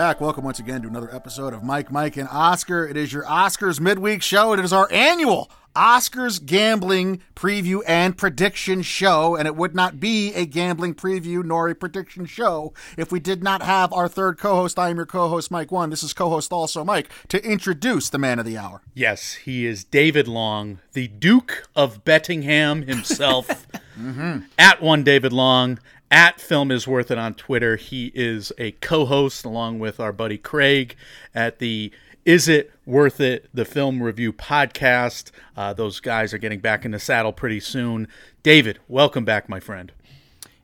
Back. Welcome once again to another episode of Mike, Mike, and Oscar. It is your Oscars midweek show. It is our annual Oscars gambling preview and prediction show. And it would not be a gambling preview nor a prediction show if we did not have our third co host. I am your co host, Mike One. This is co host also Mike to introduce the man of the hour. Yes, he is David Long, the Duke of Bettingham himself. Mm-hmm. At one David Long, at Film Is Worth It on Twitter. He is a co host along with our buddy Craig at the Is It Worth It, the film review podcast. Uh, those guys are getting back in the saddle pretty soon. David, welcome back, my friend.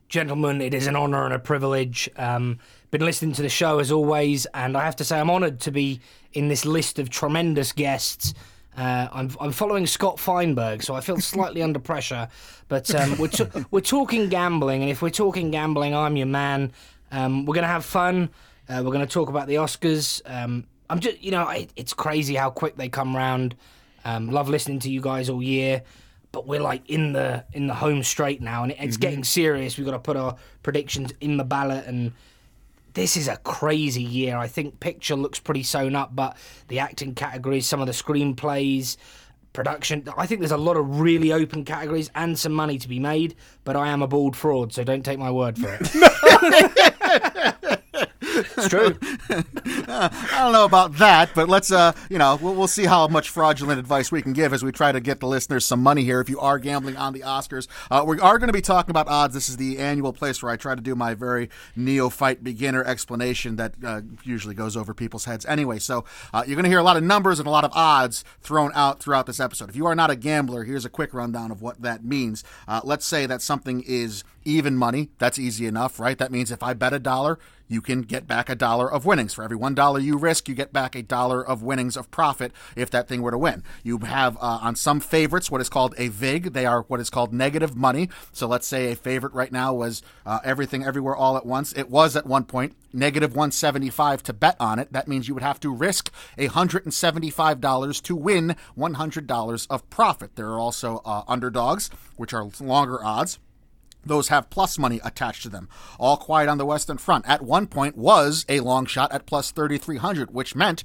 Gentlemen, it is an honour and a privilege. Um, been listening to the show as always, and I have to say I'm honoured to be in this list of tremendous guests. Uh, I'm, I'm following Scott Feinberg, so I feel slightly under pressure. But um, we're, t- we're talking gambling, and if we're talking gambling, I'm your man. Um, we're going to have fun. Uh, we're going to talk about the Oscars. Um, I'm just, you know, I, it's crazy how quick they come round. Um, love listening to you guys all year but we're like in the in the home straight now, and it's getting serious. We've got to put our predictions in the ballot, and this is a crazy year. I think picture looks pretty sewn up, but the acting categories, some of the screenplays, production, I think there's a lot of really open categories and some money to be made. But I am a bald fraud, so don't take my word for it. it's true. I don't know about that, but let's, uh, you know, we'll, we'll see how much fraudulent advice we can give as we try to get the listeners some money here. If you are gambling on the Oscars, uh, we are going to be talking about odds. This is the annual place where I try to do my very neophyte beginner explanation that uh, usually goes over people's heads anyway. So uh, you're going to hear a lot of numbers and a lot of odds thrown out throughout this episode. If you are not a gambler, here's a quick rundown of what that means. Uh, let's say that something is even money. That's easy enough, right? That means if I bet a dollar, you can get back a dollar of winnings. For every one dollar you risk, you get back a dollar of winnings of profit if that thing were to win. You have uh, on some favorites what is called a VIG. They are what is called negative money. So let's say a favorite right now was uh, Everything Everywhere All at Once. It was at one point negative 175 to bet on it. That means you would have to risk $175 to win $100 of profit. There are also uh, underdogs, which are longer odds those have plus money attached to them. All Quiet on the Western Front at one point was a long shot at plus 3300, which meant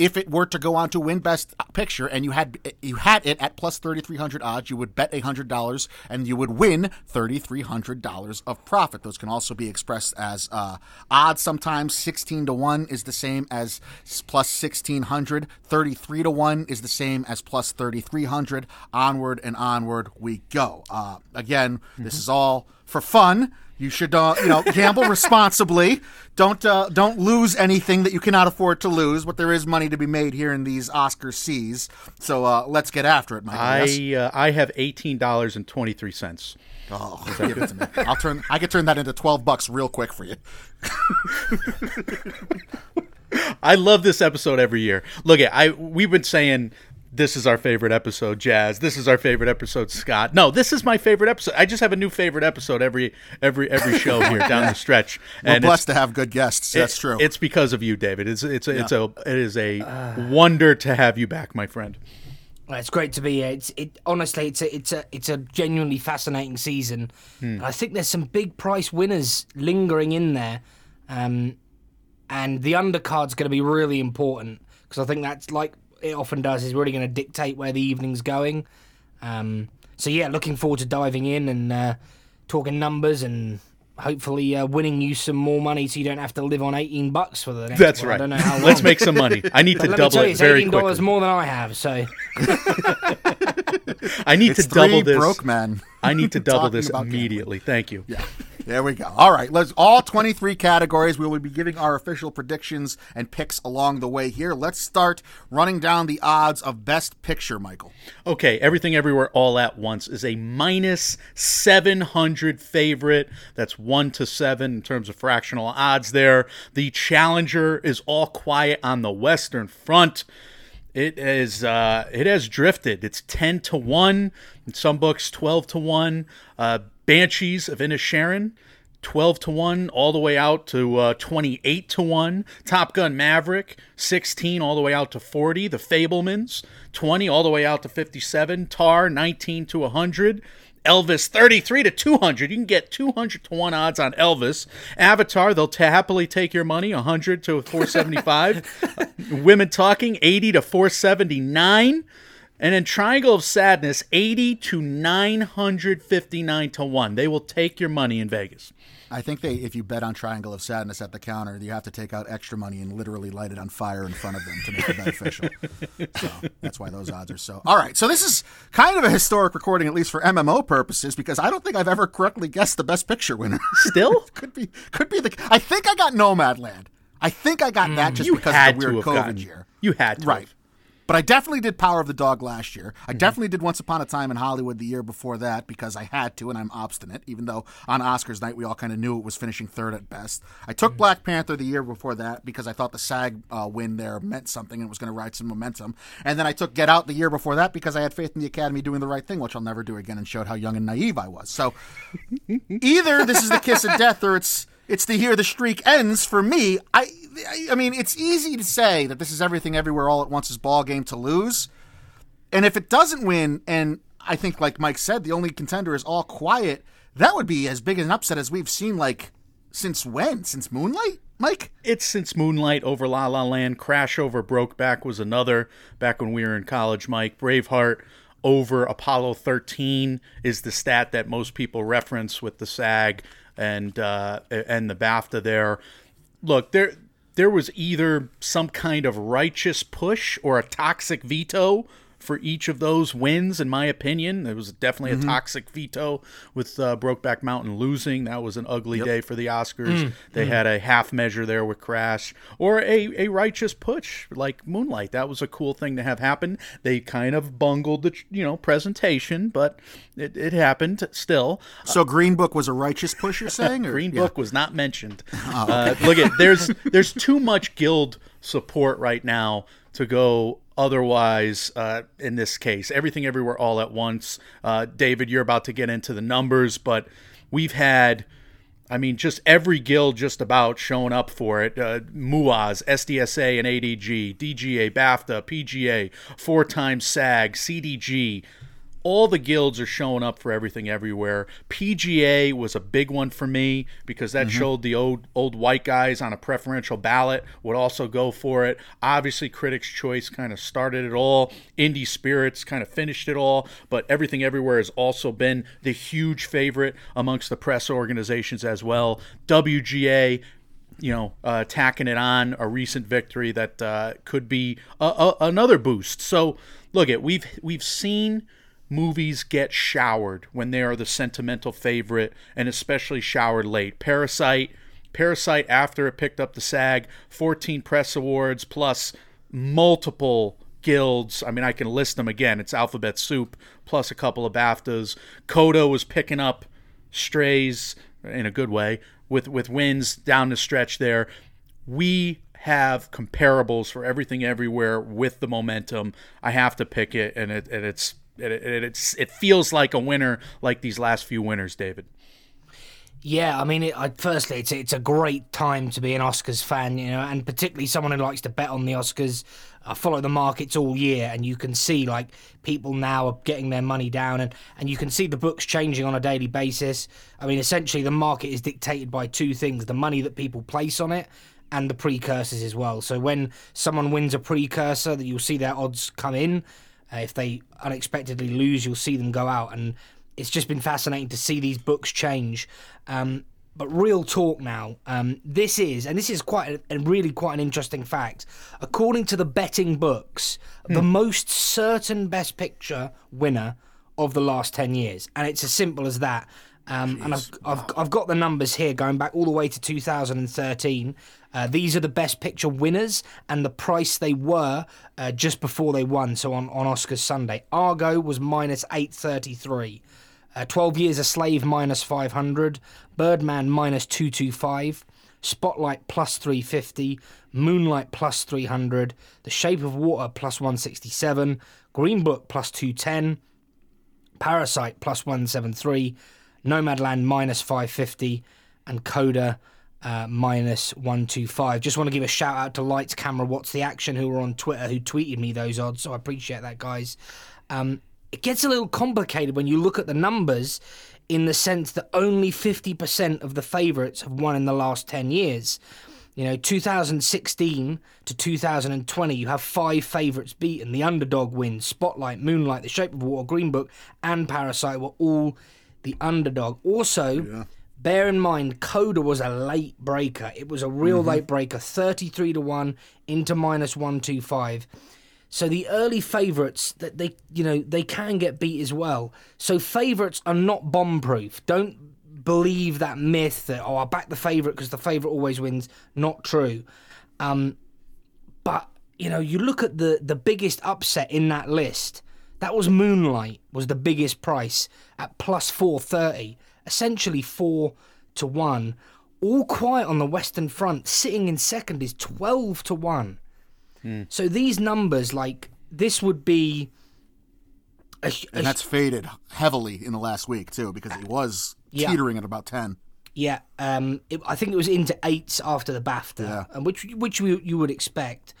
if it were to go on to win Best Picture and you had you had it at plus 3300 odds, you would bet $100 and you would win $3300 of profit. Those can also be expressed as uh, odds sometimes 16 to 1 is the same as plus 1600, 33 to 1 is the same as plus 3300. Onward and onward we go. Uh, again, this is all for fun. You should, uh, you know, gamble responsibly. Don't uh, don't lose anything that you cannot afford to lose. But there is money to be made here in these Oscar seas. So uh, let's get after it, Michael. I uh, I have eighteen dollars and twenty three cents. Oh, give it to me. I'll turn. I could turn that into twelve bucks real quick for you. I love this episode every year. Look at I we've been saying this is our favorite episode, Jazz. This is our favorite episode, Scott. No, this is my favorite episode. I just have a new favorite episode every every every show here down the stretch. We're And blessed to have good guests. That's it- true. It's because of you, David. It's it's a, it's a it is a wonder to have you back, my friend. Well, It's great to be here. It's it honestly, it's a it's a it's a genuinely fascinating season. And I think there's some big price winners lingering in there, um, and the undercard's going to be really important because I think that's like it often does is really going to dictate where the evening's going. Um, so yeah, looking forward to diving in and uh, talking numbers and hopefully uh, winning you some more money so you don't have to live on 18 bucks for the next That's one. right. I don't know how long. Let's make some money. I need to Let me double tell you, it it's very eighteen dollars quickly. more than I have. So I need it's to double three this. broke men. I need to double this about gambling. immediately. Thank you. Yeah. There we go. All right. Let's all 23 categories. We will be giving our official predictions and picks along the way here. Let's start running down the odds of best picture, Michael. Okay, Everything Everywhere All at Once is a minus 700 favorite. That's 1 to 7 in terms of fractional odds there. The challenger is All Quiet on the Western Front. It is. Uh, it has drifted. It's ten to one. In some books, twelve to one. Uh, Banshees of Inisherin, twelve to one, all the way out to uh, twenty-eight to one. Top Gun Maverick, sixteen, all the way out to forty. The Fabelmans, twenty, all the way out to fifty-seven. Tar, nineteen to hundred. Elvis 33 to 200. You can get 200 to 1 odds on Elvis. Avatar, they'll ta happily take your money 100 to 475. Women Talking 80 to 479. And in Triangle of Sadness 80 to 959 to 1. They will take your money in Vegas. I think they, if you bet on Triangle of Sadness at the counter, you have to take out extra money and literally light it on fire in front of them to make it beneficial. so that's why those odds are so. All right, so this is kind of a historic recording, at least for MMO purposes, because I don't think I've ever correctly guessed the best picture winner. Still? could be, could be the. I think I got Nomadland. I think I got that mm, just because of the weird COVID gotten, year. You had to. Right. have. But I definitely did Power of the Dog last year. Mm-hmm. I definitely did Once Upon a Time in Hollywood the year before that because I had to, and I'm obstinate, even though on Oscars night we all kind of knew it was finishing third at best. I took Black Panther the year before that because I thought the SAG uh, win there meant something and was going to ride some momentum. And then I took Get Out the year before that because I had faith in the Academy doing the right thing, which I'll never do again, and showed how young and naive I was. So either this is the kiss of death or it's it's the here the streak ends for me. I, I I mean it's easy to say that this is everything everywhere all at once's ball game to lose. And if it doesn't win, and I think like Mike said, the only contender is all quiet, that would be as big an upset as we've seen like since when? Since Moonlight? Mike? It's since Moonlight over La La Land, Crash over Brokeback was another back when we were in college, Mike. Braveheart over Apollo 13 is the stat that most people reference with the SAG and uh, and the BAFTA there. Look, there there was either some kind of righteous push or a toxic veto for each of those wins, in my opinion. It was definitely a toxic veto with uh, Brokeback Mountain losing. That was an ugly day for the Oscars. They had a half measure there with Crash, or a, a righteous push like Moonlight. That was a cool thing to have happen. They kind of bungled the you know presentation, but it, it happened still. So Green Book was a righteous push, you're saying? Or? Green Yeah. Book was not mentioned. uh, look at there's there's too much guild support right now to go otherwise uh, in this case. Everything everywhere all at once. Uh, David, you're about to get into the numbers, but we've had. I mean, just every guild just about showing up for it. Uh, MUAS, SDSA, and ADG, DGA, BAFTA, PGA, four times SAG, CDG. All the guilds are showing up for everything everywhere. PGA was a big one for me because that showed the old old white guys on a preferential ballot would also go for it. Obviously, Critics' Choice kind of started it all. Indie Spirits kind of finished it all. But everything everywhere has also been the huge favorite amongst the press organizations as well. WGA you know, uh, tacking it on a recent victory that uh, could be a, a, another boost. So, look at we've we've seen movies get showered when they are the sentimental favorite, and especially showered late. Parasite, Parasite after it picked up the SAG, 14 press awards plus multiple guilds. I mean, I can list them again. It's alphabet soup plus a couple of BAFTAs. Coda was picking up strays in a good way with with wins down the stretch there. We have comparables for everything everywhere with the momentum. I have to pick it, and it and it's it, it, it's it feels like a winner, like these last few winners, David. Yeah, I mean, it, I, firstly, it's it's a great time to be an Oscars fan, you know, and particularly someone who likes to bet on the Oscars. I follow the markets all year, and you can see like people now are getting their money down, and and you can see the books changing on a daily basis. I mean, essentially, the market is dictated by two things: the money that people place on it, and the precursors as well. So when someone wins a precursor, that you'll see their odds come in. Uh, if they unexpectedly lose, you'll see them go out, and it's just been fascinating to see these books change. Um, but real talk now, um, this is, and this is quite a, a really quite an interesting fact. According to the betting books, the most certain Best Picture winner of the last ten years, and it's as simple as that. Um, and I've, I've, I've got the numbers here going back all the way to 2013. Uh, these are the Best Picture winners and the price they were uh, just before they won. So on, on Oscars Sunday, Argo was minus 833. Uh, 12 Years a Slave minus 500. Birdman minus 225. Spotlight plus 350, Moonlight plus 300, The Shape of Water plus 167, Green Book plus 210, Parasite plus 173, Nomadland minus 550, and Coda uh, minus 125. Just want to give a shout out to Lights Camera What's the Action, who were on Twitter, who tweeted me those odds, so I appreciate that, guys. Um, it gets a little complicated when you look at the numbers in the sense that only 50% of the favourites have won in the last 10 years. You know, 2016 to 2020, you have five favourites beaten. The underdog wins. Spotlight, Moonlight, The Shape of Water, Green Book, and Parasite were all the underdog. Also, bear in mind, Coda was a late breaker. It was a real late breaker, 33 to 1 into minus 125. So the early favourites that they you know they can get beat as well. So favourites are not bomb proof. Don't believe that myth that oh I back the favourite because the favourite always wins. Not true. Um, but you know you look at the the biggest upset in that list. That was Moonlight was the biggest price at plus four thirty, essentially four to one. All quiet on the Western Front, sitting in second is twelve to one. So these numbers, like this, would be. A, a- And that's faded heavily in the last week too, because it was Yeah. teetering at about ten. yeah, um, it, I think it was into eights after the BAFTA, Yeah. and which which you, you would expect.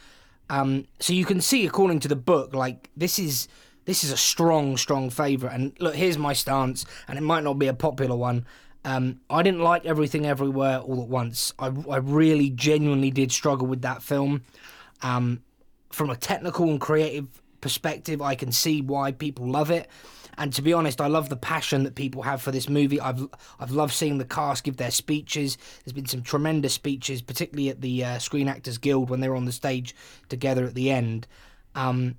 Um, so you can see, according to the book, like this is this is a strong, strong favourite. And look, here's my stance, and it might not be a popular one. Um, I didn't like everything everywhere all at once. I, I really genuinely did struggle with that film. Um, from a technical and creative perspective, I can see why people love it. And to be honest, I love the passion that people have for this movie. I've I've loved seeing the cast give their speeches. There's been some tremendous speeches, particularly at the uh, Screen Actors Guild when they were on the stage together at the end. Um,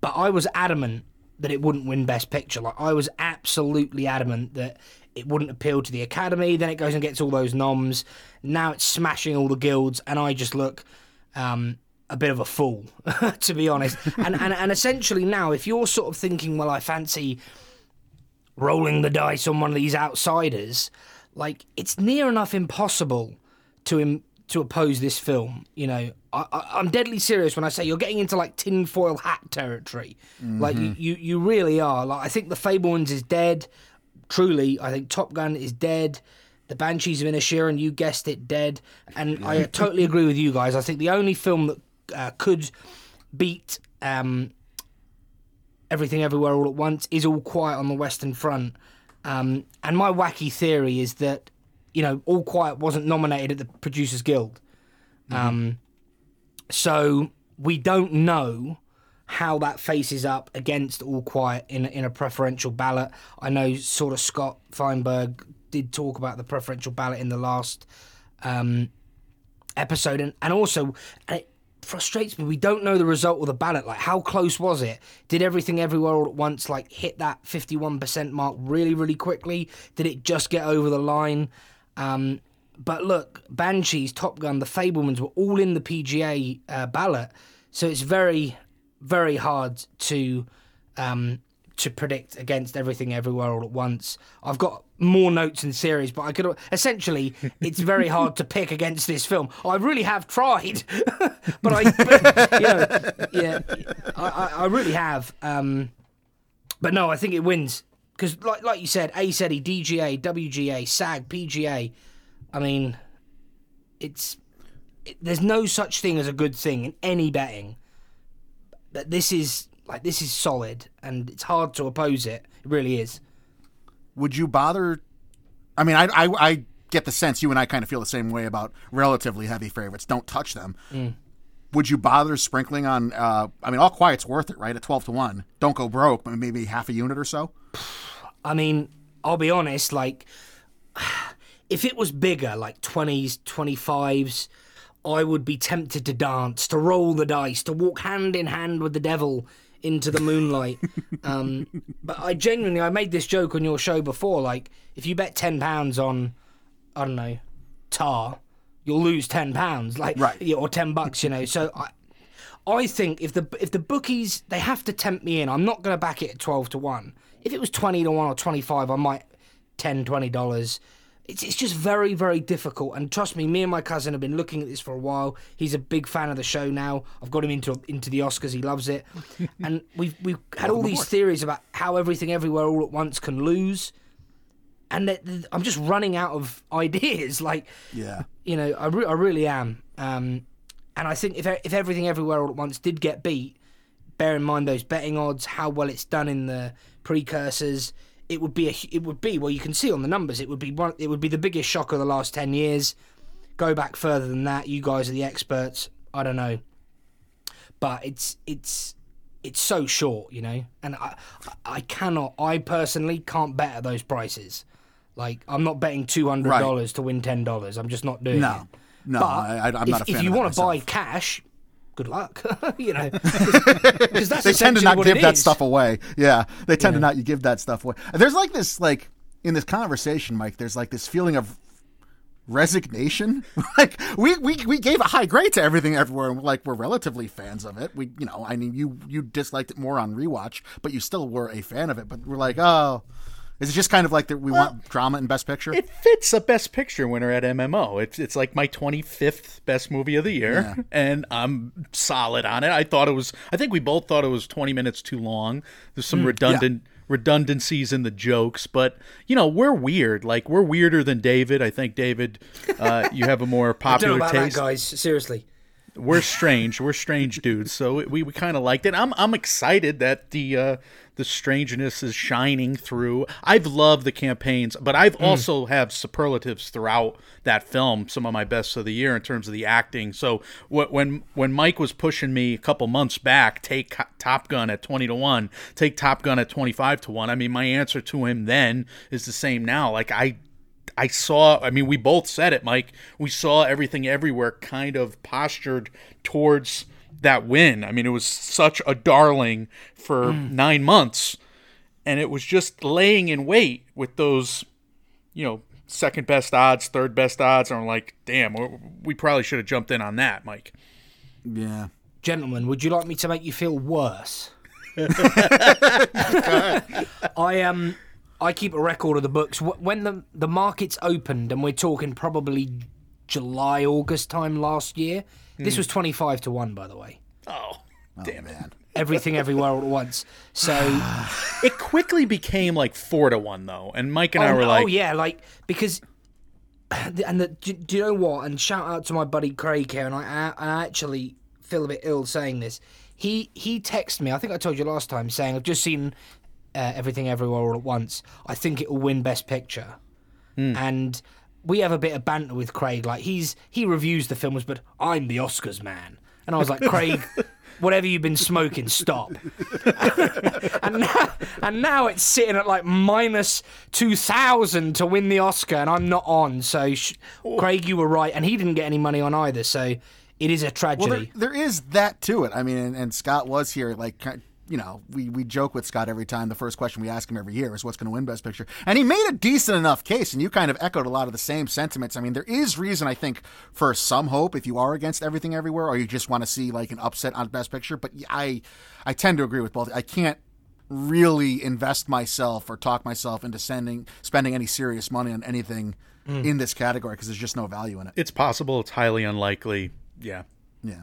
but I was adamant that it wouldn't win Best Picture. Like I was absolutely adamant that it wouldn't appeal to the Academy. Then it goes and gets all those noms. Now it's smashing all the guilds, and I just look um, a bit of a fool, to be honest. And, and and essentially now, if you're sort of thinking, well, I fancy rolling the dice on one of these outsiders, like it's near enough impossible to Im- to oppose this film. You know, I, I, I'm deadly serious when I say you're getting into like tinfoil hat territory. Like you, you, you really are. Like I think the Fabelmans is dead. Truly, I think Top Gun is dead. The Banshees of Inisherin, you guessed it, dead. And I totally agree with you guys. I think the only film that uh, could beat um, Everything Everywhere All at Once is All Quiet on the Western Front. Um, and my wacky theory is that, you know, All Quiet wasn't nominated at the Producers Guild. Um, so we don't know how that faces up against All Quiet in in a preferential ballot. I know sort of Scott Feinberg did talk about the preferential ballot in the last um, episode, and and also and it frustrates me. We don't know the result of the ballot. Like, how close was it? Did everything everywhere all at once like hit that fifty one percent mark really really quickly? Did it just get over the line? Um, but look, Banshees, Top Gun, the Fabelmans were all in the PGA uh, ballot, so it's very, very hard to um, to predict against everything everywhere all at once. I've got more notes and series, but I could essentially it's very hard to pick against this film. I really have tried, but I, but, you know, yeah, I, I, really have. Um, but no, I think it wins because, like, like you said, A SETI, DGA, WGA, SAG, PGA. I mean, it's it, there's no such thing as a good thing in any betting. But this is like this is solid, and it's hard to oppose it. It really is. Would you bother? I mean, I, I I get the sense you and I kind of feel the same way about relatively heavy favorites. Don't touch them. Would you bother sprinkling on? Uh, I mean, all quiet's worth it, right? At twelve to one. Don't go broke, but maybe half a unit or so. I mean, I'll be honest, like, if it was bigger, like 20s, 25s, I would be tempted to dance, to roll the dice, to walk hand in hand with the devil into the moonlight. um, but I genuinely, I made this joke on your show before, like, if you bet £10 on, I don't know, tar, you'll lose £10, like, Right. yeah, or 10 bucks, you know. So I, I think if the if the bookies they have to tempt me in, I'm not going to back it at twelve to one. If it was twenty to one or twenty five, I might 10 20 dollars. It's, it's just very very difficult. And trust me me and my cousin have been looking at this for a while. He's a big fan of the show now. I've got him into into the oscars. He loves it. And we've we've had all these theories about how everything everywhere all at once can lose. And that- that i'm just running out of ideas. Like Yeah. you know i, re- I really am. Um, and i think if, if everything everywhere all at once did get beat bear in mind those betting odds, how well it's done in the precursors. It would be a, it would be well you can see on the numbers it would be one it would be the biggest shock of the last ten years. Go back further than that, you guys are the experts. I don't know, but it's it's it's so short, you know, and I I cannot I personally can't bet at those prices. Like I'm not betting two hundred dollars to win ten dollars. I'm just not doing No. it. No, But I, I, I'm if, not a fan if you want to buy cash, good luck. you know, because that's they tend to not give that is. stuff away. Yeah, they tend to not you give that stuff away. There's like this, like in this conversation, Mike. There's like this feeling of resignation. like we, we we gave a high grade to everything everywhere. and Like we're relatively fans of it. We, you know, I mean, you you disliked it more on rewatch, but you still were a fan of it. But we're like, oh, is it just kind of like that? We want drama in Best Picture. It fits a Best Picture winner at MMO. It's it's like my 25th best movie of the year, and I'm solid on it. I thought it was. I think we both thought it was 20 minutes too long. There's some redundant redundancies in the jokes, but you know we're weird. Like we're weirder than David. I think David, uh, you have a more I don't know popular about taste that, guys. Seriously. we're strange. We're strange dudes. So we, we kind of liked it. I'm I'm excited that the uh, the strangeness is shining through. I've loved the campaigns, but I've hmm. also have superlatives throughout that film. Some of my best of the year in terms of the acting. So when when Mike was pushing me a couple months back, take Top Gun at twenty to one, take Top Gun at twenty five to one. I mean, my answer to him then is the same now. Like I I saw, I mean, we both said it, Mike. We saw everything everywhere kind of postured towards that win. I mean, it was such a darling for nine months, and it was just laying in wait with those, you know, second best odds, third best odds. And I'm like, damn, we- we probably should have jumped in on that, Mike. yeah. Gentlemen, would you like me to make you feel worse? I um I keep a record of the books. When the the markets opened, and we're talking probably July, August time last year. This was twenty five to one, by the way. Oh, damn it. Man. Everything, everywhere, all at once. So, It quickly became like four to one, though. And Mike and I oh, were no, like, oh yeah, like because. And the, do, do you know what? And shout out to my buddy Craig here. And I, I, I actually feel a bit ill saying this. He he texted me. I think I told you last time, saying I've just seen uh, everything everywhere all at once. I think it will win Best Picture. And we have a bit of banter with Craig. Like he's he reviews the films, but I'm the Oscars man. And I was like, Craig, whatever you've been smoking, stop. and now, and now it's sitting at like minus two thousand to win the Oscar, and I'm not on. So, sh- oh. Craig, you were right, and he didn't get any money on either. So, it is a Well, tragedy. there, there is that to it. I mean, and, and Scott was here. Like, you know, we, we joke with Scott every time. The first question we ask him every year is what's going to win Best Picture, and he made a decent enough case. And you kind of echoed a lot of the same sentiments. I mean, there is reason I think for some hope if you are against everything everywhere, or you just want to see like an upset on Best Picture. But I I tend to agree with both. I can't really invest myself or talk myself into sending spending any serious money on anything mm. in this category because there's just no value in it. it's possible, it's highly unlikely. Yeah. Yeah.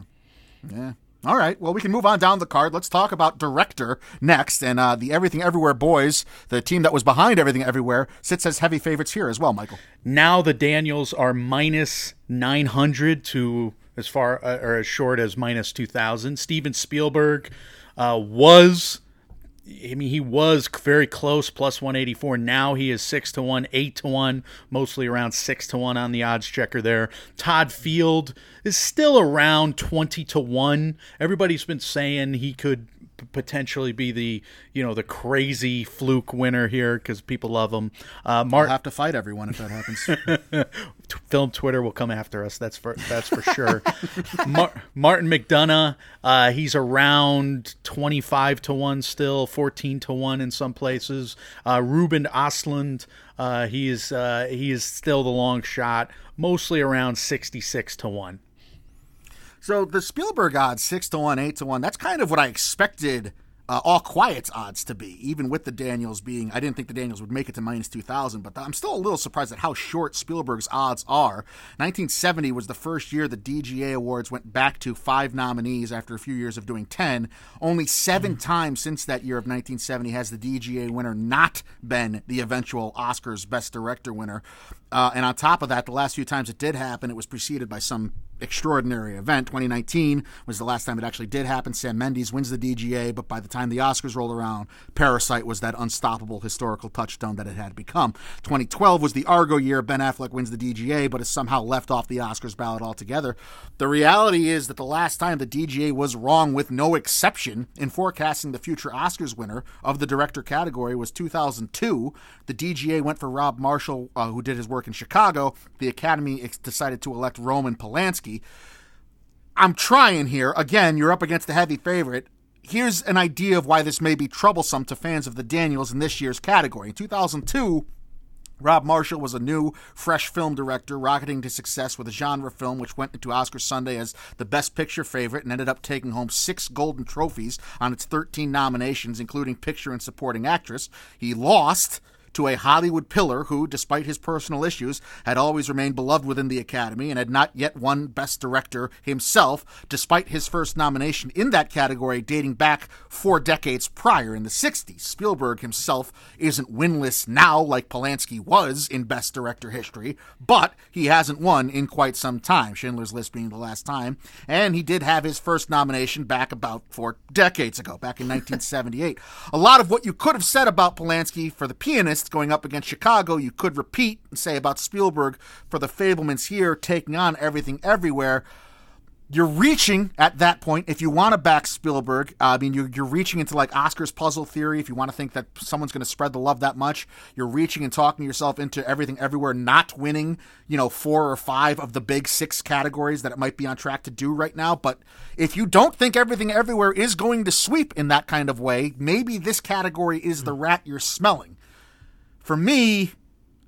Yeah. All right. Well, we can move on down the card. Let's talk about director next. And uh, the Everything Everywhere boys, the team that was behind Everything Everywhere, sits as heavy favorites here as well, Michael. Now the Daniels are minus 900 to as far uh, or as short as minus 2000. Steven Spielberg uh, was I mean he was very close plus 184. Now he is 6 to 1, 8 to 1, mostly around 6 to 1 on the Oddschecker there. Todd Field is still around 20 to 1. Everybody's been saying he could potentially be the you know the crazy fluke winner here because people love him. Uh, I'll Mark have to fight everyone if that happens. Film Twitter will come after us. That's for that's for sure. Mar- Martin McDonagh, uh, he's around twenty five to one still, fourteen to one in some places. Uh, Ruben Ostlund, uh, he is uh, he is still the long shot, mostly around sixty six to one. So the Spielberg odds, 6 to 1, 8 to 1, that's kind of what I expected uh, All Quiet's odds to be, even with the Daniels being. I didn't think the Daniels would make it to minus 2,000, but I'm still a little surprised at how short Spielberg's odds are. 1970 was the first year the DGA Awards went back to five nominees after a few years of doing 10. Only seven times since that year of 1970 has the DGA winner not been the eventual Oscars Best Director winner. Uh, and on top of that, the last few times it did happen, it was preceded by some extraordinary event. 2019 was the last time it actually did happen. Sam Mendes wins the DGA, but by the time the Oscars rolled around, Parasite was that unstoppable historical touchstone that it had become. 2012 was the Argo year. Ben Affleck wins the DGA, but is somehow left off the Oscars ballot altogether. The reality is that the last time the DGA was wrong, with no exception, in forecasting the future Oscars winner of the director category was 2002. The DGA went for Rob Marshall, uh, who did his work in Chicago. The Academy ex- decided to elect Roman Polanski. I'm trying here. Again, you're up against a heavy favorite. Here's an idea of why this may be troublesome to fans of the Daniels in this year's category. In 2002, Rob Marshall was a new, fresh film director, rocketing to success with a genre film which went into Oscar Sunday as the Best Picture favorite and ended up taking home six golden trophies on its 13 nominations, including Picture and Supporting Actress. He lost to a Hollywood pillar who, despite his personal issues, had always remained beloved within the Academy and had not yet won Best Director himself, despite his first nomination in that category dating back four decades prior in the 60s. Spielberg himself isn't winless now like Polanski was in Best Director history, but he hasn't won in quite some time, Schindler's List being the last time, and he did have his first nomination back about four decades ago, back in 1978. A lot of what you could have said about Polanski for the pianist going up against Chicago, you could repeat and say about Spielberg for the Fabelmans here taking on everything everywhere. You're reaching at that point if you want to back Spielberg. Uh, I mean, you're, you're reaching into like Oscar's puzzle theory. If you want to think that someone's going to spread the love that much, you're reaching and talking yourself into everything everywhere, not winning, you know, four or five of the big six categories that it might be on track to do right now. But if you don't think everything everywhere is going to sweep in that kind of way, maybe this category is the rat you're smelling for me,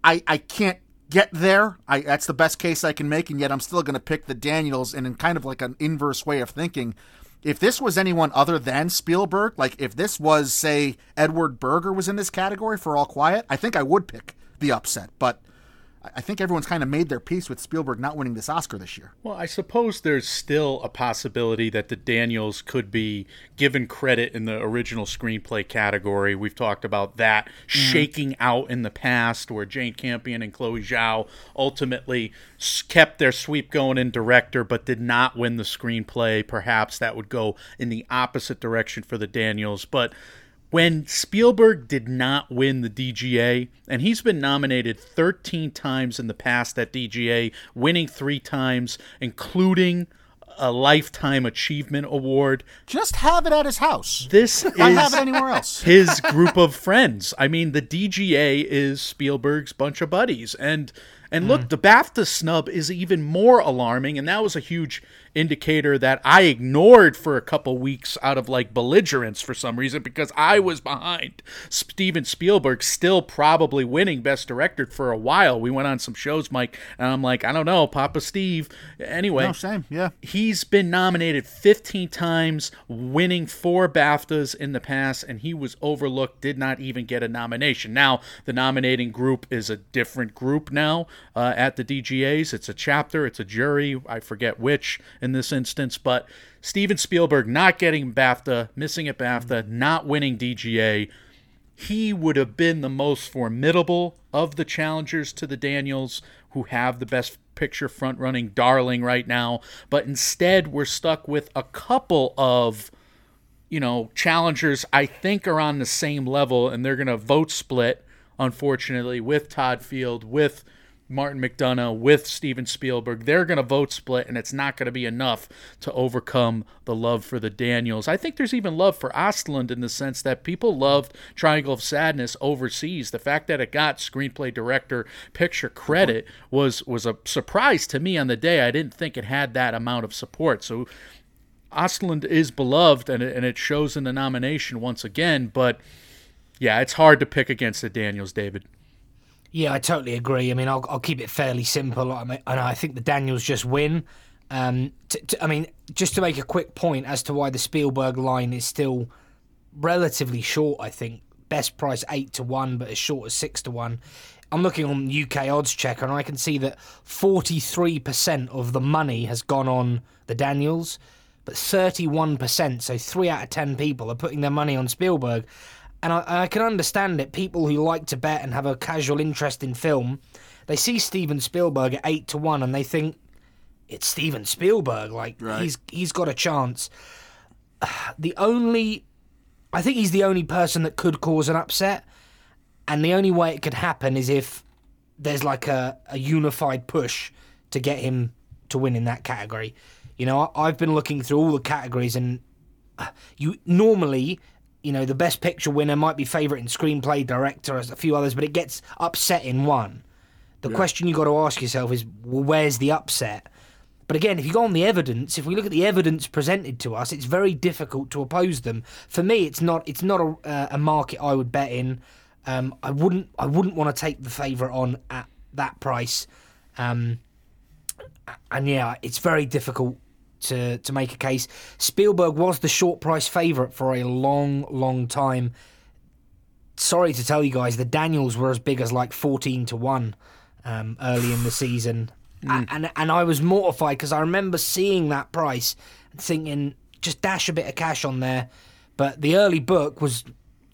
I I can't get there. I that's the best case I can make, and yet I'm still going to pick the Daniels. And in kind of like an inverse way of thinking, if this was anyone other than Spielberg, like if this was say Edward Berger was in this category for All Quiet, I think I would pick the upset. But I- think everyone's kind of made their peace with Spielberg not winning this Oscar this year. Well, I suppose there's still a possibility that the Daniels could be given credit in the original screenplay category. We've talked about that mm-hmm. shaking out in the past, where Jane Campion and Chloe Zhao ultimately kept their sweep going in director, but did not win the screenplay. Perhaps that would go in the opposite direction for the Daniels, but when Spielberg did not win the DGA, and he's been nominated 13 times in the past at DGA, winning three times, including a Lifetime Achievement Award. Just have it at his house. This Not have is it anywhere else. his group of friends. I mean, the DGA is Spielberg's bunch of buddies, and and look, hmm. the BAFTA snub is even more alarming, and that was a huge indicator that I ignored for a couple weeks out of like belligerence for some reason because I was behind Steven Spielberg still probably winning Best Director for a while. We went on some shows, Mike, and I'm like, I don't know, Papa Steve. Anyway, No, same. Yeah. He's been nominated 15 times, winning four BAFTAs in the past, and he was overlooked, did not even get a nomination. Now, the nominating group is a different group now uh, at the DGAs. It's a chapter, it's a jury, I forget which in this instance, but Steven Spielberg not getting BAFTA, missing at BAFTA, mm-hmm. not winning DGA he would have been the most formidable of the challengers to the Daniels, who have the best picture front running darling right now. But instead, we're stuck with a couple of, you know, challengers I think are on the same level, and they're going to vote split, unfortunately, with Todd Field, with Martin McDonagh, with Steven Spielberg. They're going to vote split, and it's not going to be enough to overcome the love for the Daniels. I think there's even love for Ostlund in the sense that people loved Triangle of Sadness overseas. The fact that it got screenplay director picture credit was was a surprise to me on the day. I didn't think it had that amount of support. So Ostlund is beloved, and it, and it shows in the nomination once again. But yeah, it's hard to pick against the Daniels, David. Yeah, I totally agree. I mean, I'll, I'll keep it fairly simple. I mean, and I think the Daniels just win. Um, t- t- I mean, just to make a quick point as to why the Spielberg line is still relatively short. I think best price eight to one, but as short as six to one. I'm looking on UK Oddschecker, and I can see that 43% of the money has gone on the Daniels, but 31%, so three out of ten people, are putting their money on Spielberg. And I, I can understand it. People who like to bet and have a casual interest in film, they see Steven Spielberg at eight to one, and they think it's Steven Spielberg. Like Right. he's he's got a chance. The only, I think he's the only person that could cause an upset, and the only way it could happen is if there's like a, a unified push to get him to win in that category. You know, I, I've been looking through all the categories, and uh, you normally, you know, the best picture winner might be favorite in screenplay, director, as a few others, but it gets upset in one. The question you've got to ask yourself is, well, where's the upset? But again, if you go on the evidence, if we look at the evidence presented to us, it's very difficult to oppose them. For me, it's not. It's not a, uh, a market I would bet in. Um, I wouldn't. I wouldn't want to take the favourite on at that price. Um, and yeah, it's very difficult to to make a case. Spielberg was the short price favourite for a long, long time. Sorry to tell you guys, the Daniels were as big as like fourteen to one um, early in the season, A- and and I was mortified because I remember seeing that price and thinking just dash a bit of cash on there. But the early book was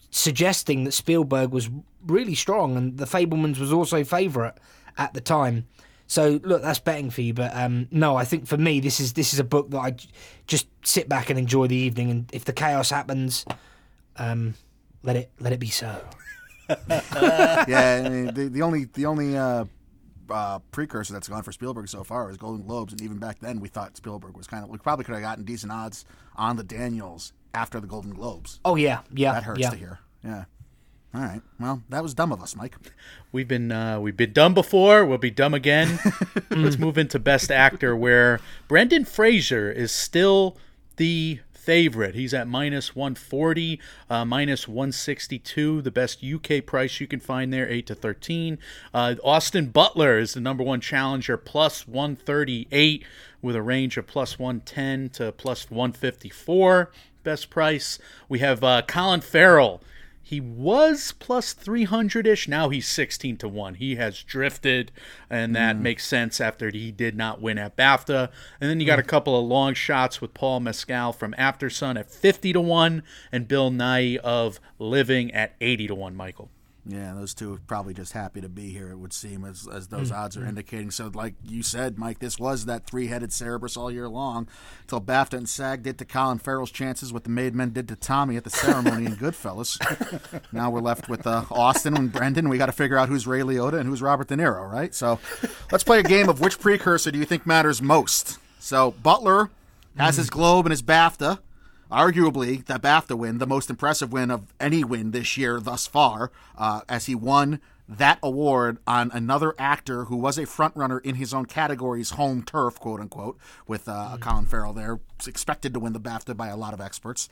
suggesting that Spielberg was really strong, and the Fabelmans was also favourite at the time. So look, that's betting for you, but um, no, I think for me this is this is a book that I j- just sit back and enjoy the evening, and if the chaos happens, um, let it let it be so. yeah, I mean, the, the only the only uh, uh, precursor that's gone for Spielberg so far is Golden Globes, and even back then we thought Spielberg was kind of we probably could have gotten decent odds on the Daniels after the Golden Globes. Oh yeah, yeah, That hurts yeah. to hear. Yeah. All right. Well, that was dumb of us, Mike. We've been uh, we've been dumb before. We'll be dumb again. Let's move into Best Actor, where Brendan Fraser is still the favorite. He's at minus 140, uh, minus 162. The best UK price you can find there, eight to 13. Uh, Austin Butler is the number one challenger, plus 138, with a range of plus 110 to plus 154. Best price. We have uh, Colin Farrell. He was plus 300 ish. Now he's 16 to 1. He has drifted, and that mm. makes sense after he did not win at BAFTA. And then you got mm. a couple of long shots with Paul Mescal from Aftersun at 50 to 1, and Bill Nighy of Living at 80 to 1, Michael. Yeah, those two are probably just happy to be here. It would seem as as those mm. odds are mm. indicating. So, like you said, Mike, this was that three-headed Cerberus all year long, until BAFTA and SAG did to Colin Farrell's chances what the Made Men did to Tommy at the ceremony in Goodfellas. now we're left with uh, Austin and Brendan. We got to figure out who's Ray Liotta and who's Robert De Niro, right? So, let's play a game of which precursor do you think matters most. So, Butler has his mm. Globe and his BAFTA arguably the BAFTA win, the most impressive win of any win this year thus far, uh, as he won that award on another actor who was a frontrunner in his own category's home turf, quote unquote, with uh, Colin Farrell there, expected to win the BAFTA by a lot of experts.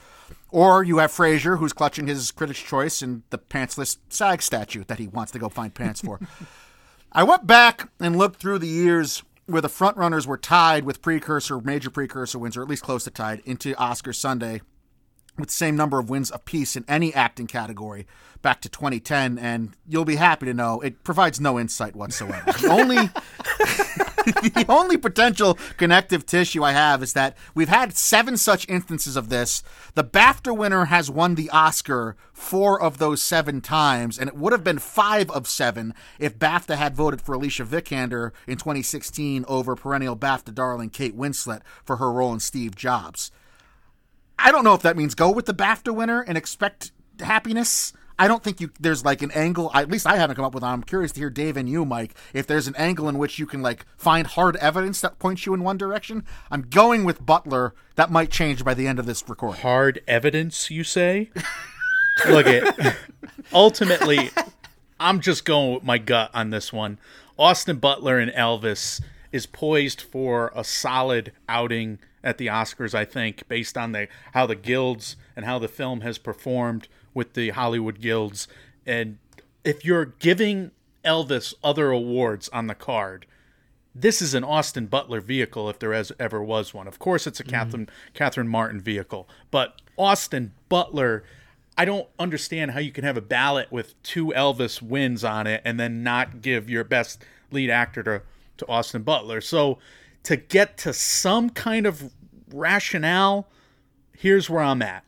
Or you have Fraser, who's clutching his Critics' Choice and the pantsless SAG statue that he wants to go find pants for. I went back and looked through the years where the frontrunners were tied with precursor, major precursor wins, or at least close to tied, into Oscar Sunday with the same number of wins apiece in any acting category back to 2010. And you'll be happy to know it provides no insight whatsoever. The only. the only potential connective tissue I have is that we've had seven such instances of this. The BAFTA winner has won the Oscar four of those seven times, and it would have been five of seven if BAFTA had voted for Alicia Vikander in 2016 over perennial BAFTA darling Kate Winslet for her role in Steve Jobs. I don't know if that means go with the BAFTA winner and expect happiness. I don't think you there's like an angle. At least I haven't come up with. I'm curious to hear Dave and you, Mike, if there's an angle in which you can like find hard evidence that points you in one direction. I'm going with Butler. That might change by the end of this recording. Hard evidence, you say? Look it. Ultimately, I'm just going with my gut on this one. Austin Butler and Elvis is poised for a solid outing at the Oscars, I think, based on the how the guilds and how the film has performed with the Hollywood guilds. And if you're giving Elvis other awards on the card, this is an Austin Butler vehicle if there has, ever was one. Of course, it's a mm-hmm. Catherine Catherine Martin vehicle, but Austin Butler I don't understand how you can have a ballot with two Elvis wins on it and then not give your best lead actor to, to Austin Butler. So to get to some kind of rationale, here's where I'm at.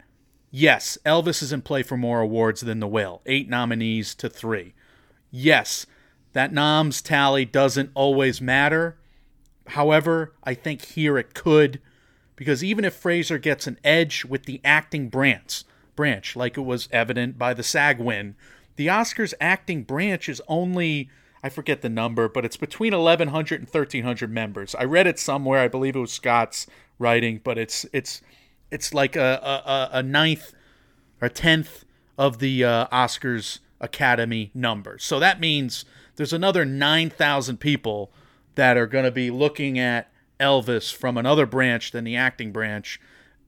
Yes, Elvis is in play for more awards than The Whale, eight nominees to three. Yes, that noms tally doesn't always matter. However, I think here it could, because even if Fraser gets an edge with the acting branch, branch like it was evident by the SAG win, the Oscars acting branch is only I forget the number, but it's between 1100 and 1300 members. I read it somewhere. I believe it was Scott's writing, but it's it's it's like a a, a ninth or tenth of the uh, Oscars Academy number. So that means there's another 9,000 people that are going to be looking at Elvis from another branch than the acting branch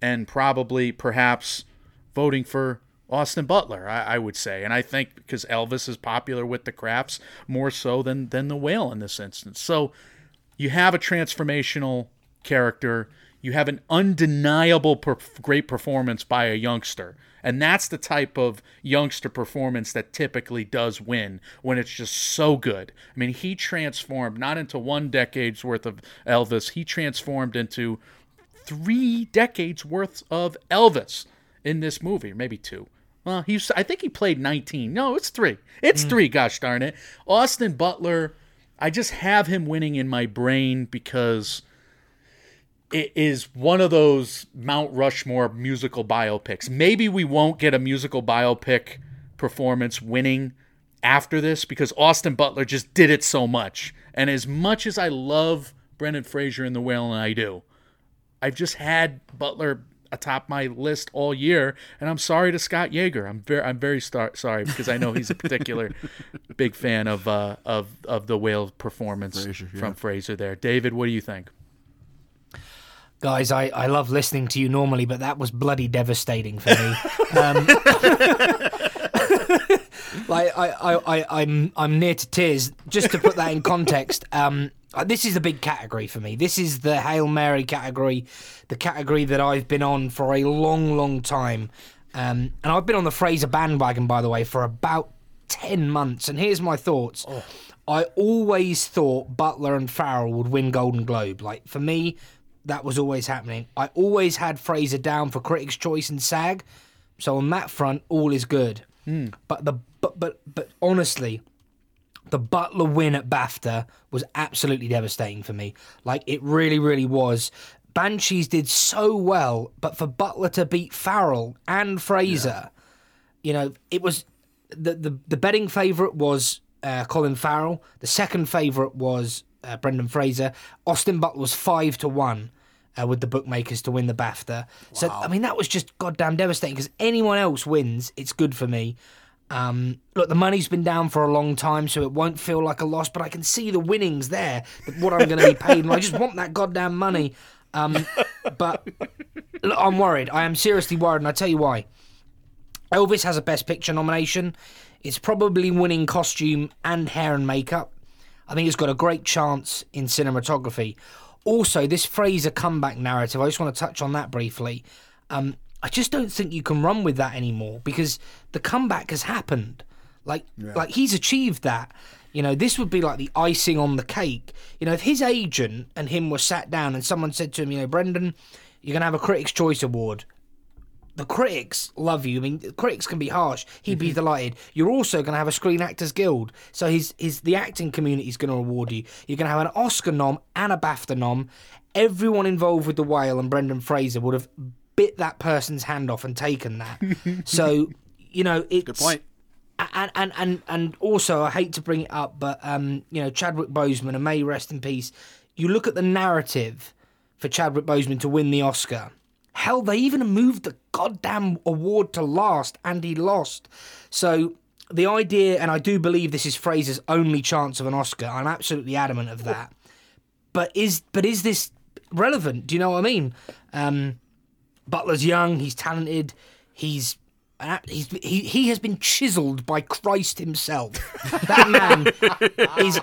and probably perhaps voting for Austin Butler, I, I would say. And I think because Elvis is popular with the crafts more so than, than the whale in this instance. So you have a transformational character. You have an undeniable great performance by a youngster. And that's the type of youngster performance that typically does win when it's just so good. I mean, he transformed not into one decade's worth of Elvis, he transformed into three decades worth of Elvis in this movie, maybe two. Well, he's I think he played 19. No, it's 3. It's mm. 3, gosh darn it. Austin Butler, I just have him winning in my brain because it is one of those Mount Rushmore musical biopics. Maybe we won't get a musical biopic performance winning after this because Austin Butler just did it so much. And as much as I love Brendan Fraser in The Whale, and I do, I've just had Butler atop my list all year, and I'm sorry to Scott Yeager. I'm very, I'm very star- sorry because I know he's a particular big fan of uh, of of the whale performance Fraser, yeah. from Fraser. There, David, what do you think? Guys, I, I love listening to you normally, but that was bloody devastating for me. um, like I, I, I, I'm I'm near to tears. Just to put that in context, um, this is a big category for me. This is the Hail Mary category, the category that I've been on for a long, long time. Um, and I've been on the Fraser bandwagon, by the way, for about 10 months. And here's my thoughts. I always thought Butler and Farrell would win Golden Globe. Like, for me, that was always happening. I always had Fraser down for Critics' Choice and SAG. So on that front, all is good. But the but but but honestly, the Butler win at BAFTA was absolutely devastating for me. Like it really, really was. Banshees did so well, but for Butler to beat Farrell and Fraser, you know, it was the the, the betting favourite was uh, Colin Farrell. The second favourite was uh, Brendan Fraser. Austin Butler was five to one. Uh, with the bookmakers to win the BAFTA. So, I mean, that was just goddamn devastating because anyone else wins, it's good for me. Um, look, the money's been down for a long time, so it won't feel like a loss. But I can see the winnings there. What I'm going to be paid, I just want that goddamn money. Um, but look, I'm worried. I am seriously worried, and I tell you why. Elvis has a Best Picture nomination. It's probably winning costume and hair and makeup. I think it's got a great chance in cinematography. Also, this Fraser comeback narrative, I just want to touch on that briefly. Um, I just don't think you can run with that anymore because the comeback has happened. Like, like he's achieved that. You know, this would be like the icing on the cake. You know, if his agent and him were sat down and someone said to him, you know, Brendan, you're going to have a Critics' Choice Award the critics love you. I mean, the critics can be harsh. He'd be mm-hmm. delighted. You're also going to have a Screen Actors Guild, so his his the acting community is going to award you. You're going to have an Oscar nom and a BAFTA nom. Everyone involved with the whale and Brendan Fraser would have bit that person's hand off and taken that. so you know, it's Good point. and and and and also I hate to bring it up, but um, you know Chadwick Boseman and may he rest in peace. You look at the narrative for Chadwick Boseman to win the Oscar. Hell, they even moved the goddamn award to last, and he lost. So the idea, and I do believe this is Fraser's only chance of an Oscar. I'm absolutely adamant of that. But is but is this relevant? Do you know what I mean? Um, Butler's young, he's talented, he's he's, he he has been chiseled by Christ himself. That man is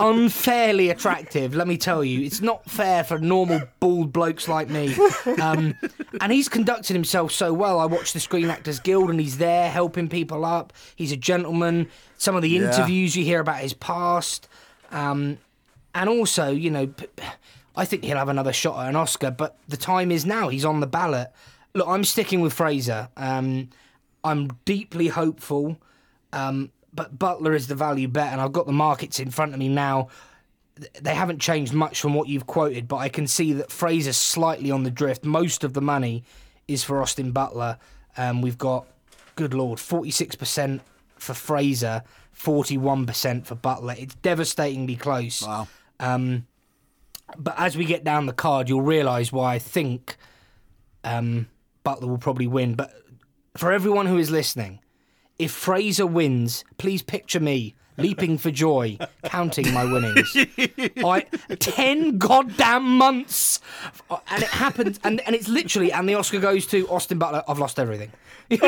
unfairly attractive. Let me tell you, it's not fair for normal bald blokes like me. Um, and he's conducted himself so well. I watched the Screen Actors Guild, and he's there helping people up. He's a gentleman. Some of the Yeah. interviews you hear about his past, um, and also, you know, p- I think he'll have another shot at an Oscar. But the time is now. He's on the ballot. Look, I'm sticking with Fraser. Um, I'm deeply hopeful. Um, but Butler is the value bet, and I've got the markets in front of me now. They haven't changed much from what you've quoted, but I can see that Fraser's slightly on the drift. Most of the money is for Austin Butler. Um, we've got, good lord, 46% for Fraser, 41% for Butler. It's devastatingly close. Wow. But as we get down the card, you'll realise why I think um, Butler will probably win. But for everyone who is listening, if Fraser wins, please picture me leaping for joy, counting my winnings. I ten goddamn months, and it happens, and, and it's literally, and the Oscar goes to Austin Butler. I've lost everything. You're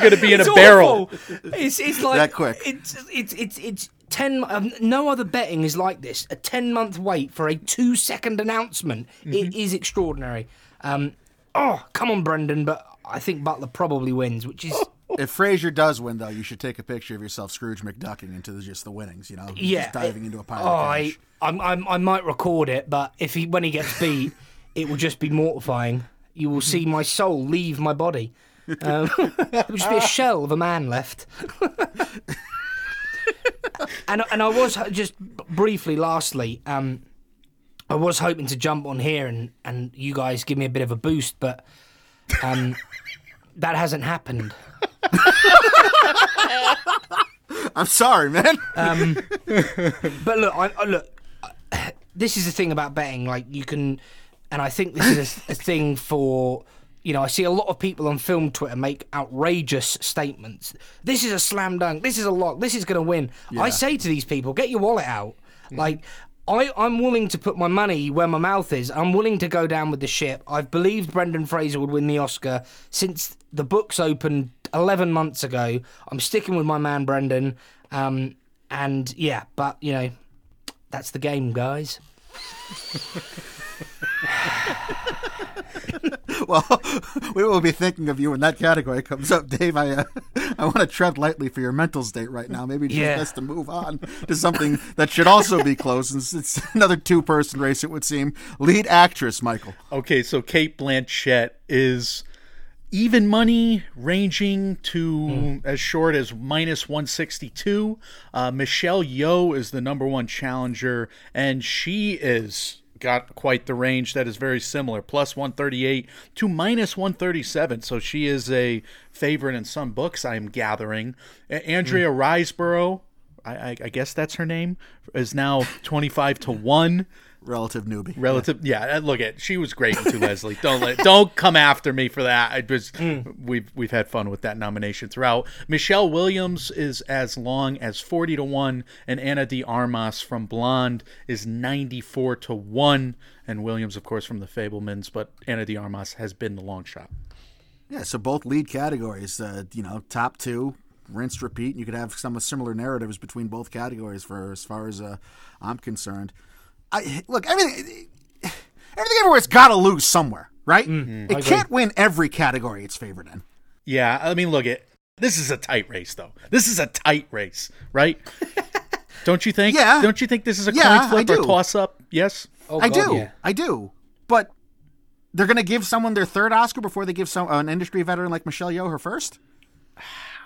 going to be in It's a barrel. It's it's like That quick. It's it's it's it's ten. Um, no other betting is like this. A ten month wait for a two second announcement. Mm-hmm. It is extraordinary. Um, oh come on, Brendan, but I think Butler probably wins, which is If Fraser does win, though, you should take a picture of yourself, Scrooge McDucking, into the, just the winnings. You know, yeah, just diving into a pile Oh, of I. I'm, I'm, I might record it, but if he when he gets beat, it will just be mortifying. You will see my soul leave my body. Um, there will just be a shell of a man left. And and I was just briefly, lastly, um, I was hoping to jump on here and and you guys give me a bit of a boost, but um, that hasn't happened. I'm sorry, man. But look, I, I look. This is the thing about betting. Like you can, and I think this is a, a thing for. You know, I see a lot of people on film Twitter make outrageous statements. This is a slam dunk. This is a lock. This is going to win. I say to these people, get your wallet out. Like, I, I'm willing to put my money where my mouth is. I'm willing to go down with the ship. I've believed Brendan Fraser would win the Oscar since the books opened 11 months ago. I'm sticking with my man Brendan. Um, and yeah, but you know, that's the game, guys. well, we will be thinking of you when that category comes up, Dave. I uh, I want to tread lightly for your mental state right now. Maybe it's Yeah. best to move on to something that should also be close. It's, it's another two-person race, it would seem. Lead actress, Michael. Okay, so Cate Blanchett is even money ranging to as short as minus 162. Uh, Michelle Yeoh is the number one challenger, and she is got quite the range that is very similar. Plus 138 to minus 137 so she is a favorite in some books i'm gathering. A- andrea hmm. riseborough I, I, I guess that's her name is now 25 to 1 Relative newbie. relative yeah, uh, look at she was great in to leslie. Don't let don't come after me for that. I just we've we've had fun with that nomination throughout. Michelle williams is as long as 40 to 1 and ana de armas from blonde is 94 to 1 and williams of course from the fabelmans but ana de armas has been the long shot. Yeah, so both lead categories, uh, you know, top two, rinse, repeat. and You could have some similar narratives between both categories for as far as uh, I'm concerned. I look everything. Everything everywhere's got to lose somewhere, right? Mm-hmm. Mm-hmm. It can't win every category it's favored in. yeah i mean look at this is a tight race though this is a tight race right don't you think Yeah. don't you think this is a Yeah, coin flip I or toss up yes Oh, I God, do, yeah. I do, but they're going to give someone their third Oscar before they give some an industry veteran like Michelle Yeoh her first.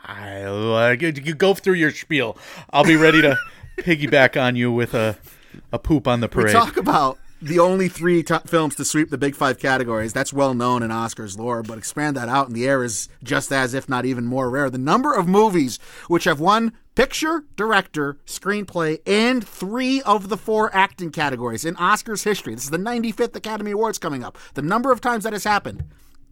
I uh, like it. You go through your spiel. I'll be ready to piggyback on you with a a poop on the parade. We talk about the only three t- films to sweep the big five categories. That's well known in Oscars lore, but expand that out, and the air is just as, if not even more rare. The number of movies which have won picture, director, screenplay, and three of the four acting categories in Oscars history. This is the 95th Academy Awards coming up. The number of times that has happened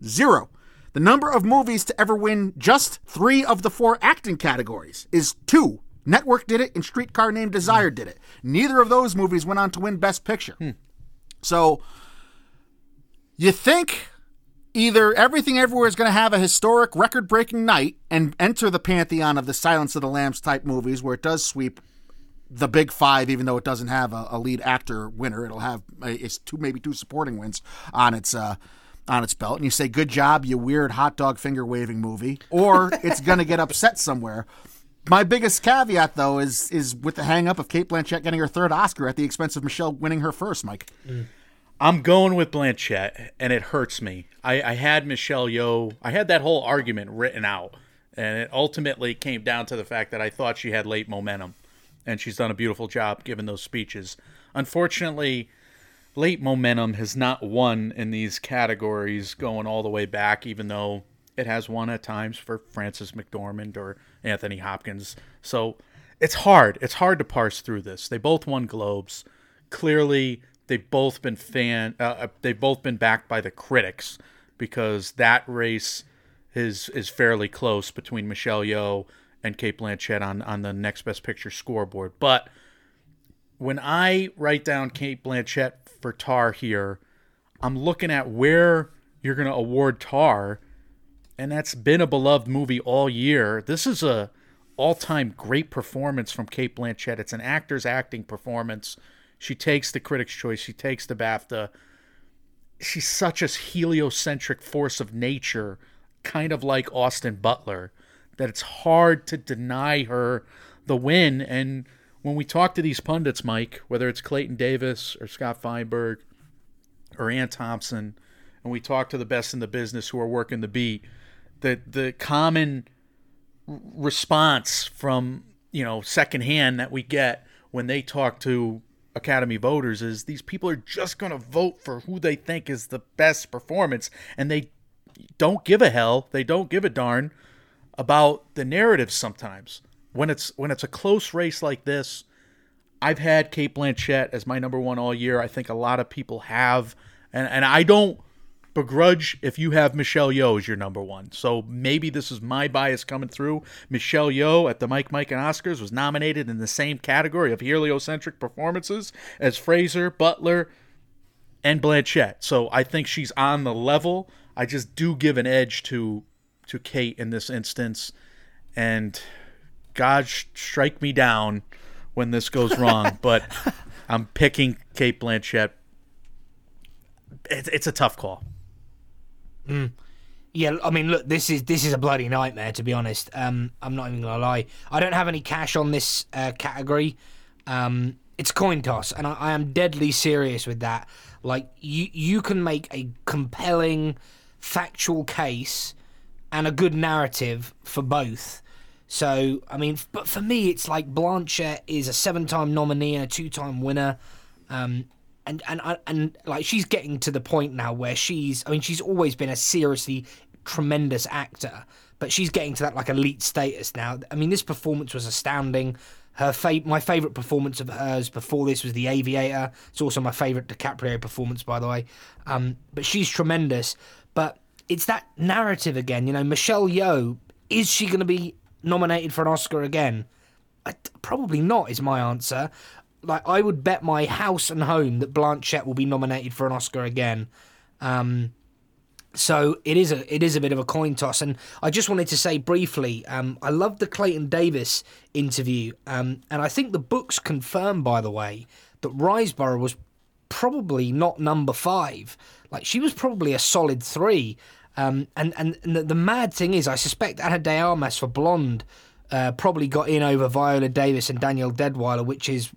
zero. The number of movies to ever win just three of the four acting categories is two. Network did it, and Streetcar Named Desire did it. Neither of those movies went on to win Best Picture. So, you think either Everything Everywhere is going to have a historic record breaking night and enter the pantheon of the Silence of the Lambs type movies where it does sweep the big five, even though it doesn't have a, a lead actor winner. It'll have it's two maybe two supporting wins on its uh, on its belt, and you say, "Good job, you weird hot dog finger waving movie," or it's going to get upset somewhere. My biggest caveat, though, is is with the hang up of Cate Blanchett getting her third Oscar at the expense of Michelle winning her first. Mike, mm. I'm going with Blanchett, and it hurts me. I, I had Michelle Yeoh. I had that whole argument written out, and it ultimately came down to the fact that I thought she had late momentum, and she's done a beautiful job giving those speeches. Unfortunately, late momentum has not won in these categories going all the way back, even though it has won at times for Frances McDormand or Anthony Hopkins. So it's hard. It's hard to parse through this. They both won Globes. Clearly, they've both been fan. Uh, uh, they've both been backed by the critics because that race is is fairly close between Michelle Yeoh and Cate Blanchett on on the next Best Picture scoreboard. But when I write down Cate Blanchett for Tar here, I'm looking at where you're going to award Tar, and that's been a beloved movie all year. This is a all-time great performance from Cate Blanchett. It's an actor's acting performance. She takes the Critics' Choice. She takes the BAFTA. She's such a heliocentric force of nature, kind of like Austin Butler, that it's hard to deny her the win. And when we talk to these pundits, Mike, whether it's Clayton Davis or Scott Feinberg or Anne Thompson, and we talk to the best in the business who are working the beat, the the common response from you know secondhand that we get when they talk to Academy voters is these people are just going to vote for who they think is the best performance, and they don't give a hell. They don't give a darn about the narrative sometimes. When it's when it's a close race like this, I've had Cate Blanchett as my number one all year. I think a lot of people have, and and I don't begrudge if you have Michelle Yeoh as your number one. So maybe this is my bias coming through. Michelle Yeoh at the Mike Mike and Oscars was nominated in the same category of heliocentric performances as Fraser, Butler, and Blanchett. So I think she's on the level. I just do give an edge to to Cate in this instance, and God strike me down when this goes wrong. but I'm picking Cate Blanchett. It's, it's a tough call. Yeah, I mean, look, this is this is a bloody nightmare to be honest. Um, I'm not even gonna lie. I don't have any cash on this uh, category. Um, it's coin toss, and I, I am deadly serious with that. Like, you you can make a compelling, factual case and a good narrative for both. So, I mean, but for me, it's like Blanchett is a seven-time nominee and a two-time winner. Um, and and and, like she's getting to the point now where she's I mean she's always been a seriously tremendous actor but she's getting to that like elite status now. I mean this performance was astounding. Her fa- my favorite performance of hers before this was The Aviator. It's also my favorite DiCaprio performance by the way. Um but she's tremendous. But it's that narrative again you know Michelle Yeoh is she going to be nominated for an Oscar again? I, probably not is my answer. Like I would bet my house and home that Blanchett will be nominated for an Oscar again. Um, so it is a it is a bit of a coin toss, and I just wanted to say briefly, um, I loved the Clayton Davis interview, um, and I think the books confirm, by the way, that Riseborough was probably not number five. Like she was probably a solid three. Um, and and, and the, the mad thing is, I suspect Ana De Armas for Blonde uh, probably got in over Viola Davis and Danielle Deadwyler, which is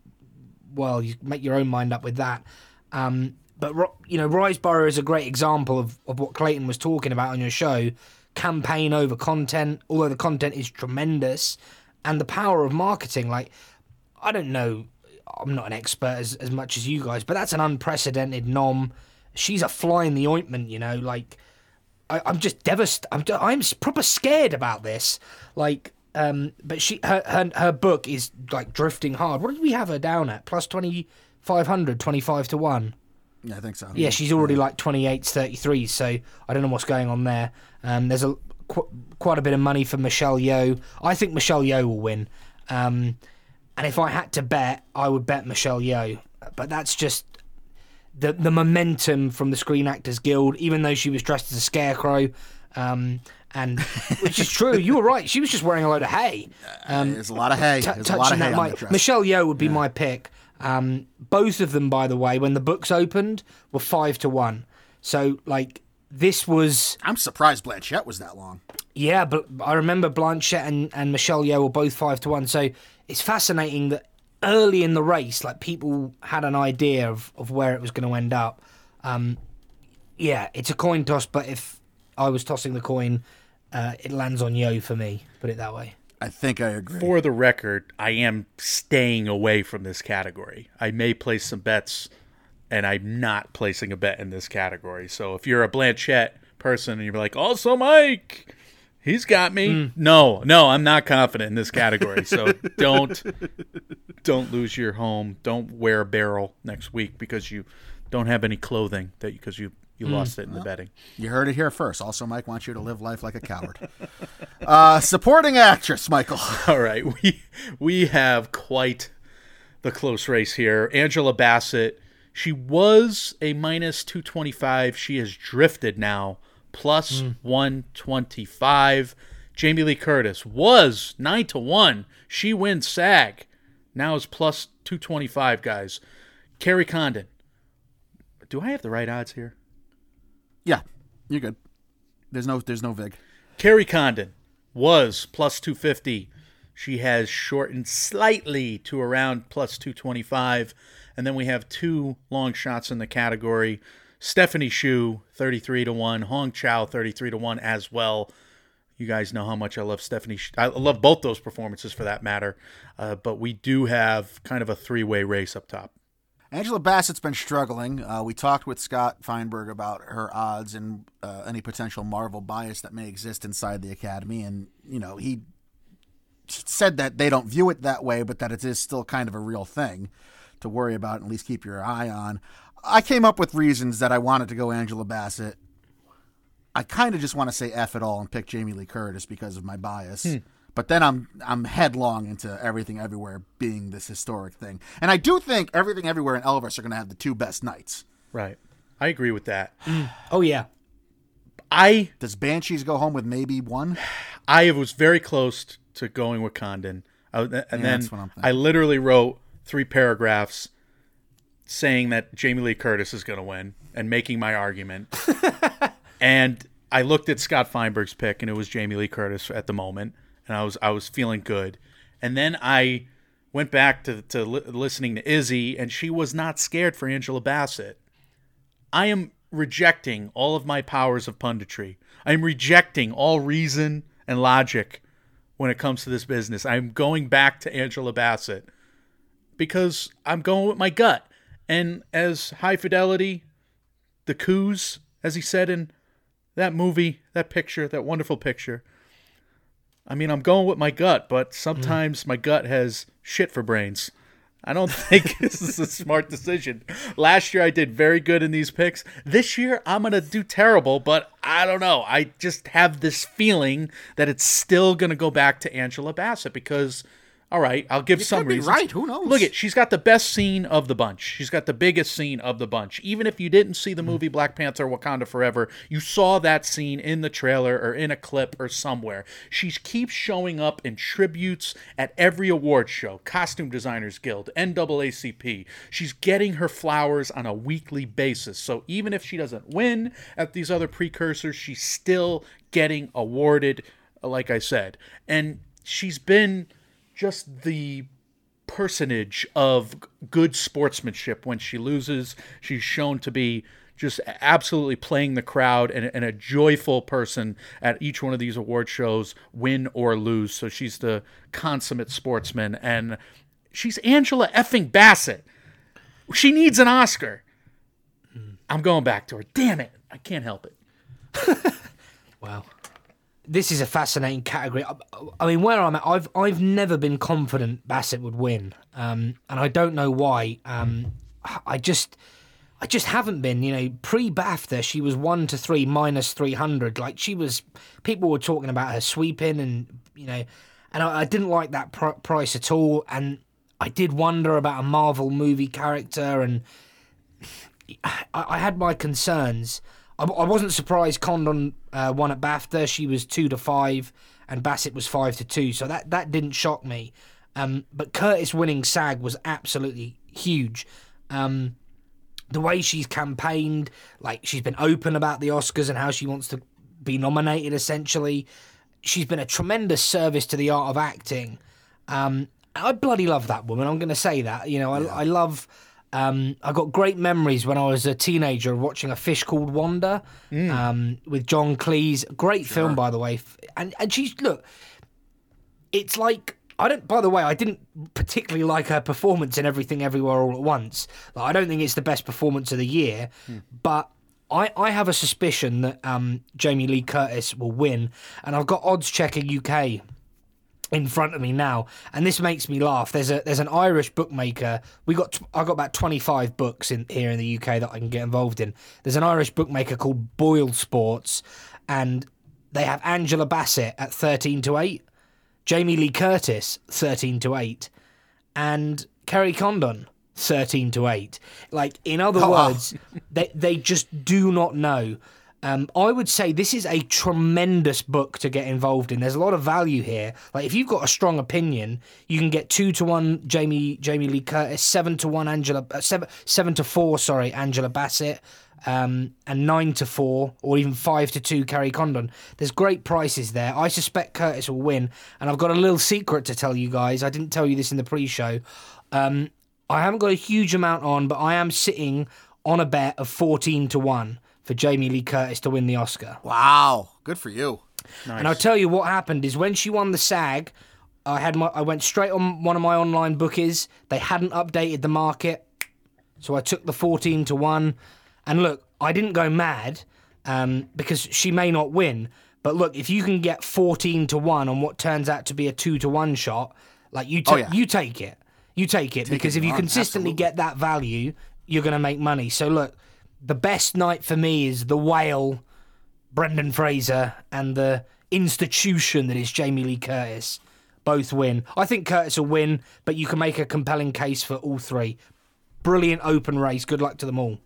well, you make your own mind up with that. Um, but you know, Riseborough is a great example of, of what Clayton was talking about on your show: campaign over content. Although the content is tremendous, and the power of marketing. Like, I don't know, I'm not an expert as, as much as you guys, but that's an unprecedented nom. She's a fly in the ointment, you know. Like, I, I'm just devastated. I'm, I'm proper scared about this. Like, um, but she her, her her book is like drifting hard. What did we have her down at? Plus 2500, 25 to one. Yeah, I think so. Yeah, she's already like 28 33, so I don't know what's going on there. Um, there's a qu- quite a bit of money for Michelle Yeoh. I think Michelle Yeoh will win. Um, and if I had to bet, I would bet Michelle Yeoh. But that's just the the momentum from the Screen Actors Guild, even though she was dressed as a scarecrow. Um, and which is true, you were right. She was just wearing a load of hay. Um, There's a lot of hay. t- There's a lot of hay on that dress. Michelle Yeoh would be my pick. Um, both of them, by the way, when the books opened, were five to one. So like this was I'm surprised Blanchett was that long. yeah, but I remember Blanchett and, and Michelle Yeoh were both five to one. So it's fascinating that early in the race, like people had an idea of, of where it was going to end up. Um, yeah, it's a coin toss, but if I was tossing the coin, uh, it lands on Yeoh for me. Put it that way. I think I agree. For the record, I am staying away from this category. I may place some bets, and I'm not placing a bet in this category. So if you're a Blanchett person and you're like, also Mike, he's got me. No, no, I'm not confident in this category. So don't don't lose your home. Don't wear a barrel next week because you don't have any clothing that because you you lost it in the betting. You heard it here first. Also, Mike wants you to live life like a coward. uh, supporting actress, Michael. All right, we we have quite the close race here. Angela Bassett, she was a minus 225. She has drifted now plus 125. Jamie Lee Curtis was 9 to 1. She wins SAG. Now is plus 225, guys. Kerry Condon. Do I have the right odds here? Yeah, you're good. There's no, there's no vig. Kerry Condon was plus 250. She has shortened slightly to around plus 225. And then we have two long shots in the category. Stephanie Hsu, 33 to 1. Hong Chau, 33 to 1 as well. You guys know how much I love Stephanie. I love both those performances for that matter. Uh, but we do have kind of a three way race up top. Angela Bassett's been struggling. Uh, we talked with Scott Feinberg about her odds and uh, any potential Marvel bias that may exist inside the Academy, and you know he said that they don't view it that way, but that it is still kind of a real thing to worry about and at least keep your eye on. I came up with reasons that I wanted to go Angela Bassett. I kind of just want to say F it all and pick Jamie Lee Curtis because of my bias. But then I'm I'm headlong into everything everywhere being this historic thing, and I do think everything everywhere and Elvis are going to have the two best nights. Right. I agree with that. Oh yeah, I Does Banshees go home with maybe one? I was very close to going with Condon, I, and then that's what I'm thinking. I literally wrote three paragraphs saying that Jamie Lee Curtis is going to win and making my argument. and I looked at Scott Feinberg's pick, and it was Jamie Lee Curtis at the moment, and I was I was feeling good. And then I went back to to li- listening to Izzy, and she was not scared for Angela Bassett. I am rejecting all of my powers of punditry. I am rejecting all reason and logic when it comes to this business. I'm going back to Angela Bassett because I'm going with my gut. And as high fidelity, the coups, as he said in that movie, that picture, that wonderful picture. I mean, I'm going with my gut, but mm. sometimes my gut has shit for brains. I don't think this is a smart decision. Last year I did very good in these picks. This year I'm going to do terrible, but I don't know. I just have this feeling that it's still going to go back to Angela Bassett because all right, I'll give some could be reasons. right. Who knows? Look at she's got the best scene of the bunch. She's got the biggest scene of the bunch. Even if you didn't see the hmm. movie Black Panther Wakanda Forever, you saw that scene in the trailer or in a clip or somewhere. She keeps showing up in tributes at every award show, Costume Designers Guild, NAACP. She's getting her flowers on a weekly basis. So even if she doesn't win at these other precursors, she's still getting awarded, like I said. And she's been just the personage of good sportsmanship. When she loses she's shown to be just absolutely playing the crowd and, and a joyful person at each one of these award shows win or lose. So she's the consummate sportsman. And she's angela effing bassett. She needs an oscar. Hmm. I'm going back to her. Damn it. I can't help it. Wow. This is a fascinating category. I, I mean, where I'm at, I've I've never been confident Bassett would win, um, and I don't know why. Um, I just, I just haven't been. You know, pre BAFTA, she was one to three minus three hundred. Like she was, people were talking about her sweeping, and you know, and I, I didn't like that pr- price at all. And I did wonder about a Marvel movie character, and I, I had my concerns. I, I wasn't surprised Condon uh, won at BAFTA. She was two to five, and Bassett was five to two. So that that didn't shock me. Um, but Curtis winning SAG was absolutely huge. Um, the way she's campaigned, like she's been open about the Oscars and how she wants to be nominated. Essentially, she's been a tremendous service to the art of acting. Um, I bloody love that woman. I'm going to say that. You know, I, I love. Um, I got great memories when I was a teenager of watching A Fish Called Wanda um, with John Cleese. Great film, by the way. And and she's look, it's like I don't. By the way, I didn't particularly like her performance in Everything Everywhere All at Once. Like, I don't think it's the best performance of the year, but. I, I have a suspicion that um, Jamie Lee Curtis will win, and I've got Oddschecker UK in front of me now, and this makes me laugh. There's a there's an Irish bookmaker. We got I got about 25 books in here in the UK that I can get involved in. There's an Irish bookmaker called BoyleSports, and they have Angela Bassett at 13 to eight, Jamie Lee Curtis 13 to eight, and Kerry Condon 13 to 8 like in other oh. words they they just do not know um, I would say this is a tremendous book to get involved in. There's a lot of value here. Like if you've got a strong opinion, you can get two to one Jamie Jamie Lee Curtis, seven to one Angela, uh, seven seven to four sorry Angela Bassett, um, and nine to four or even five to two Kerry Condon. There's great prices there. I suspect Curtis will win, and I've got a little secret to tell you guys. I didn't tell you this in the pre-show. Um, I haven't got a huge amount on, but I am sitting on a bet of 14 to 1 for Jamie Lee Curtis to win the Oscar. Wow, good for you. And I'll tell you what happened is when she won the SAG, I had my I went straight on one of my online bookies. They hadn't updated the market. So I took the 14 to 1. And look, I didn't go mad um, because she may not win. But look, if you can get 14 to 1 on what turns out to be a 2 to 1 shot, like you, ta- Oh, yeah. you take it. You take it because it if you on, consistently absolutely. get that value, you're going to make money. So look, the best night for me is the whale Brendan Fraser and the institution that is Jamie Lee Curtis both win. I think Curtis will win, but you can make a compelling case for all three. Brilliant open race. Good luck to them all.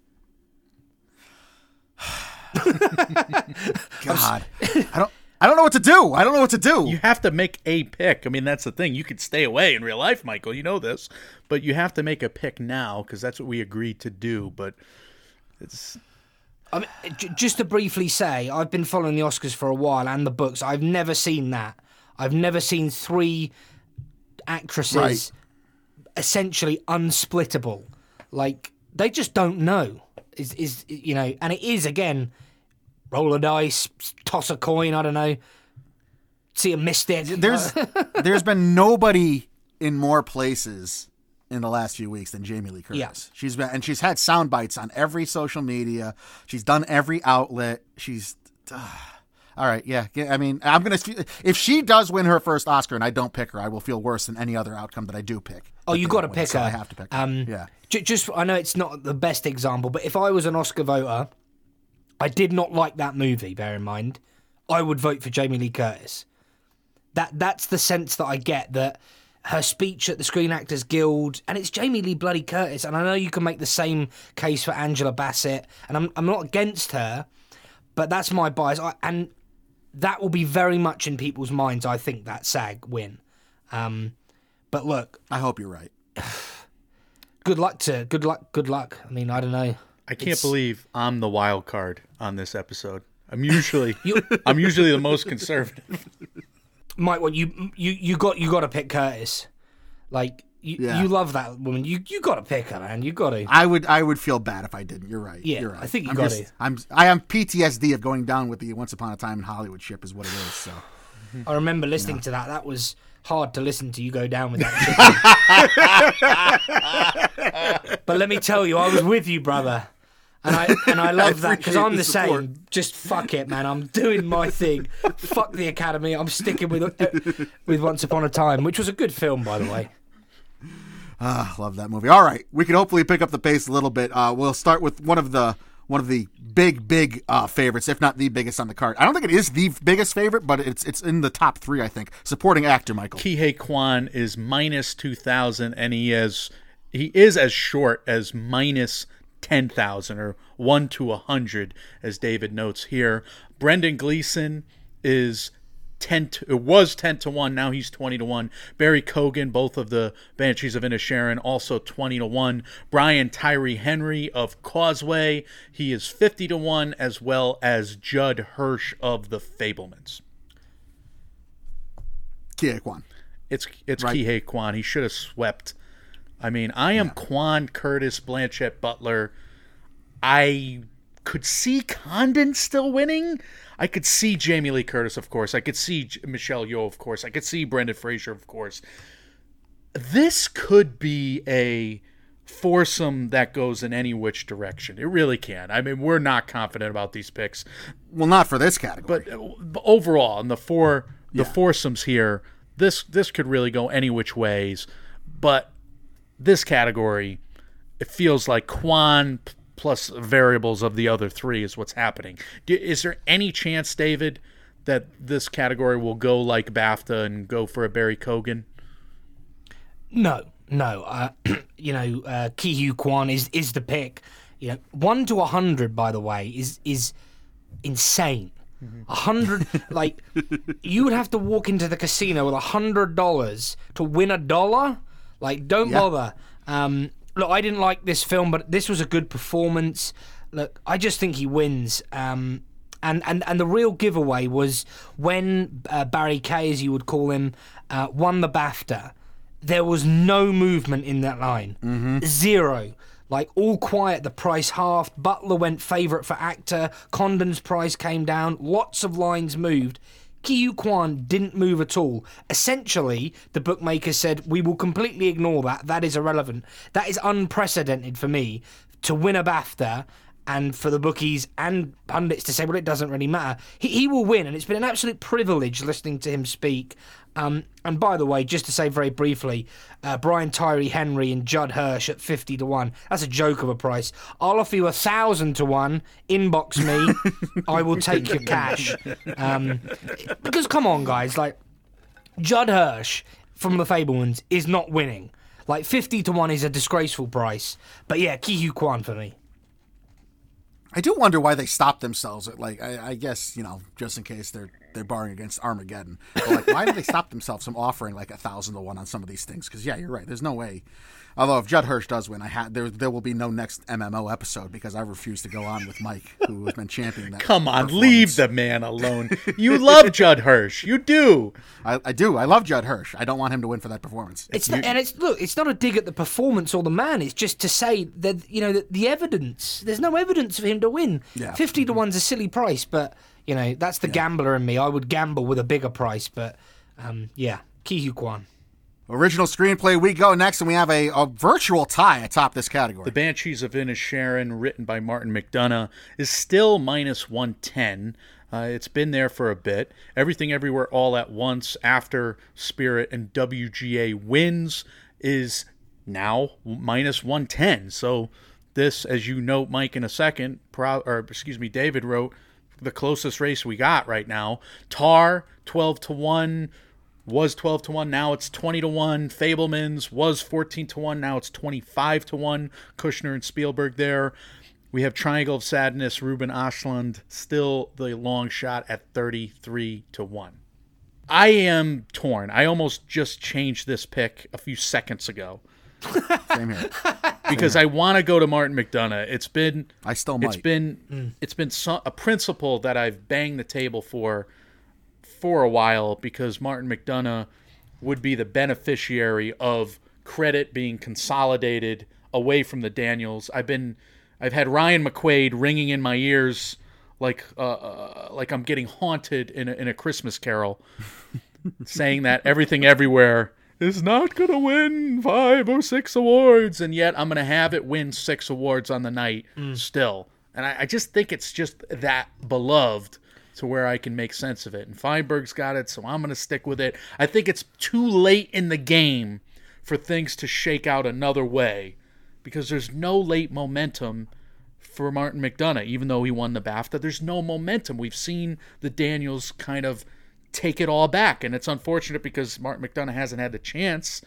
God, I don't. I don't know what to do. I don't know what to do. You have to make a pick. I mean, that's the thing. You could stay away in real life, Michael. You know this, but you have to make a pick now because that's what we agreed to do. But it's I mean, j- just to briefly say, I've been following the Oscars for a while and the books. I've never seen that. I've never seen three actresses Right. essentially unsplittable. Like they just don't know. Is is you know, and it is again, roll a dice, toss a coin. I don't know. See a mystic. There's there's been nobody in more places in the last few weeks than Jamie Lee Curtis. Yeah. She's been and she's had sound bites on every social media. She's done every outlet. She's all right, yeah. yeah, I mean, I'm gonna. If she does win her first Oscar and I don't pick her, I will feel worse than any other outcome that I do pick. Oh, you got to pick so her. I have to pick her. Um, yeah. J- just I know it's not the best example, but if I was an Oscar voter, I did not like that movie. Bear in mind, I would vote for Jamie Lee Curtis. That that's the sense that I get that her speech at the Screen Actors Guild, and it's Jamie Lee bloody Curtis. And I know you can make the same case for Angela Bassett, and I'm I'm not against her, but that's my bias. I, and that will be very much in people's minds. I think that SAG win. Um, but look, I hope you're right. good luck to good luck good luck i mean i don't know I can't believe I'm the wild card on this episode. I'm usually I'm usually the most conservative. mike what you you you got you got to pick curtis like you, Yeah. you love that woman you you got to pick her man you got to I would I would feel bad if I didn't. You're right. Yeah, You're right. I think you I'm got it. I'm I am PTSD of going down with the Once Upon a Time in Hollywood ship is what it is. So i remember listening to that that was hard to listen to you go down with that but let me tell you i was with you brother and I and I love that because I'm the the support. same. Just fuck it, man. I'm doing my thing. fuck the Academy. I'm sticking with with Once Upon a Time, which was a good film, by the way. Ah, love that movie. All right, we can hopefully pick up the pace a little bit. Uh, we'll start with one of the one of the big big uh, favorites, if not the biggest on the card. I don't think it is the biggest favorite, but it's it's in the top three. I think supporting actor Michael. Ke Huy Quan is minus two thousand, and he is he is as short as minus 10,000 or 1 to 100 as David notes here. Brendan Gleeson is 10 to, it was 10 to 1 now he's 20 to 1 barry keoghan both of the banshees of inisherin also 20 to 1 brian tyree henry of causeway he is 50 to 1 as well as judd hirsch of the fabelmans Quan. it's it's Right. Quan. He should have swept. I mean, I am Quan, Curtis, Blanchett, Butler. I could see Condon still winning. I could see Jamie Lee Curtis, of course. I could see J- Michelle Yeoh, of course. I could see Brendan Fraser, of course. This could be a foursome that goes in any which direction. It really can. I mean, we're not confident about these picks. Well, not for this category. But, uh, but overall, in the four the foursomes here, this this could really go any which ways. But this category, it feels like Quan p- plus variables of the other three is what's happening. Is there any chance, David, that this category will go like BAFTA and go for a Barry Keoghan? No, no. Uh, you know, uh, Ke Huy Quan is is the pick. You know, one to a hundred, by the way, is is insane. A hundred, like you would have to walk into the casino with a hundred dollars to win a dollar. Like, don't Yeah. bother. Um, look, I didn't like this film, but this was a good performance. Look, I just think he wins. Um, and, and, and the real giveaway was when uh, Barry Kay, as you would call him, uh, won the BAFTA. There was no movement in that line. Zero. Like all quiet, the price halved. Butler went favourite for actor. Condon's price came down. Lots of lines moved. Ke Huy Quan didn't move at all. Essentially, the bookmakers said, We will completely ignore that. That is irrelevant. That is unprecedented for me to win a BAFTA and for the bookies and pundits to say, Well, it doesn't really matter. He, he will win, and it's been an absolute privilege listening to him speak. Um, and by the way, just to say very briefly, uh, Brian Tyree Henry and Judd Hirsch at 50 to 1. That's a joke of a price. I'll offer you a thousand to one. Inbox me. I will take your cash. Um, because come on, guys, like Judd Hirsch from the Fabelmans is not winning. Like 50 to 1 is a disgraceful price. But yeah, Ke Huy Quan for me. I do wonder why they stopped themselves at like I, I guess you know just in case they're they're barring against Armageddon. But like why did they stop themselves from offering like a thousand to one on some of these things? Because yeah, you're right. There's no way. Although if Judd Hirsch does win, I ha- there there will be no next MMO episode because I refuse to go on with Mike, who has been championing that. Come on, leave the man alone. You love Judd Hirsch. You do. I, I do. I love Judd Hirsch. I don't want him to win for that performance. It's not, and it's look, it's not a dig at the performance or the man. It's just to say that you know that the evidence. There's no evidence for him to win. Yeah. Fifty to mm-hmm. one's a silly price, but you know that's the gambler in me. I would gamble with a bigger price, but um, yeah, Ke Huy Quan. Original screenplay. We go next, and we have a, a virtual tie atop this category. The Banshees of Inisherin, written by Martin McDonagh, is still minus 110. Uh, it's been there for a bit. Everything Everywhere All at Once after Spirit and WGA wins is now minus 110. So this, as you note, Mike, in a second, pro- or excuse me, David wrote the closest race we got right now. Tar 12 to 1 was 12 to 1 now it's 20 to 1 fabelmans was 14 to 1 now it's 25 to 1 kushner and spielberg there. We have triangle of sadness ruben ostlund still the long shot at 33 to 1 i am torn. I almost just changed this pick a few seconds ago Same here. because i want to go to martin mcdonagh it's been I still might. it's been it's been so, a principle that I've banged the table for for a while because Martin McDonagh would be the beneficiary of credit being consolidated away from the Daniels. I've been I've had Ryan McQuade ringing in my ears like uh, uh, like I'm getting haunted in a, in a Christmas Carol, saying that everything everywhere is not going to win five or six awards, and yet I'm going to have it win six awards on the night mm. still. And I, I just think it's just that beloved to where I can make sense of it. And Feinberg's got it, so I'm going to stick with it. I think it's too late in the game for things to shake out another way because there's no late momentum for Martin McDonagh, even though he won the BAFTA. There's no momentum. We've seen the Daniels kind of take it all back, and it's unfortunate because Martin McDonagh hasn't had the chance.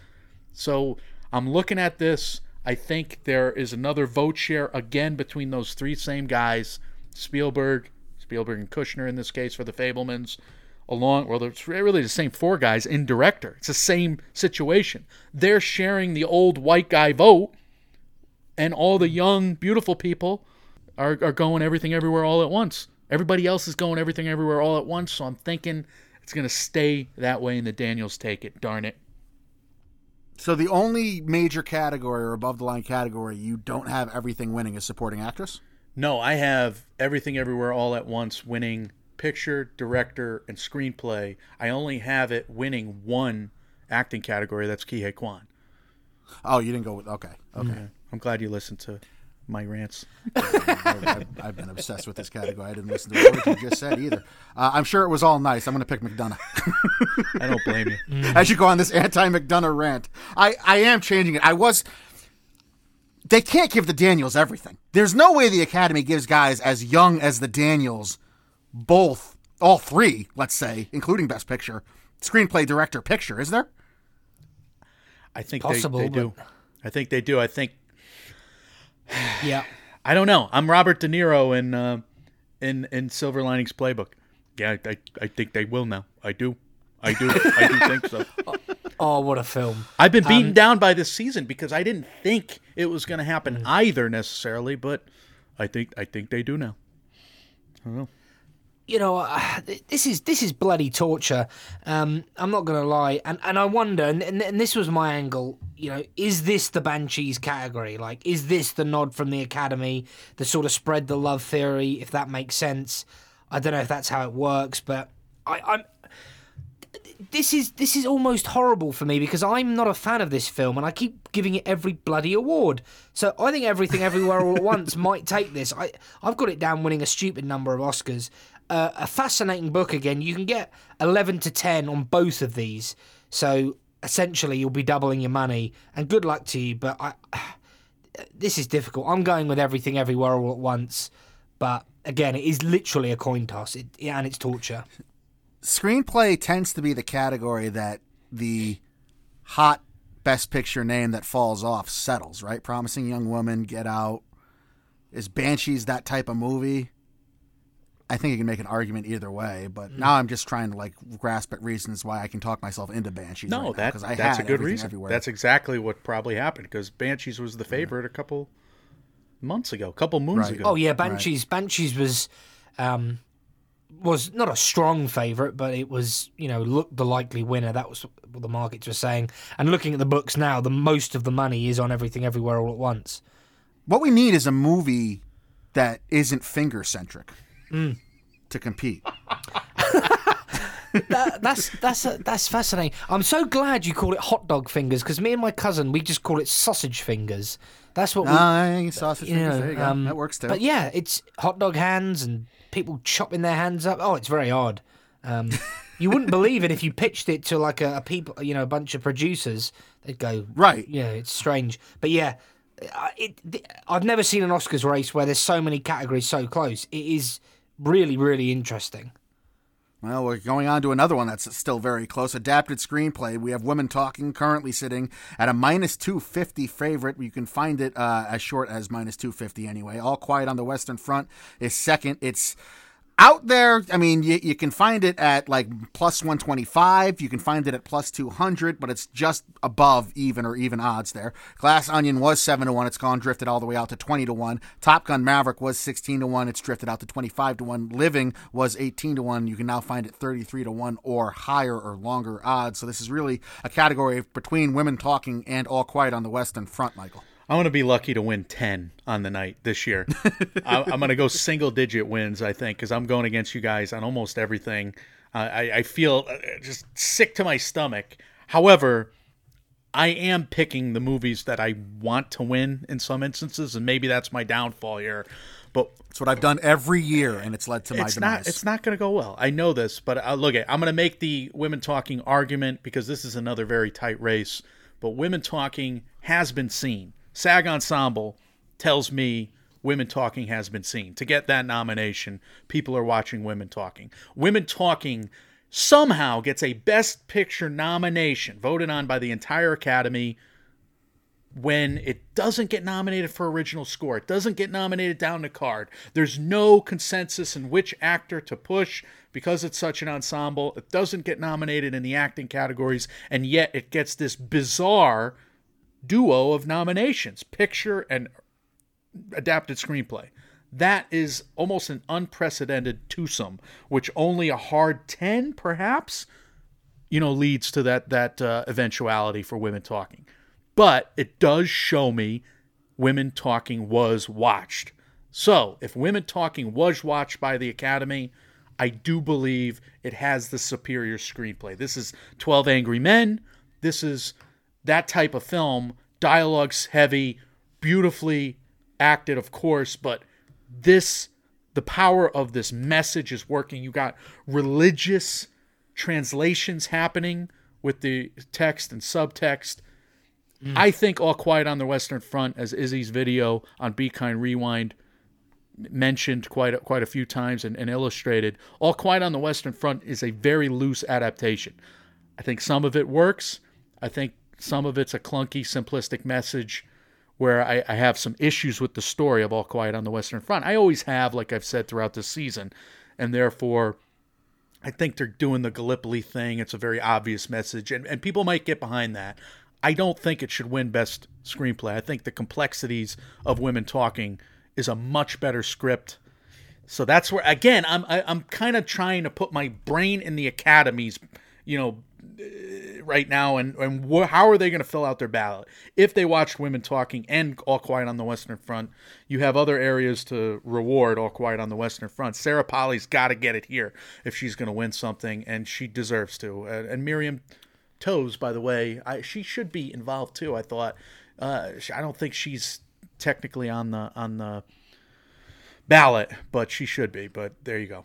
So I'm looking at this. I think there is another vote share again between those three same guys Spielberg, Spielberg and Kushner in this case for the Fabelmans, along, well, it's really the same four guys in director. It's the same situation. They're sharing the old white guy vote, and all the young, beautiful people are, are going everything everywhere all at once. Everybody else is going everything everywhere all at once, so I'm thinking it's going to stay that way and the Daniels take it. Darn it. So the only major category or above the line category you don't have everything winning is supporting actress. No, I have everything everywhere all at once winning picture, director, and screenplay. I only have it winning one acting category. That's Ke Huy Quan. Oh, you didn't go with okay. Okay. Mm-hmm. I'm glad you listened to my rants. I've, I've been obsessed with this category. I didn't listen to what you just said either. Uh, I'm sure it was all nice. I'm going to pick McDonagh. I don't blame you. As you go on this anti McDonagh rant, I, I am changing it. I was. They can't give the Daniels everything. There's no way the Academy gives guys as young as the Daniels both, all three, let's say, including Best Picture, screenplay, director, picture. Is there? I think Possible, they, they do. I think they do. I think Yeah. I don't know. I'm Robert De Niro in uh, in in Silver Linings Playbook. Yeah, I, I think they will now. I do. I do. I do think so. Oh, what a film. I've been beaten down by this season because I didn't think it was going to happen either necessarily, but I think I think they do now. You know, uh, this is this is bloody torture. Um, I'm not gonna lie, and and I wonder, and, and and this was my angle. You know, is this the Banshees category? Like, is this the nod from the Academy, the sort of spread the love theory? If that makes sense, I don't know if that's how it works, but I, I'm. This is this is almost horrible for me because I'm not a fan of this film and I keep giving it every bloody award. So I think everything everywhere all at once might take this. I I've got it down winning a stupid number of Oscars. A fascinating book again. You can get 11 to 10 on both of these. So essentially you'll be doubling your money and good luck to you, but I this is difficult. I'm going with everything everywhere all at once, but again, it is literally a coin toss it, and it's torture. screenplay tends to be the category that the hot best picture name that falls off settles, right? Promising Young Woman, Get Out. Is Banshees that type of movie? I think you can make an argument either way, but Mm. now I'm just trying to like grasp at reasons why I can talk myself into Banshees. No, right now, I that's a good reason. Everywhere. That's exactly what probably happened because Banshees was the favorite a couple months ago, a couple moons Right. ago. Oh yeah, Banshees. Banshees was um, was not a strong favourite, but it was you know looked the likely winner. That was what the markets were saying. And looking at the books now, the most of the money is on everything everywhere all at once. what we need is a movie that isn't finger centric Mm. to compete. That, that's that's that's fascinating. I'm so glad you call it hot dog fingers because me and my cousin we just call it sausage fingers. That's what we. Ah, sausage you fingers. know, there you go. um, that works too. But yeah, it's hot dog hands and people chopping their hands up. Oh, it's very odd. Um, you wouldn't believe it if you pitched it to like a, a people, you know, a bunch of producers. They'd go, Right. Yeah, it's strange, but yeah, I- it. I've never seen an Oscars race where there's so many categories so close. It is really, really interesting. Well, we're going on to another one that's still very close. Adapted screenplay. We have Women Talking currently sitting at a minus 250 favorite. You can find it uh, as short as minus 250 anyway. All Quiet on the Western Front is second. It's out there. I mean, you, you can find it at like plus 125. You can find it at plus 200, but it's just above even or even odds there. Glass Onion was 7 to 1. It's gone drifted all the way out to 20 to 1. Top Gun Maverick was 16 to 1. It's drifted out to 25 to 1. Living was 18 to 1. You can now find it 33 to 1 or higher or longer odds. So this is really a category between Women Talking and All Quiet on the Western Front, Michael. I'm going to be lucky to win 10 on the night this year. I, I'm going to go single digit wins, I think, because I'm going against you guys on almost everything. Uh, I, I feel uh, just sick to my stomach. However, I am picking the movies that I want to win in some instances, and maybe that's my downfall here. But It's what I've done every year, and it's led to my it's demise. not it's not going to go well. I know this, but uh, look at I'm going to make the women talking argument because this is another very tight race. But women talking has been seen. SAG Ensemble tells me women talking has been seen. To get that nomination, people are watching women talking. Women talking somehow gets a best picture nomination voted on by the entire academy when it doesn't get nominated for original score, it doesn't get nominated down the card. There's no consensus in which actor to push because it's such an ensemble. It doesn't get nominated in the acting categories, and yet it gets this bizarre duo of nominations picture and adapted screenplay. That is almost an unprecedented twosome, which only a hard 10 perhaps you know leads to that that uh, eventuality for women talking. But it does show me women talking was watched. So, if women talking was watched by the Academy, I do believe it has the superior screenplay. This is 12 Angry Men. This is that type of film, dialogues heavy, beautifully acted, of course, but this, the power of this message is working. You got religious translations happening with the text and subtext. Mm. I think All Quiet on the Western Front, as Izzy's video on Be Kind Rewind mentioned quite a, quite a few times and, and illustrated, All Quiet on the Western Front is a very loose adaptation. I think some of it works. I think some of it's a clunky, simplistic message where I, I have some issues with the story of All Quiet on the Western Front. I always have, like I've said throughout the season, and therefore I think they're doing the Gallipoli thing. It's a very obvious message, and, and people might get behind that. I don't think it should win Best Screenplay. I think the complexities of women talking is a much better script. So that's where again I'm I, I'm kind of trying to put my brain in the Academy's, you know, right now, and and wh- how are they going to fill out their ballot if they watched women talking and All Quiet on the Western Front? You have other areas to reward All Quiet on the Western Front. Sarah Polley's got to get it here if she's going to win something, and she deserves to. Uh, and Miriam Toews, by the way, I, she should be involved too. I thought. Uh, I don't think she's technically on the on the ballot, but she should be. But there you go.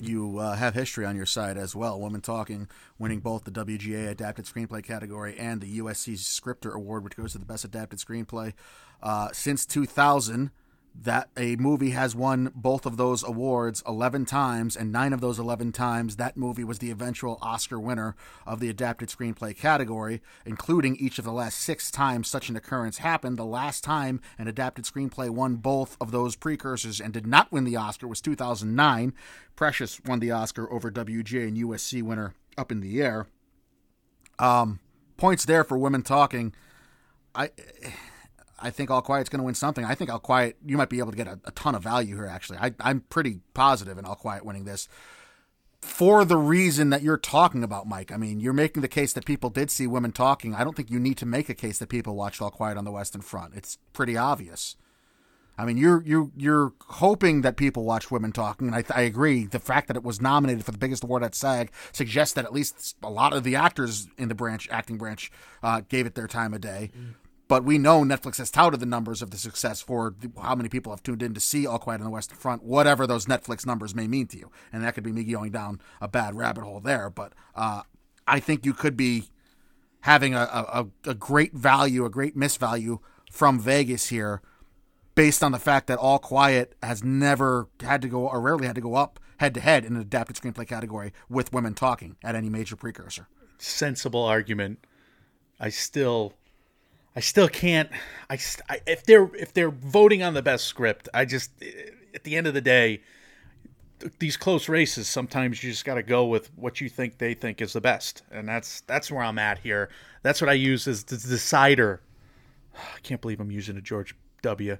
You uh, have history on your side as well. Woman Talking winning both the WGA Adapted Screenplay category and the USC Scripter Award, which goes to the Best Adapted Screenplay. Uh, since 2000, that a movie has won both of those awards 11 times, and nine of those 11 times, that movie was the eventual Oscar winner of the Adapted Screenplay category, including each of the last six times such an occurrence happened. The last time an adapted screenplay won both of those precursors and did not win the Oscar was 2009. Precious won the Oscar over WGA and USC winner Up in the Air. Um, points there for women talking. I. I think All Quiet's going to win something. I think All Quiet, you might be able to get a, a ton of value here, actually. I, I'm pretty positive in All Quiet winning this for the reason that you're talking about, Mike. I mean, you're making the case that people did see women talking. I don't think you need to make a case that people watched All Quiet on the Western Front. It's pretty obvious. I mean, you're you you're hoping that people watch women talking, and I, I agree. The fact that it was nominated for the biggest award at SAG suggests that at least a lot of the actors in the branch, acting branch, uh, gave it their time of day. But we know Netflix has touted the numbers of the success for how many people have tuned in to see All Quiet on the Western Front, whatever those Netflix numbers may mean to you. And that could be me going down a bad rabbit hole there. But uh, I think you could be having a, a, a great value, a great misvalue from Vegas here, based on the fact that All Quiet has never had to go, or rarely had to go up head to head in an adapted screenplay category with women talking at any major precursor. sensible argument. I still, I still can't. I, I if they're if they're voting on the best script, I just at the end of the day, these close races sometimes you just got to go with what you think they think is the best, and that's that's where I'm at here. That's what I use as the decider. I can't believe I'm using a George W.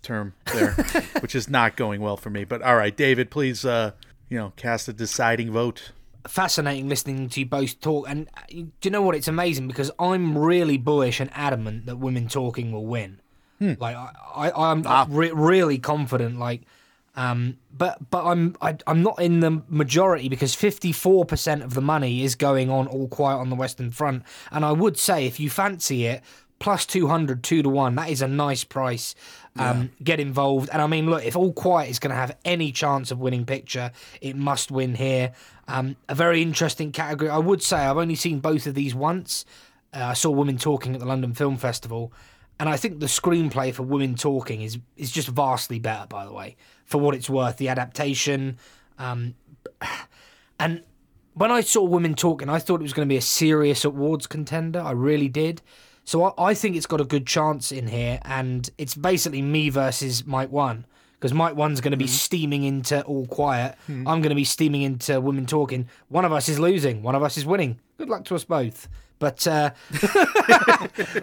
term there, which is not going well for me. But all right, David, please, uh, you know, cast a deciding vote. Fascinating listening to you both talk. And uh, do you know what? It's amazing because I'm really bullish and adamant that women talking will win. Like I, I I'm re- really confident. Like, um, but but I'm I, I'm not in the majority because 54 percent of the money is going on All Quiet on the Western Front. And I would say if you fancy it. Plus 200, 2 to 1. That is a nice price. Um, Get involved. And I mean, look, if All Quiet is going to have any chance of winning picture, it must win here. Um, a very interesting category. I would say I've only seen both of these once. Uh, I saw Women Talking at the London Film Festival. And I think the screenplay for Women Talking is is just vastly better, by the way, for what it's worth. The adaptation. Um, and when I saw Women Talking, I thought it was going to be a serious awards contender. I really did. So I, I think it's got a good chance in here, and it's basically me versus Mike One. Because Mike One's going to be steaming into All Quiet. I'm going to be steaming into Women Talking. One of us is losing. One of us is winning. Good luck to us both. But uh,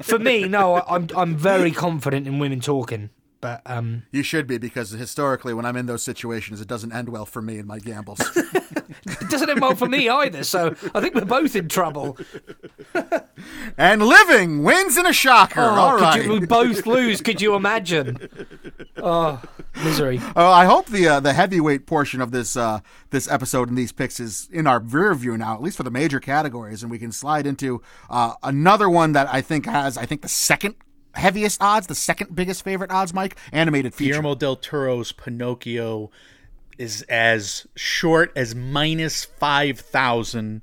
for me, no, I'm I'm very confident in Women Talking. But um, You should be because historically, when I'm in those situations, it doesn't end well for me in my gambles. it doesn't end well for me either. So I think we're both in trouble. and living wins in a shocker. Oh, All could right. you, we both lose. Could you imagine? Oh, misery. Uh, I hope the uh, the heavyweight portion of this uh, this episode and these picks is in our rear view now, at least for the major categories, and we can slide into uh, another one that I think has I think the second heaviest odds, the second biggest favorite odds, Mike, animated feature. Guillermo del Toro's Pinocchio is as short as minus five thousand.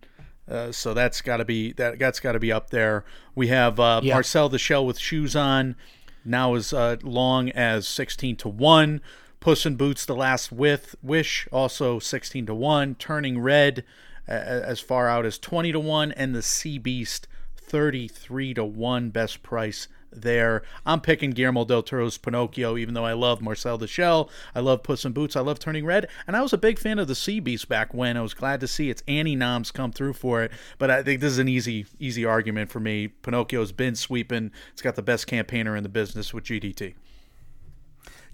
Uh, so that's got to be that that's got to be up there. We have uh, Yeah. Marcel the Shell with shoes on, now as uh, long as sixteen to one. Puss in Boots: The Last With Wish also sixteen to one. Turning Red uh, as far out as twenty to one, and the Sea Beast thirty three to one. Best price there. I'm picking Guillermo del Toro's Pinocchio, even though I love Marcel the Shell. I love Puss in Boots. I love Turning Red. And I was a big fan of the Sea Beast back when. I was glad to see its Annie noms come through for it. But I think this is an easy, easy argument for me. Pinocchio's been sweeping. It's got the best campaigner in the business with GDT.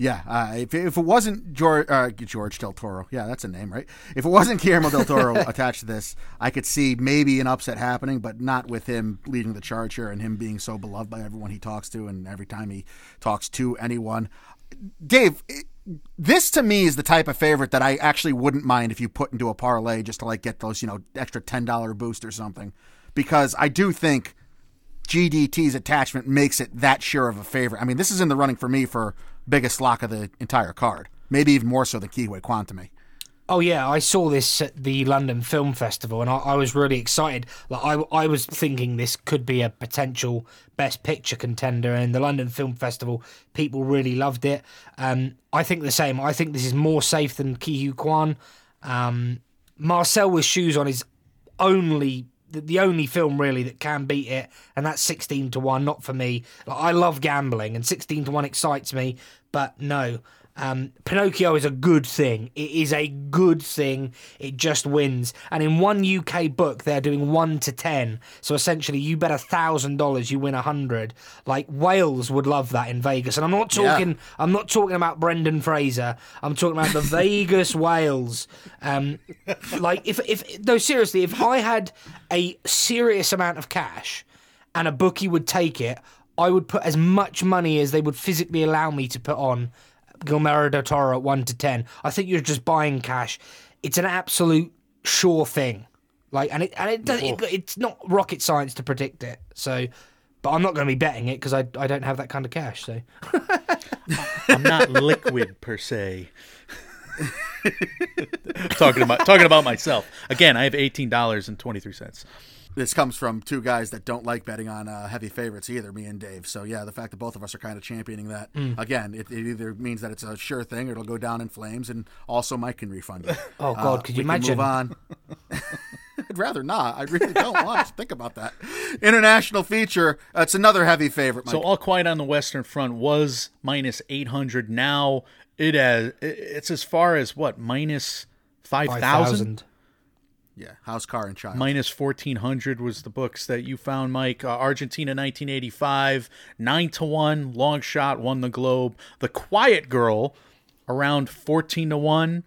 Yeah, uh, if, if it wasn't George, uh, George Del Toro, yeah, that's a name, right? If it wasn't Guillermo Del Toro attached to this, I could see maybe an upset happening, but not with him leading the charge here and him being so beloved by everyone he talks to and every time he talks to anyone. Dave, it- this to me is the type of favorite that I actually wouldn't mind if you put into a parlay just to like get those, you know, extra ten dollar boost or something, because I do think GDT's attachment makes it that sure of a favorite. I mean, this is in the running for me for biggest lock of the entire card. Maybe even more so than Kiwi Quantame. Oh yeah, I saw this at the London Film Festival, and I, I was really excited. Like I, I was thinking this could be a potential Best Picture contender, and the London Film Festival people really loved it. Um, I think the same. I think this is more safe than Ke Huy Quan. Um, Marcel with shoes on is only the, only film really that can beat it, and that's sixteen to one. Not for me. Like, I love gambling, and sixteen to one excites me, but no. Um, Pinocchio is a good thing. It is a good thing. It just wins. And in one UK book, they're doing one to ten. So essentially, you bet a thousand dollars, you win a hundred. Like whales would love that in Vegas. And I'm not talking. I'm not talking about Brendan Fraser. I'm talking about the Vegas whales. Um, like if if no seriously, if I had a serious amount of cash and a bookie would take it, I would put as much money as they would physically allow me to put on Guillermo del Toro at one to ten. I think you're just buying cash. It's an absolute sure thing. Like, and it and it, does, it it's not rocket science to predict it. So, but I'm not going to be betting it because I I don't have that kind of cash. So, I'm not liquid per se. talking about talking about myself again. I have eighteen dollars and twenty three cents. This comes from two guys that don't like betting on uh, heavy favorites either, me and Dave. So yeah, the fact that both of us are kind of championing that again, it, it either means that it's a sure thing or it'll go down in flames, and also Mike can refund it. oh god, could you we can imagine? move on. I'd rather not. I really don't want to think about that. International feature. Uh, it's another heavy favorite. Mike. So All Quiet on the Western Front was minus eight hundred. Now it has it's as far as what minus five Five thousand. Yeah, house, car, and child. Minus 1400 was the books that you found, Mike. Uh, Argentina 1985, 9 to 1, long shot, won the Globe. The Quiet Girl, around 14 to 1.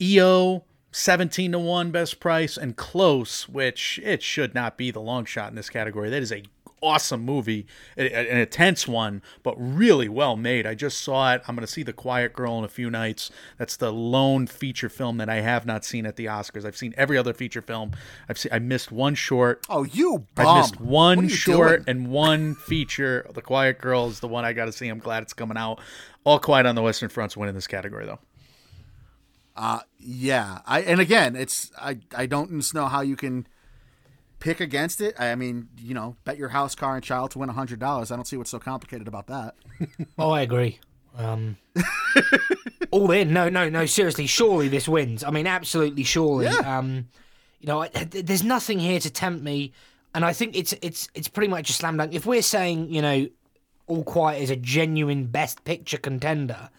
EO, 17 to 1, best price. And Close, which it should not be the long shot in this category. That is a awesome movie, an intense one, but really well made. I just saw it. I'm going to see The Quiet Girl in a few nights. That's the lone feature film that I have not seen at the Oscars. I've seen every other feature film. I've seen. I missed one short. oh, you I missed one short doing? and one feature. The Quiet Girl is the one I got to see. I'm glad it's coming out. All Quiet on the Western Front's winning this category though. Uh, yeah, I and again, it's I I don't know how you can pick against it. I mean, you know, bet your house, car, and child to win hundred dollars. I don't see what's so complicated about that. Oh, I agree. Um, all in. No, no, no. Seriously, surely this wins. I mean, absolutely, surely. Yeah. Um, you know, I- there's nothing here to tempt me. and I think it's it's it's pretty much a slam dunk. If we're saying you know, All Quiet is a genuine Best Picture contender,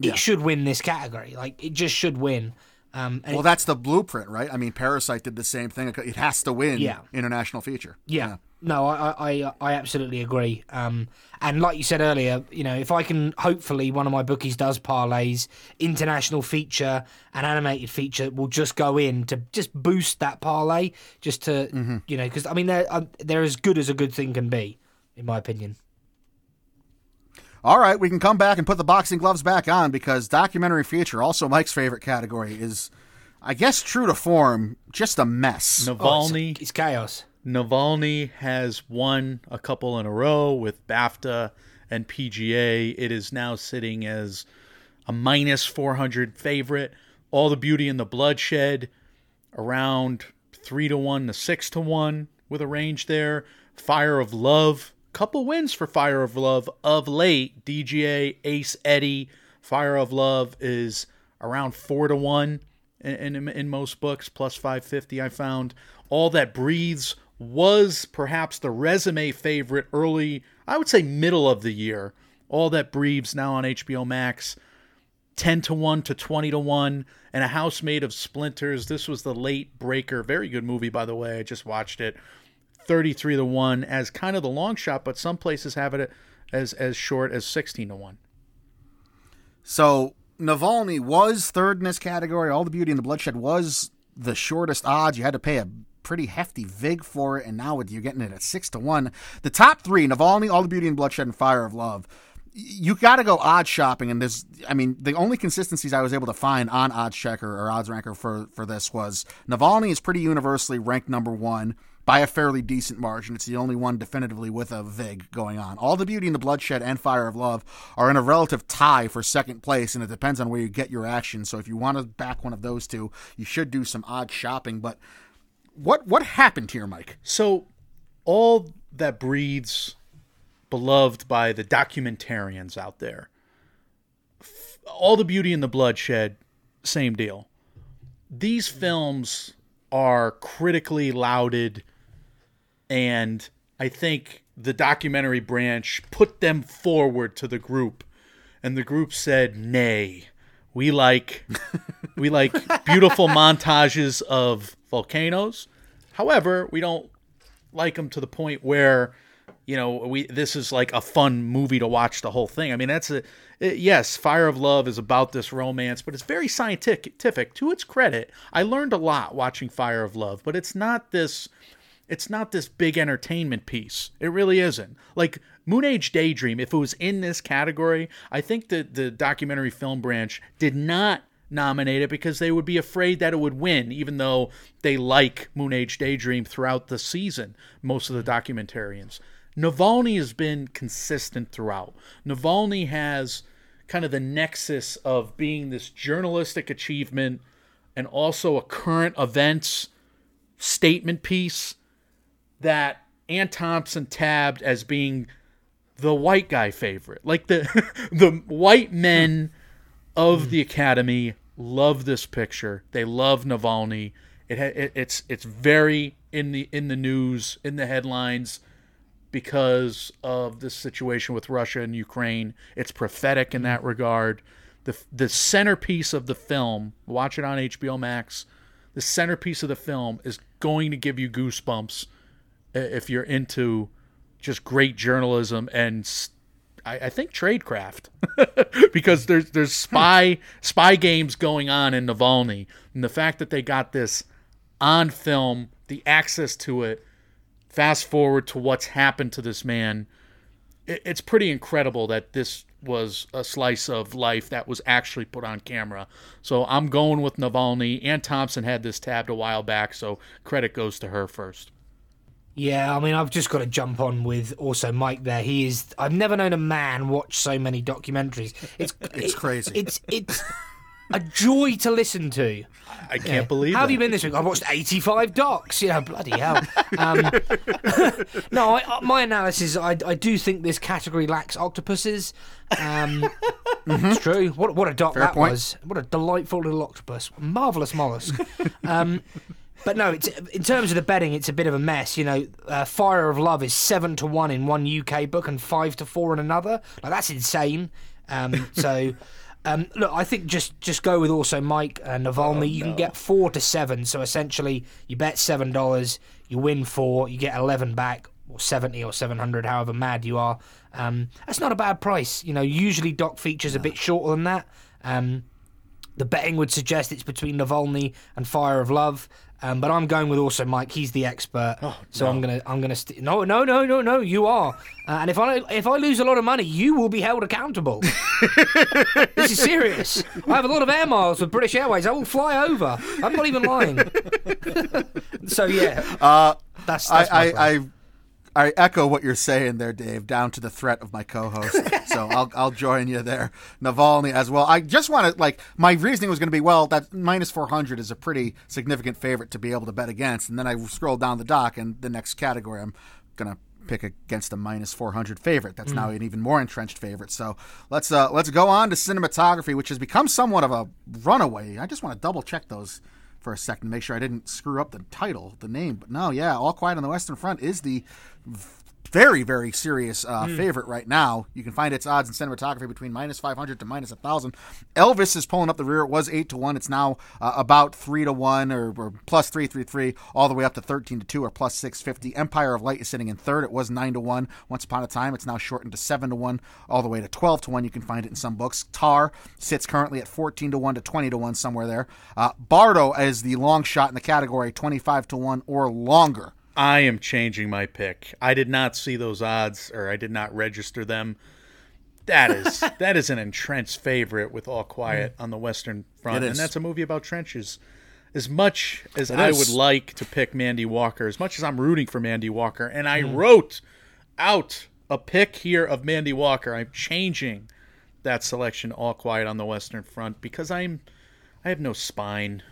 it should win this category. Like it just should win. Um, and Well, that's the blueprint, right? I mean, Parasite did the same thing. It has to win Yeah. international feature. Yeah. No, I, I, I- absolutely agree. Um, and like you said earlier, you know, if I can, hopefully, one of my bookies does parlays, international feature and animated feature will just go in to just boost that parlay, just to, you know, because I mean, they're um, they're as good as a good thing can be, in my opinion. All right, we can come back and put the boxing gloves back on because documentary feature, also Mike's favorite category, is, I guess, true to form, just a mess. Oh, it's- Navalny it's, chaos. Navalny has won a couple in a row with BAFTA and PGA. It is now sitting as a minus 400 favorite. All the Beauty and the Bloodshed around 3 to 1 to 6 to 1 with a range there. Fire of Love, couple wins for Fire of Love of late. DGA, Ace Eddie, Fire of Love is around 4 to 1 in, in, in most books, plus 550 I found. All That Breathes was perhaps the resume favorite early, I would say middle of the year. All That Breathes now on HBO Max. 10 to 1 to 20 to 1 and a house made of splinters this was the late breaker very good movie by the way i just watched it 33 to 1 as kind of the long shot but some places have it as as short as 16 to 1 So Navalny was third in this category. All the Beauty and the Bloodshed was the shortest odds. You had to pay a pretty hefty vig for it, and now you're getting it at six to one. The top three: Navalny, All the Beauty and Bloodshed, and Fire of Love. You got to go odd shopping, and there's, I mean, the only consistencies I was able to find on Oddschecker or Odds Ranker for for this was Navalny is pretty universally ranked number one by a fairly decent margin. It's the only one definitively with a VIG going on. All the Beauty and the Bloodshed and Fire of Love are in a relative tie for second place, and it depends on where you get your action. So if you want to back one of those two, you should do some odd shopping. But what what happened here, Mike? so all that breathes beloved by the documentarians out there all the beauty and the bloodshed same deal these films are critically lauded and i think the documentary branch put them forward to the group. And the group said nay we like we like beautiful montages of volcanoes. However we don't like them to the point where you know we this is like a fun movie to watch the whole thing. I mean that's a it- yes fire of love is about this romance but it's very scientific to its credit. I learned a lot watching fire of love but it's not this it's not this big entertainment piece it really isn't like moon age daydream if it was in this category i think that the documentary film branch did not nominate it because they would be afraid that it would win, even though they like Moon Age Daydream throughout the season, most of the documentarians. Navalny has been consistent throughout. Navalny has kind of the nexus of being this journalistic achievement and also a current events statement piece that Anne Thompson tabbed as being the white guy favorite. Like the the white men of the academy love this picture. They love Navalny. It, it it's it's very in the in the news in the headlines because of this situation with Russia and Ukraine. It's prophetic in that regard. The the centerpiece of the film, watch it on HBO Max. The centerpiece of the film is going to give you goosebumps if you're into just great journalism and I think tradecraft because there's there's hmm. spy spy games going on in Navalny and the fact that they got this on film, the access to it. Fast forward to what's happened to this man. It, it's pretty incredible that this was a slice of life that was actually put on camera. So I'm going with Navalny. Anne Thompson had this tabbed a while back, so credit goes to her first. Yeah, I mean, I've just got to jump on with also Mike there. He is. I've never known a man watch so many documentaries. It's It's crazy. It's it's a joy to listen to. I can't believe How have you been this week? I watched 85 docs. You know, bloody hell. Um, no, I, uh, my analysis, I, I do think this category lacks octopuses. Um, It's true. What what a doc that point. was. What a delightful little octopus. Marvelous mollusk. Um, but no, it's in terms of the betting, it's a bit of a mess. You know, uh, Fire of Love is seven to one in one UK book and five to four in another. Like that's insane. Um, so. Um, look, I think just just go with also Mike uh, Navalny. you can get four to seven. So essentially, you bet seven dollars, you win four, you get eleven back, or seventy or seven hundred, however mad you are. Um, that's not a bad price. You know, usually doc features a bit shorter than that. Um, the betting would suggest it's between Navalny and Fire of Love, um, but I'm going with also Mike. He's the expert, so I'm gonna I'm gonna st- no no no no no. You are, uh, and if I if I lose a lot of money, you will be held accountable. this is serious. I have a lot of air miles with British Airways. I will fly over. I'm not even lying. so yeah, Uh, that's, I, that's my plan. I, I I echo what you're saying there, Dave. Down to the threat of my co-host, so I'll I'll join you there, Navalny as well. I just want to like my reasoning was going to be well that minus 400 is a pretty significant favorite to be able to bet against, and then I scroll down the dock and the next category I'm gonna pick against a minus 400 favorite. That's now an even more entrenched favorite. So let's uh let's go on to cinematography, which has become somewhat of a runaway. I just want to double check those for a second to make sure I didn't screw up the title, the name. But no, yeah, All Quiet on the Western Front is the very, very serious uh, favorite right now. You can find its odds in cinematography between minus 500 to minus 1,000. Elvis is pulling up the rear. It was 8 to 1. It's now uh, about 3 to 1 or, or plus 333, all the way up to 13 to 2 or plus 650. Empire of Light is sitting in third. It was 9 to 1 once upon a time. It's now shortened to 7 to 1, all the way to 12 to 1. You can find it in some books. Tar sits currently at 14 to 1 to 20 to 1, somewhere there. Uh, Bardo is the long shot in the category, 25 to 1 or longer. I am changing my pick. I did not see those odds, or I did not register them. That is that is an entrenched favorite with All Quiet on the Western Front, and that's a movie about trenches. As much as It I is. would like to pick Mandy Walker, as much as I'm rooting for Mandy Walker, and I Hmm. wrote out a pick here of Mandy Walker, I'm changing that selection All Quiet on the Western Front because I'm I have no spine.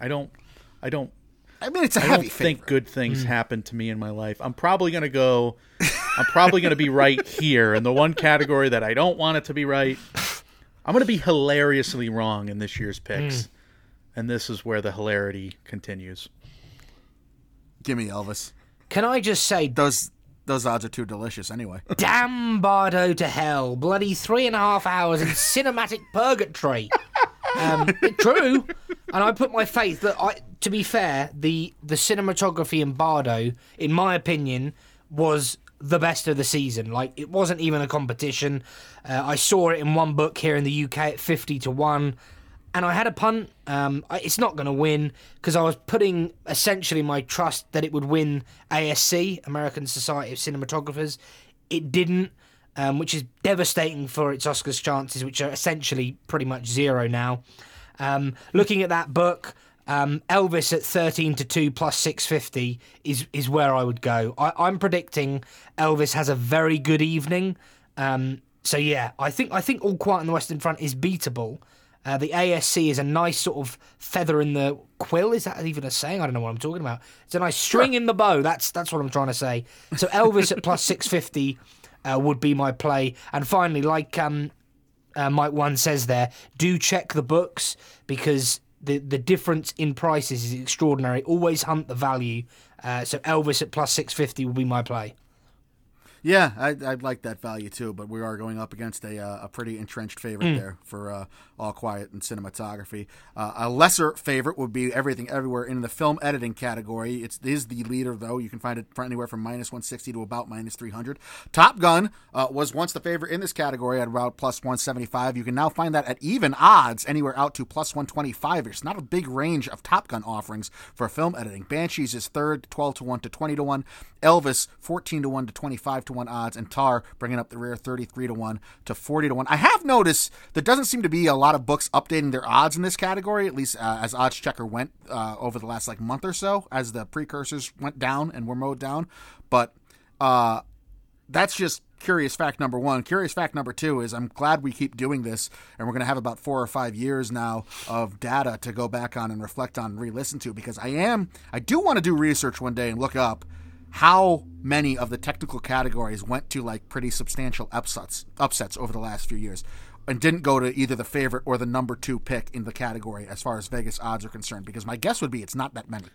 I don't I don't I mean, it's a I heavy don't favorite. think good things hmm. happen to me in my life. I'm probably going to go. I'm probably going to be right here in the one category that I don't want it to be right. I'm going to be hilariously wrong in this year's hmm. picks, and this is where the hilarity continues. Give me Elvis. Can I just say, Those those odds are too delicious anyway. damn Bardo to hell! Bloody three and a half hours in cinematic purgatory. Um, true, and I put my faith that I. To be fair, the the cinematography in Bardo, in my opinion, was the best of the season. Like it wasn't even a competition. Uh, I saw it in one book here in the UK at fifty to one. And I had a punt. Um, I- it's not going to win because I was putting essentially my trust that it would win ASC, American Society of Cinematographers. It didn't, um, which is devastating for its Oscars chances, which are essentially pretty much zero now. Um, looking at that book, um, Elvis at 13 to 2 plus 650 is, is where I would go. I, I'm predicting Elvis has a very good evening. Um, so yeah, I think I think All Quiet on the Western Front is beatable. Uh, the ASC is a nice sort of feather in the quill. Is that even a saying? I don't know what I'm talking about. It's a nice string in the bow. That's that's what I'm trying to say. So Elvis at plus six fifty uh, would be my play. And finally, like um, uh, Mike One says there, do check the books because the the difference in prices is extraordinary. Always hunt the value. Uh, so Elvis at plus six fifty will be my play. Yeah, I'd, I'd like that value too, but we are going up against a, uh, a pretty entrenched favorite there for uh, All Quiet in cinematography. Uh, a lesser favorite would be Everything Everywhere in the film editing category. It is the leader, though. You can find it anywhere from minus 160 to about minus 300. Top Gun uh, was once the favorite in this category at about plus 175. You can now find that at even odds, anywhere out to plus 125. It's not a big range of Top Gun offerings for film editing. Banshees is third, 12 to 1 to 20 to 1. Elvis, 14 to 1 to 25 to 1 odds, and Tar bringing up the rear 33 to 1 to 40 to 1. I have noticed there doesn't seem to be a lot of books updating their odds in this category, at least uh, as Oddschecker went uh, over the last like month or so, as the precursors went down and were mowed down. But uh, that's just curious fact number one. Curious fact number two is I'm glad we keep doing this, and we're going to have about four or five years now of data to go back on and reflect on and re listen to because I am, I do want to do research one day and look up how many of the technical categories went to like pretty substantial upsets upsets over the last few years and didn't go to either the favorite or the number two pick in the category as far as Vegas odds are concerned because my guess would be it's not that many.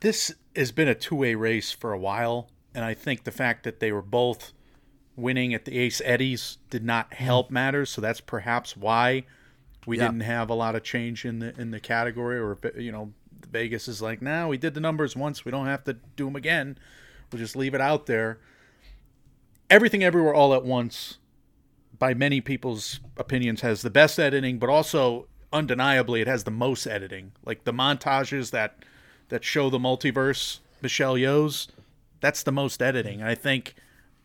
this has been a two-way race for a while, and I think the fact that they were both winning at the Ace Eddies did not mm-hmm. help matters. So that's perhaps why we Yeah. didn't have a lot of change in the in the category. Or you know, Vegas is like, now we did the numbers once, we don't have to do them again. We'll just leave it out there. Everything Everywhere All at Once, by many people's opinions, has the best editing, but also undeniably it has the most editing. Like the montages that that show the multiverse, Michelle Yeoh's, that's the most editing. And I think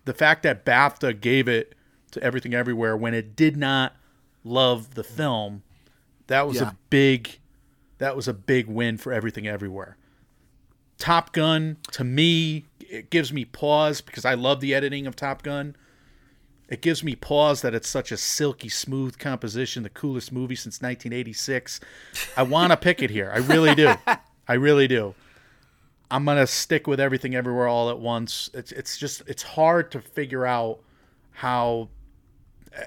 the fact that BAFTA gave it to Everything Everywhere when it did not love the film, that was Yeah. a big that was a big win for Everything Everywhere. Top Gun to me it gives me pause because I love the editing of Top Gun. It gives me pause that it's such a silky smooth composition, the coolest movie since 1986. I want to pick it here. I really do. I really do. I'm gonna stick with everything everywhere all at once. It's it's just it's hard to figure out how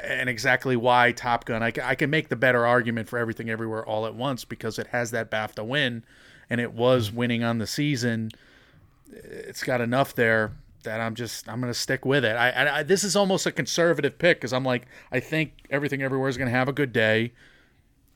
and exactly why Top Gun. I, I can make the better argument for everything everywhere all at once because it has that BAFTA win, and it was hmm. winning on the season. It's got enough there that I'm just I'm gonna stick with it. I, I, I this is almost a conservative pick because I'm like I think everything everywhere is gonna have a good day.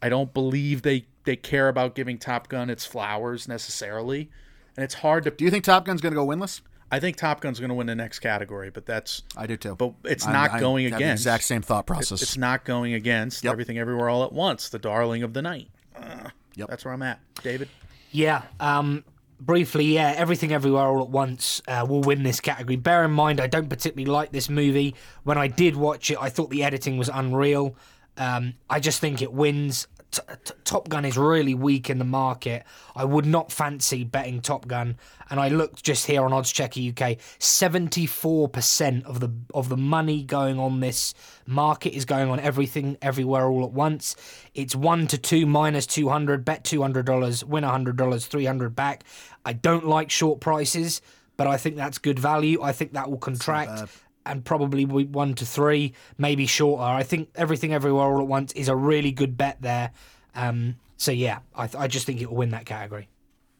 I don't believe they they care about giving Top Gun its flowers necessarily, and it's hard to. Do you think Top Gun's going to go winless? I think Top Gun's going to win the next category, but that's I do too. But it's I'm- not I going have the against exact same thought process. It's not going against Yep. everything everywhere all at once. The darling of the night. Uh, Yep. That's where I'm at, David. Yeah. Um, briefly, yeah, everything everywhere all at once uh, will win this category. Bear in mind, I don't particularly like this movie. When I did watch it, I thought the editing was unreal. Um, I just think it wins. T- T- Top Gun is really weak in the market. I would not fancy betting Top Gun. And I looked just here on Oddschecker UK. Seventy-four percent of the of the money going on this market is going on everything, everywhere, all at once. It's one to two minus two hundred. Bet two hundred dollars, win hundred dollars, three hundred back. I don't like short prices, but I think that's good value. I think that will contract and probably one to three, maybe shorter. I think everything everywhere all at once is a really good bet there. Um, so yeah, I, th- I just think it will win that category.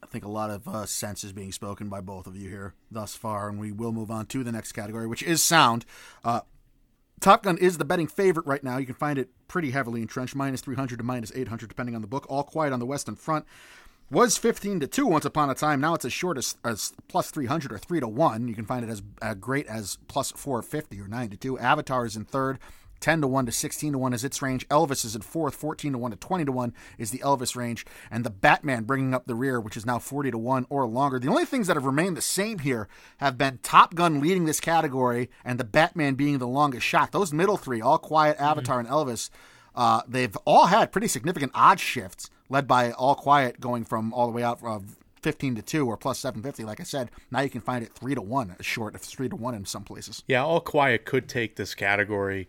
I think a lot of uh, sense is being spoken by both of you here thus far, and we will move on to the next category, which is sound. Uh, Top Gun is the betting favorite right now. You can find it pretty heavily entrenched, minus 300 to minus 800, depending on the book. All Quiet on the Western Front was 15 to 2 once upon a time. Now it's as short as, as plus 300 or 3 to 1. You can find it as uh, great as plus 450 or 9 to 2. Avatar is in third. 10 to 1 to 16 to 1 is its range. Elvis is in fourth. 14 to 1 to 20 to 1 is the Elvis range. And the Batman bringing up the rear, which is now 40 to 1 or longer. The only things that have remained the same here have been Top Gun leading this category and the Batman being the longest shot. Those middle three, All Quiet, Avatar, and Elvis, uh, they've all had pretty significant odd shifts, led by All Quiet going from all the way out of 15 to 2 or plus 750 like i said now you can find it 3 to 1 short it's 3 to 1 in some places Yeah, All Quiet could take this category.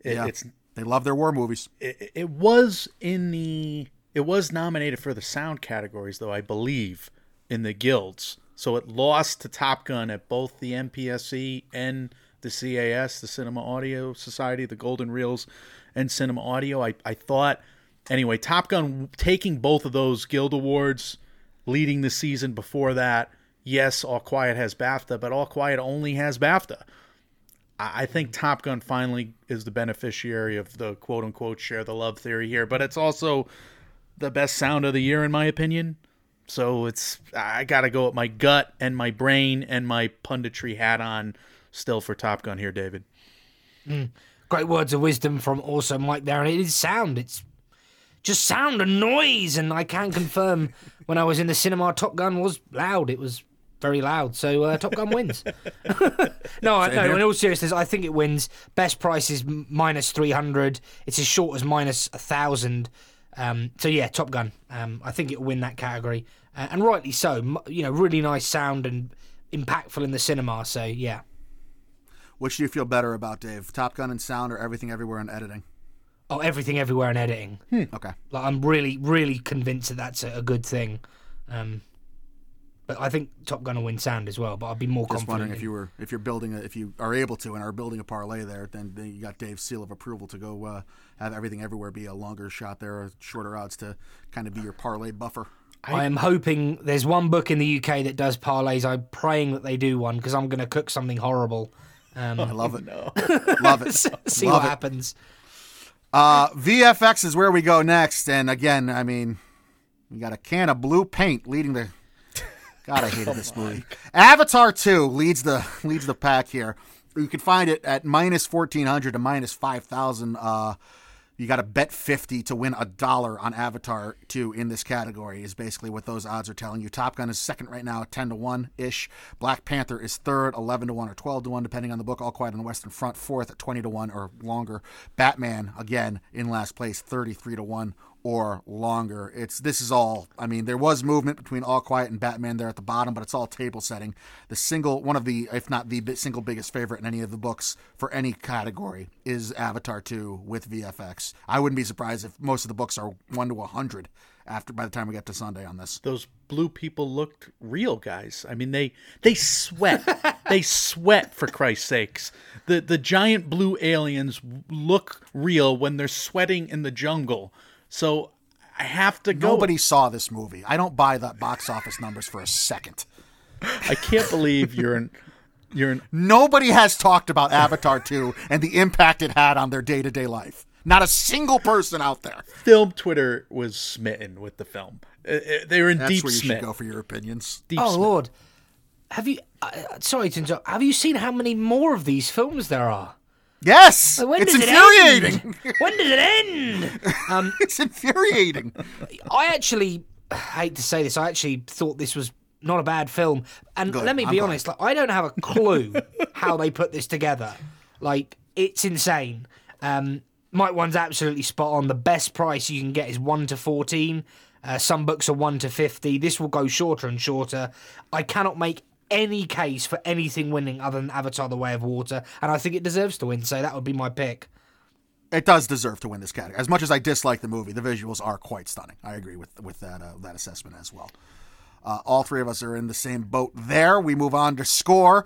It, yeah It's they love their war movies it, it was in the it was nominated for the sound categories though I believe in the guilds. So it lost to Top Gun at both the MPSC and the CAS, the Cinema Audio Society, the Golden Reels and Cinema Audio. I, I thought anyway, Top Gun taking both of those guild awards, leading the season before that. Yes, All Quiet has BAFTA, but All Quiet only has BAFTA. I think Top Gun finally is the beneficiary of the quote unquote share the love theory here, but it's also the best sound of the year in my opinion. So it's I got to go with my gut and my brain and my punditry hat on still for Top Gun here, David. Mm. Great words of wisdom from also Mike there, and it is sound. It's just sound and noise, and I can confirm when I was in the cinema, Top Gun was loud. It was very loud, so uh, Top Gun wins. no, I, no. In all seriousness, I think it wins. Best price is minus three hundred. It's as short as minus a thousand. Um, so yeah, Top Gun. Um, I think it'll win that category, uh, and rightly so. M- You know, really nice sound and impactful in the cinema. So yeah. which do you feel better about dave top gun and sound or everything everywhere and editing Oh, everything, everywhere, and editing. okay Like I'm really, really convinced that that's a, a good thing. Um, but I think Top Gun will win sound as well. But I'd be more just confident. wondering if you were if you're building a, if you are able to and are building a parlay there then, then you got dave's seal of approval to go uh, have everything everywhere be a longer shot there or shorter odds to kind of be your parlay buffer I, am hoping there's one book in the UK that does parlays. I'm praying that they do one because I'm going to cook something horrible. Um, I love it. Though. Love it. see Love what it. happens. Uh, VFX is where we go next, and again, I mean, we got a can of blue paint leading the. God, I hated this movie. Avatar Two leads the leads the pack here. You can find it at minus fourteen hundred to minus five thousand. Uh, you got to bet fifty to win a dollar on Avatar Two in this category. Is basically what those odds are telling you. Top Gun is second right now, ten to one ish. Black Panther is third, eleven to one or twelve to one, depending on the book. All Quiet on the Western Front fourth at twenty to one or longer. Batman again in last place, thirty three to one or longer. It's this is all. I mean, there was movement between All Quiet and Batman there at the bottom, but it's all table setting. The single, one of the, if not the single biggest favorite in any of the books for any category is Avatar Two with VFX. I wouldn't be surprised if most of the books are one to a hundred after by the time we get to Sunday on this. those blue people looked real guys i mean they they sweat they sweat for christ's sakes the the giant blue aliens look real when they're sweating in the jungle so i have to go Nobody saw this movie. I don't buy the box office numbers for a second. i can't believe you're an you're an Nobody has talked about Avatar 2 and the impact it had on their day to day life. Not a single person out there. film twitter was smitten with the film Uh, uh, they were in That's deep where you smit should go for your opinions. deep Oh smit. Lord, have you? Uh, sorry to interrupt. Have you seen how many more of these films there are? Yes, When it's does it infuriating. end? when does it end? Um, it's infuriating. I actually hate to say this. I actually thought this was not a bad film. And Good, let me I'm be glad. honest. Like, I don't have a clue how they put this together. Like, it's insane. Um, Mike one's absolutely spot on. The best price you can get is one to fourteen. Uh, some books are one to fifty. This will go shorter and shorter. I cannot make any case for anything winning other than Avatar: The Way of Water, and I think it deserves to win. So that would be my pick. It does deserve to win this category. As much as I dislike the movie, the visuals are quite stunning. I agree with with that uh, that assessment as well. Uh, all three of us are in the same boat there. We move on to score.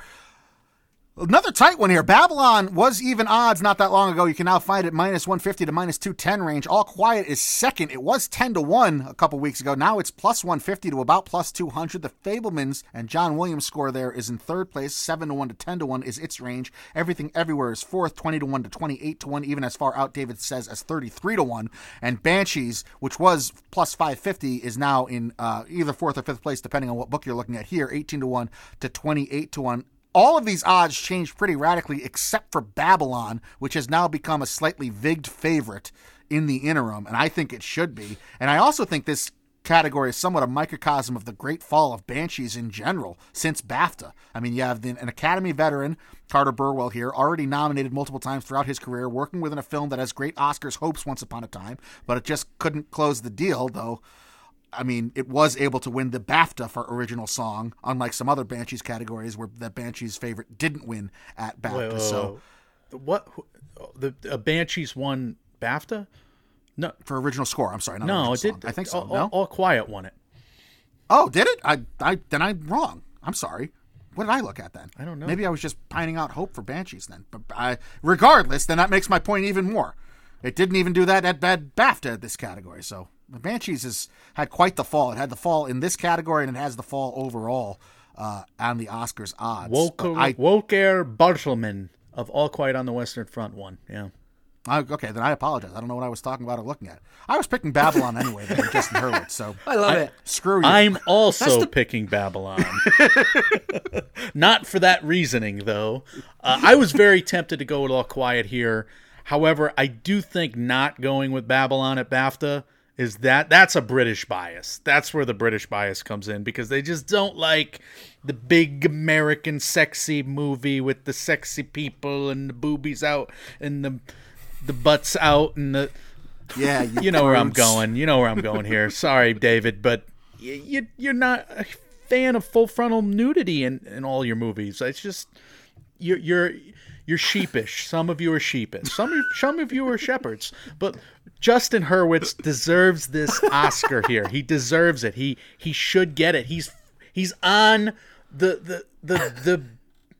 Another tight one here. Babylon was even odds not that long ago. You can now find it minus 150 to minus 210 range. All Quiet is second. It was 10 to 1 a couple weeks ago. Now it's plus 150 to about plus 200. The Fabelmans and John Williams score there is in third place. 7 to 1 to 10 to 1 is its range. Everything Everywhere is fourth. 20 to 1 to 28 to 1, even as far out, David says, as 33 to 1. And Banshees, which was plus 550, is now in uh, either fourth or fifth place, depending on what book you're looking at here. 18 to 1 to 28 to 1 all of these odds changed pretty radically except for Babylon, which has now become a slightly vigged favorite in the interim, and I think it should be. And I also think this category is somewhat a microcosm of the great fall of Banshees in general since BAFTA. I mean, you have an Academy veteran, Carter Burwell here, already nominated multiple times throughout his career, working within a film that has great Oscars hopes once upon a time, but it just couldn't close the deal, though I mean, it was able to win the BAFTA for original song, unlike some other Banshees categories where the Banshees favorite didn't win at BAFTA. Wait, wait, so wait. what the uh, banshees won bafta no for original score, I'm sorry, not no it did song. I think so. all, no. all, all quiet won it oh, did it? I, I then I'm wrong. I'm sorry. What did I look at then? I don't know. Maybe I was just pining out hope for Banshees then. But I, regardless, then that makes my point even more. It didn't even do that at bad BAFTA at this category. So the Banshees has had quite the fall. It had the fall in this category, and it has the fall overall uh, on the Oscars odds. Volker, But I, Volker Bertelmann of All Quiet on the Western Front won. Yeah. I, okay, then I apologize. I don't know what I was talking about or looking at. I was picking Babylon anyway, then Justin Hurwitz. So I love it. screw you. I'm also the- picking Babylon. Not for that reasoning, though. Uh, I was very tempted to go with All Quiet here. However, I do think not going with Babylon at BAFTA is that that's a British bias. That's where the British bias comes in because they just don't like the big American sexy movie with the sexy people and the boobies out and the the butts out and the yeah, you, you know where I'm going. You know where I'm going here. Sorry, David, but you, you you're not a fan of full frontal nudity in, in all your movies. It's just you're you're you're sheepish. Some of you are sheepish. Some some of you are shepherds. But Justin Hurwitz deserves this Oscar here. He deserves it. He he should get it. He's he's on the the the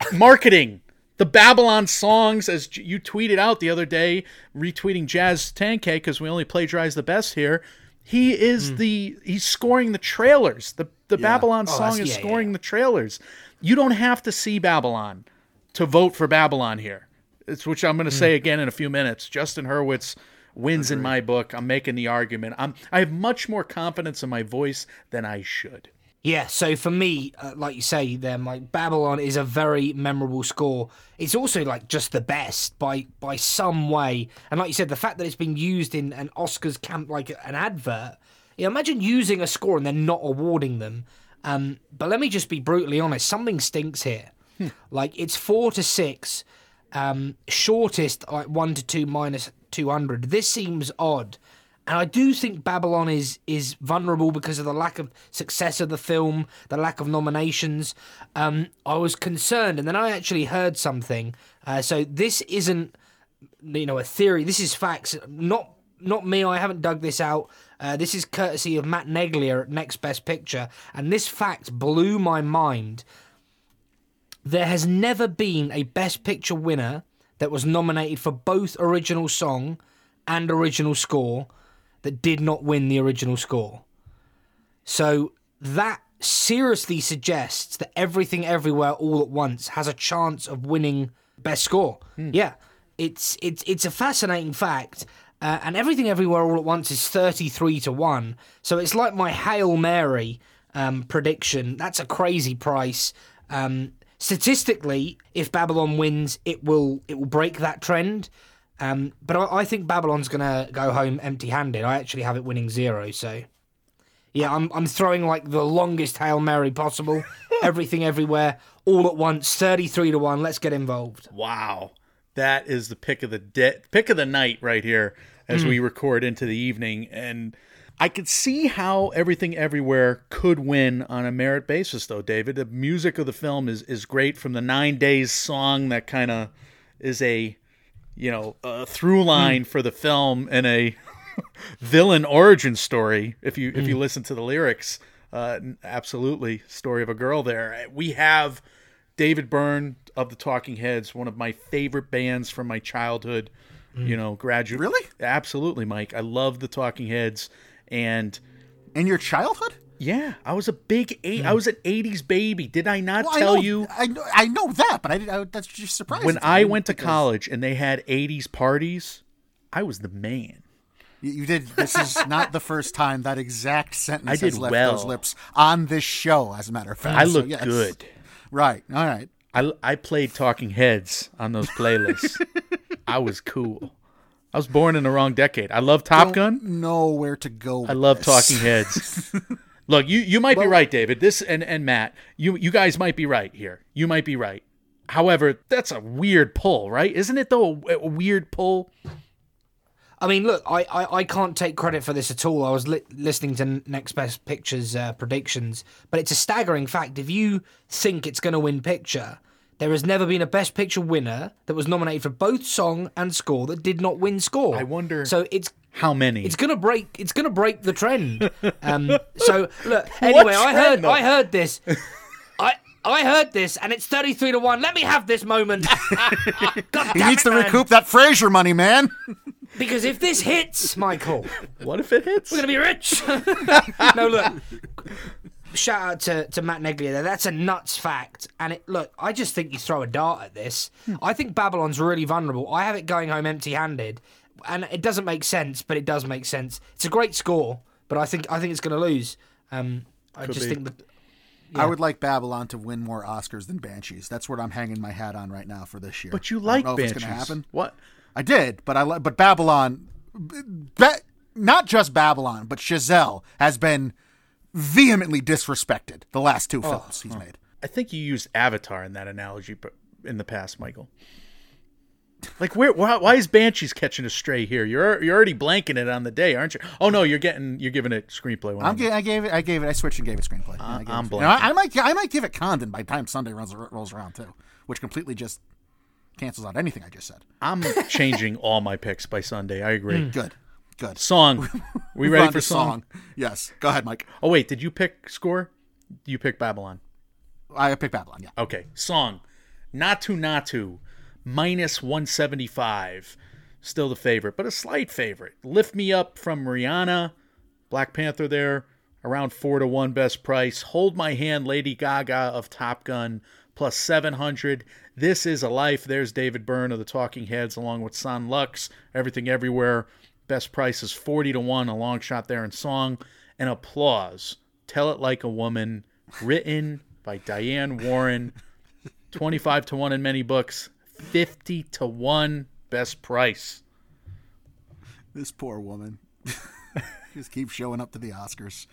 the marketing the Babylon songs, as you tweeted out the other day, retweeting Jazz Tangcay because we only plagiarize the best here. He is hmm. the he's scoring the trailers. The the Babylon Oh, song is yeah, scoring yeah. the trailers. You don't have to see Babylon to vote for Babylon here. It's which I'm going to hmm. say again in a few minutes. Justin Hurwitz wins in my book. I'm making the argument. I'm I have much more confidence in my voice than I should. Yeah, so for me, uh, like you say, there, like Babylon is a very memorable score. It's also like just the best by by some way, and like you said, the fact that it's been used in an Oscars camp like an advert. You know, imagine using a score and then not awarding them. Um, but let me just be brutally honest, something stinks here. Like it's four to six, um, shortest like one to two minus two hundred. This seems odd. And I do think Babylon is is vulnerable because of the lack of success of the film, the lack of nominations. Um, I was concerned, and then I actually heard something. Uh, so this isn't, you know, a theory. This is facts. Not not me. I haven't dug this out. Uh, this is courtesy of Matt Neglia at Next Best Picture, and this fact blew my mind. There has never been a Best Picture winner that was nominated for both original song and original score that did not win the original score. So that seriously suggests that Everything Everywhere All at Once has a chance of winning best score. Yeah. It's it's it's a fascinating fact. Uh, and Everything Everywhere All at Once is 33 to 1. So it's like my Hail Mary um, prediction. That's a crazy price. Um, statistically, if Babylon wins, it will it will break that trend. Um, but I, I think Babylon's gonna go home empty-handed. I actually have it winning zero. So, yeah, I'm I'm throwing like the longest hail mary possible. Everything, everywhere, all at once. Thirty-three to one. Let's get involved. Wow, that is the pick of the de- pick of the night right here as we record into the evening, and I could see how everything everywhere could win on a merit basis, though. David, the music of the film is is great from the Nine Days song that kind of is a you know a through hmm. line for the film and a villain origin story. If you if you hmm. listen to the lyrics, uh, absolutely story of a girl. There, we have David Byrne of the Talking Heads, one of my favorite bands from my childhood. Hmm. You know, graduate. Really? Absolutely, Mike. I love the Talking Heads, and In your childhood? yeah, I was a big eight. I was an '80s baby. Did I not Well, I tell know, you? I know, I know that, but I, I that's just surprising. When I went to college and they had '80s parties, I was the man. You, you did. This is not the first time that exact sentence I did has left well. those lips on this show. As a matter of fact, I So, look yes. good. Right. All right. I, I played Talking Heads on those playlists. I was cool. I was born in the wrong decade. I love Top Gun. Know where to go. I love Talking Heads. Look, you, you might be right, David. This and, and Matt, you you guys might be right here. You might be right. However, that's a weird pull, right? Isn't it though a, a weird pull? I mean, look, I, I, I can't take credit for this at all. I was li- listening to Next Best Pictures uh, predictions, but it's a staggering fact. If you think it's going to win picture, there has never been a Best Picture winner that was nominated for both song and score that did not win score. I wonder- So it's How many? it's gonna break. It's gonna break the trend. Um, so look. Anyway, I heard. though? I heard this. I. I heard this, and it's thirty-three to one. Let me have this moment. God He needs it, to man. recoup that Fraser money, man. Because if this hits, Michael, what if it hits? we're gonna be rich. no, look. Shout out to, to Matt Neglia there. That's a nuts fact. And it look, I just think you throw a dart at this. I think Babylon's really vulnerable. I have it going home empty handed. And it doesn't make sense, but it does make sense. It's a great score, but I think I think it's gonna lose. Um I just be. think that I would like Babylon to win more Oscars than Banshees. That's what I'm hanging my hat on right now for this year. But you I don't like know if it's Banshees. gonna happen. What? I did, but I li- but Babylon, ba- not just Babylon, but Chazelle has been vehemently disrespected the last two oh, films he's made. I think you used Avatar in that analogy but in the past, Michael. Like where? Why, why is Banshees catching a stray here? You're you're already blanking it on the day, aren't you? Oh no, you're getting you're giving it screenplay. When I'm I'm gi- I gave it. I gave it. I switched and gave it screenplay. Yeah, I gave I'm it- you know, blanking. I, I might. I might give it Condon by the time Sunday rolls, rolls around too, which completely just cancels out anything I just said. I'm changing all my picks by Sunday. I agree. Mm. Good. Good. Song. We ready for to song? Yes. Go ahead, Mike. Oh wait, did you pick score? You pick Babylon. I pick Babylon. Yeah. Okay, song. Naatu Naatu, minus 175. Still the favorite, but a slight favorite. Lift Me Up from Rihanna, Black Panther there, around four to one best price. Hold My Hand, Lady Gaga of Top Gun, plus 700. This is a Life. There's David Byrne of the Talking Heads, along with Son Lux, Everything Everywhere. Best price is 40 to 1, a long shot there in song. And Applause, Tell It Like a Woman, written by Diane Warren. 25 to 1 in many books, 50 to 1 best price. This poor woman. Just keeps showing up to the Oscars.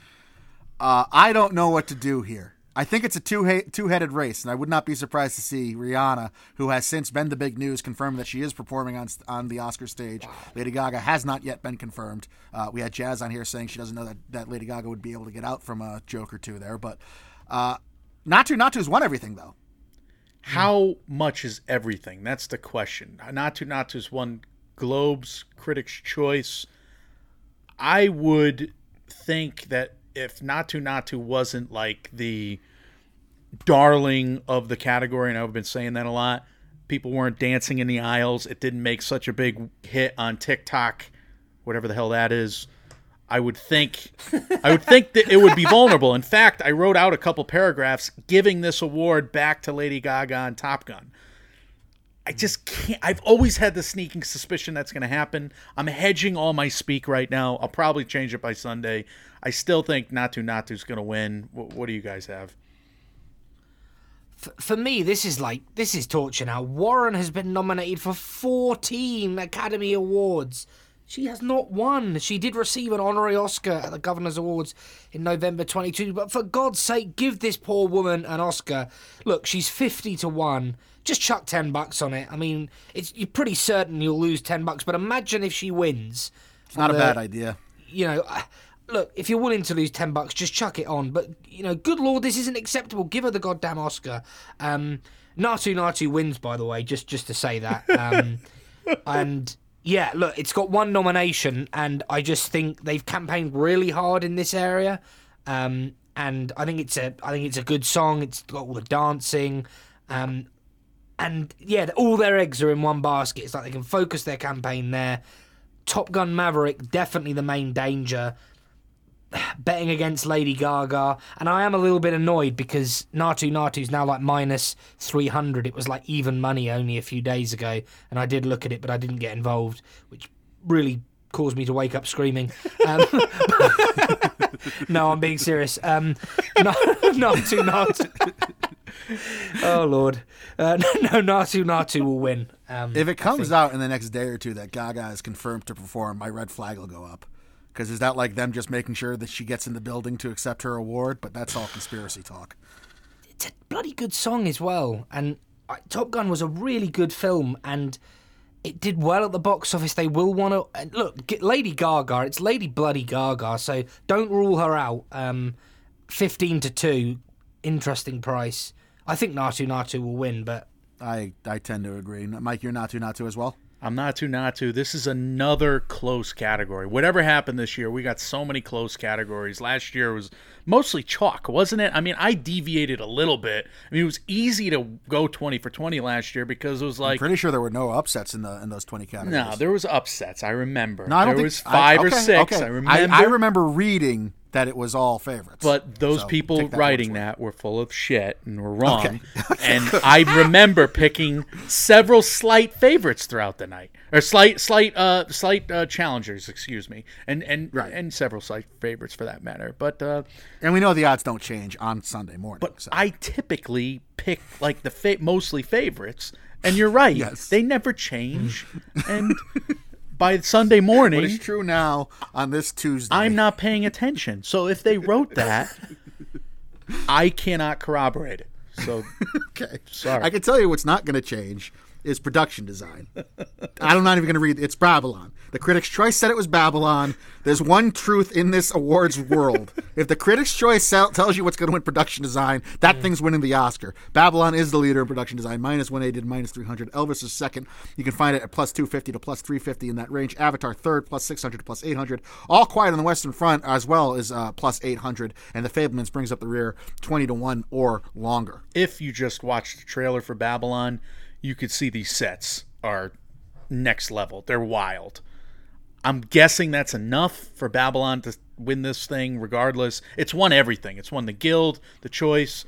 Uh, I don't know what to do here. I think it's a two two headed race, and I would not be surprised to see Rihanna, who has since been the big news, confirm that she is performing on on the Oscar stage. Lady Gaga has not yet been confirmed. Uh, we had Jazz on here saying she doesn't know that, that Lady Gaga would be able to get out from a joke or two there, but uh, Naatu Naatu's won everything though. How much is everything? That's the question. Naatu Naatu's won Globes, Critics' Choice. I would think that if Naatu Naatu wasn't like the darling of the category, and I've been saying that a lot, people weren't dancing in the aisles. It didn't make such a big hit on TikTok, whatever the hell that is. I would think, I would think that it would be vulnerable. In fact, I wrote out a couple paragraphs giving this award back to Lady Gaga and Top Gun. I just can't. I've always had the sneaking suspicion that's going to happen. I'm hedging all my speak right now. I'll probably change it by Sunday. I still think Naatu Naatu's going to win. What, what do you guys have? For me, this is like this is torture now. Warren has been nominated for 14 Academy Awards. She has not won. She did receive an honorary Oscar at the Governor's Awards in November 22, but for God's sake, give this poor woman an Oscar. Look, she's 50 to 1. Just chuck 10 bucks on it. I mean, it's you're pretty certain you'll lose 10 bucks, but imagine if she wins. It's not a the- uh, bad idea. you know, look, if you're willing to lose 10 bucks, just chuck it on. But, you know, good lord, this isn't acceptable. Give her the goddamn Oscar. Um, Naatu Naatu wins, by the way, just, just to say that. Um, and, yeah, look, it's got one nomination, and I just think they've campaigned really hard in this area. Um, and I think it's a, I think it's a good song. It's got all the dancing. Um, and yeah, all their eggs are in one basket. It's like they can focus their campaign there. Top Gun Maverick, definitely the main danger. Betting against Lady Gaga, and I am a little bit annoyed because Naatu Naatu's now like minus 300. It was like even money only a few days ago, and I did look at it, but I didn't get involved, which really caused me to wake up screaming. Um, no, I'm being serious. Um, no, Naatu Naatu. oh Lord, uh, no, Naatu Naatu will win. Um, If it comes out in the next day or two that Gaga is confirmed to perform, my red flag will go up. Because is that like them just making sure that she gets in the building to accept her award? But that's all conspiracy talk. it's a bloody good song as well. And uh, Top Gun was a really good film, and it did well at the box office. They will want to look. Lady Gaga. It's Lady Bloody Gaga, so don't rule her out. Um, Fifteen to two, interesting price. I think Naatu Naatu will win, but I I tend to agree. Mike, you're too not as well. I'm not too not to. This is another close category. Whatever happened this year, we got so many close categories. Last year was mostly chalk, wasn't it? I mean, I deviated a little bit. I mean, it was easy to go 20 for 20 last year because it was like Pretty sure there were no upsets in the in those twenty categories. no, there was upsets. I remember. No, I don't there think was I- five or six. okay. I remember. I, remember reading that it was all favorites. But those So, people that writing word for it. that were full of shit and were wrong. Okay. and I remember picking several slight favorites throughout the night, or slight, slight, uh, slight uh, challengers, excuse me, and and Right. and several slight favorites for that matter. But uh, and we know the odds don't change on Sunday morning. but so. I typically pick like the fa- mostly favorites, and you're right, Yes. they never change, and by Sunday morning, it's true now on this Tuesday. I'm not paying attention. So if they wrote that, I cannot corroborate it. So okay. Sorry. I can tell you what's not going to change is production design. I'm not even going to read. It's Babylon. The Critics' Choice said it was Babylon. There's one truth in this awards world. if the Critics' Choice sell, tells you what's going to win production design, that thing's winning the Oscar. Babylon is the leader in production design, minus 180 to minus 300. Elvis is second. You can find it at plus 250 to plus 350 in that range. Avatar third, plus 600 to plus 800. All Quiet on the Western Front as well is uh, plus 800. And The Fabelmans brings up the rear 20 to 1 or longer. if you just watched the trailer for Babylon, you could see these sets are next level. They're wild. I'm guessing that's enough for Babylon to win this thing. Regardless, it's won everything. It's won the Guild, the Choice,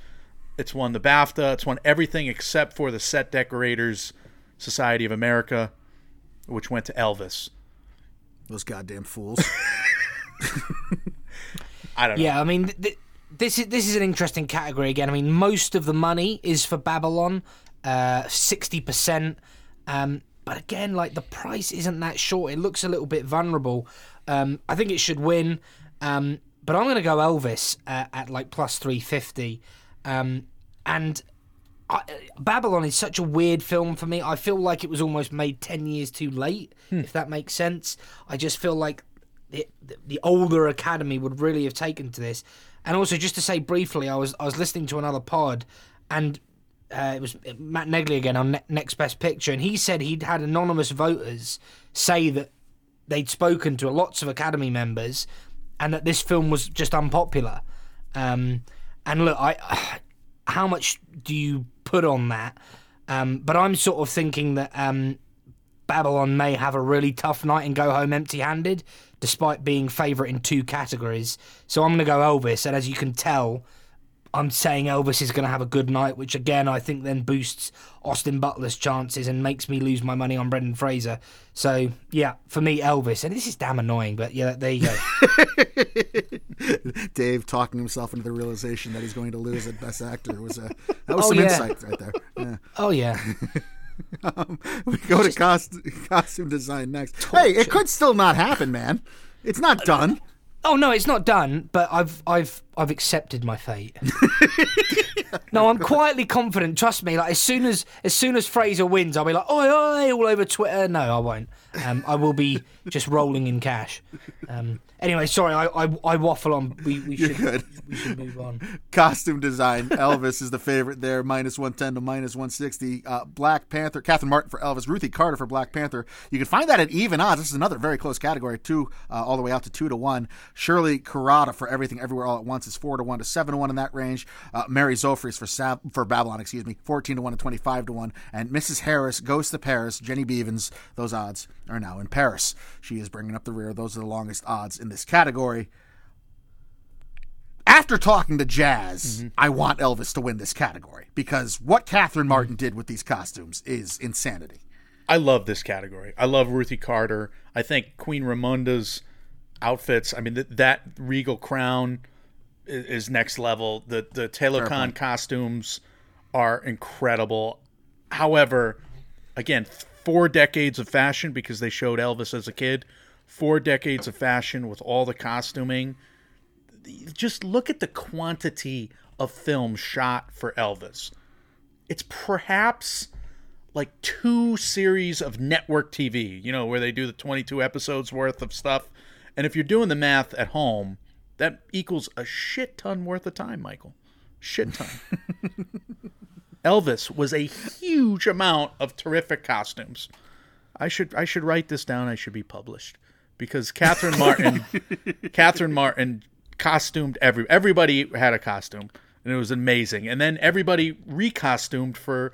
it's won the BAFTA, it's won everything except for the Set Decorators Society of America, which went to Elvis. Those goddamn fools. I don't know. Yeah, I mean, th- th- this is this is an interesting category again. I mean, most of the money is for Babylon, uh, sixty percent. Um, but again, like the price isn't that short. It looks a little bit vulnerable. Um, I think it should win. Um, but I'm going to go Elvis uh, at like plus three fifty. Um, and I, Babylon is such a weird film for me. I feel like it was almost made 10 years too late, if that makes sense. I just feel like the, the older Academy would really have taken to this. And also, just to say briefly, I was I was listening to another pod, and uh, it was Matt Negley again on ne- Next Best Picture, and he said he'd had anonymous voters say that they'd spoken to lots of Academy members, and that this film was just unpopular. Um, and look, I how much do you put on that? Um, but I'm sort of thinking that um, Babylon may have a really tough night and go home empty-handed, despite being favourite in two categories. So I'm going to go Elvis, and as you can tell, I'm saying Elvis is going to have a good night, which again I think then boosts Austin Butler's chances and makes me lose my money on Brendan Fraser. So yeah, for me Elvis, and this is damn annoying, but yeah, there you go. Dave talking himself into the realization that he's going to lose at Best Actor was a that was Oh, some yeah. insight right there. Yeah. oh yeah, um, We go to cost, costume design next. Hey, it could still not happen, man. It's not done. Oh no, it's not done, but I've I've I've accepted my fate. no, I'm quietly confident. Trust me. Like as soon as as soon as Fraser wins, I'll be like, oi oi, all over Twitter. No, I won't. Um, I will be just rolling in cash. Um, anyway, sorry, I, I I waffle on. We we should good. we should move on. Costume design. Elvis is the favorite there, minus 110 to minus 160. Uh, Black Panther, Catherine Martin for Elvis, Ruthie Carter for Black Panther. You can find that at even odds. This is another very close category, two uh, all the way out to two to one. Shirley Kurata for Everything Everywhere All at Once is four to one to seven to one in that range. Uh, Mary Zophres for Sab- for Babylon, excuse me, 14 to one to 25 to one. And Mrs. Harris goes to Paris. Jenny Bevins, those odds are now in Paris. She is bringing up the rear. Those are the longest odds in this category after talking to Jazz, I want Elvis to win this category because what Catherine Martin did with these costumes is insanity. I love this category. I love Ruthie Carter. I think Queen Ramonda's outfits. I mean, th- that regal crown is, next level. The the Talokan costumes are incredible. However, again, four decades of fashion because they showed Elvis as a kid. Four decades of fashion with all the costuming. Just look at the quantity of film shot for Elvis. It's perhaps like two series of network TV, you know, where they do the 22 episodes worth of stuff. And if you're doing the math at home, that equals a shit ton worth of time, Michael. Shit ton. Elvis was a huge amount of terrific costumes. I should I should write this down. I should be published because Catherine Martin, Catherine Martin costumed every everybody had a costume and it was amazing. And then everybody recostumed for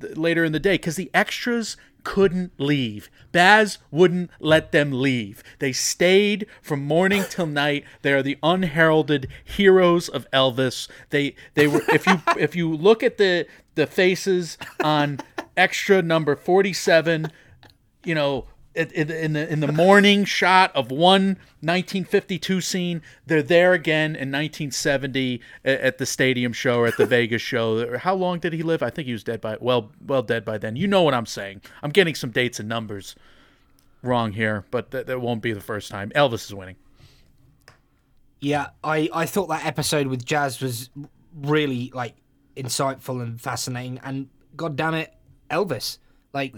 th- later in the day because the extras couldn't leave. Baz wouldn't let them leave. They stayed from morning till night. They are the unheralded heroes of Elvis. They they were if you if you look at the the faces on extra number 47 you know, in in the in the, in the morning shot of one 1952 scene, they're there again in 1970 a- at the stadium show or at the Vegas show. How long did he live? I think he was dead by well, well dead by then. You know what I'm saying? I'm getting some dates and numbers wrong here, but that, that won't be the first time. Elvis is winning. Yeah, I, I thought that episode with Jazz was really like insightful and fascinating, and god damn it, Elvis. Like,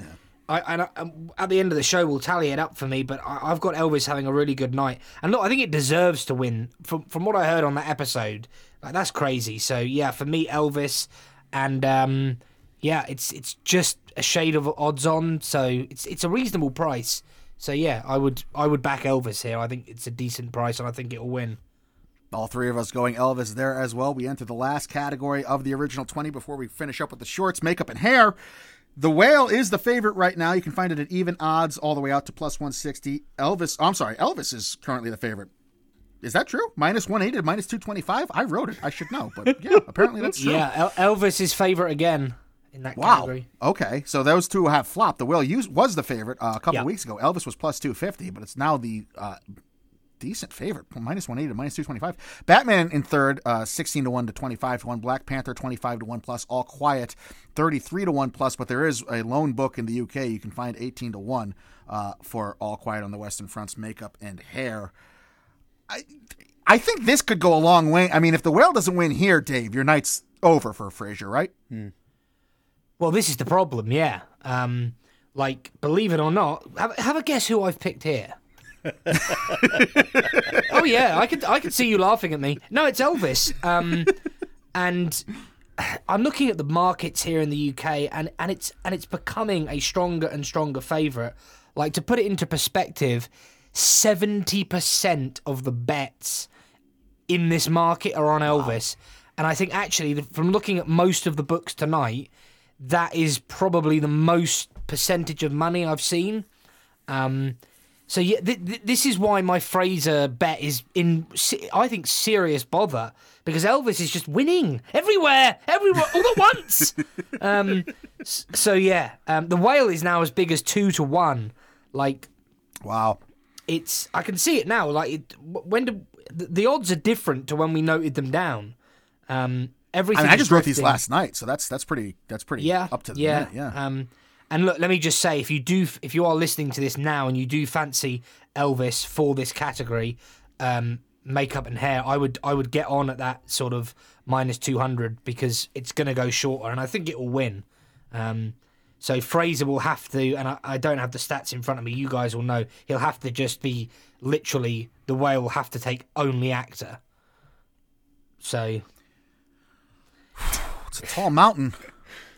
I and I, um, at the end of the show we'll tally it up for me, but I, I've got Elvis having a really good night, and look, I think it deserves to win from from what I heard on that episode. Like that's crazy. So yeah, for me, Elvis, and um, yeah, it's it's just a shade of odds on, so it's it's a reasonable price. So yeah, I would I would back Elvis here. I think it's a decent price, and I think it'll win. All three of us going Elvis there as well. We enter the last category of the original 20 before we finish up with the shorts, makeup, and hair. The whale is the favorite right now. You can find it at even odds all the way out to plus 160. Elvis, oh, I'm sorry, Elvis is currently the favorite. Is that true? Minus 180 to minus 225? I wrote it. I should know. But yeah, apparently that's true. Yeah, El- Elvis is favorite again in that Wow. category. Okay, so those two have flopped. The whale was the favorite uh, a couple weeks ago. Elvis was plus 250, but it's now the uh, decent favorite, minus 180 to minus 225. Batman in third, uh, 16 to 1 to 25 to 1. Black Panther, 25 to 1 plus. All Quiet, 33 to 1 plus, but there is a lone book in the UK. You can find 18 to 1 uh, for All Quiet on the Western Front's makeup and hair. I, I think this could go a long way. I mean, if the whale doesn't win here, Dave, your night's over for Fraser, right? Well, this is the problem, yeah. Um, like, believe it or not, have, have a guess who I've picked here. oh yeah, I could I could see you laughing at me. No, it's Elvis. Um, and I'm looking at the markets here in the UK, and, and it's and it's becoming a stronger and stronger favourite. Like to put it into perspective, seventy percent of the bets in this market are on Elvis, and I think actually from looking at most of the books tonight, that is probably the most percentage of money I've seen. Um, so yeah, th- th- this is why my Fraser bet is in, I think, serious bother because Elvis is just winning everywhere, everywhere, all at once. um, so yeah, um, the whale is now as big as two to one. Like Wow. it's, I can see it now. Like it, when do, the, the odds are different to when we noted them down. Um, I everything. mean, I just wrote these last night, so that's that's pretty that's pretty Yeah, up to the yeah, minute. Yeah. Um, and look, let me just say, if you do, if you are listening to this now and you do fancy Elvis for this category, um, makeup and hair, I would, I would get on at that sort of minus two hundred because it's going to go shorter, and I think it will win. Um, so Fraser will have to, and I, I don't have the stats in front of me. You guys will know. He'll have to just be literally the whale will have to take only actor. So it's a tall mountain.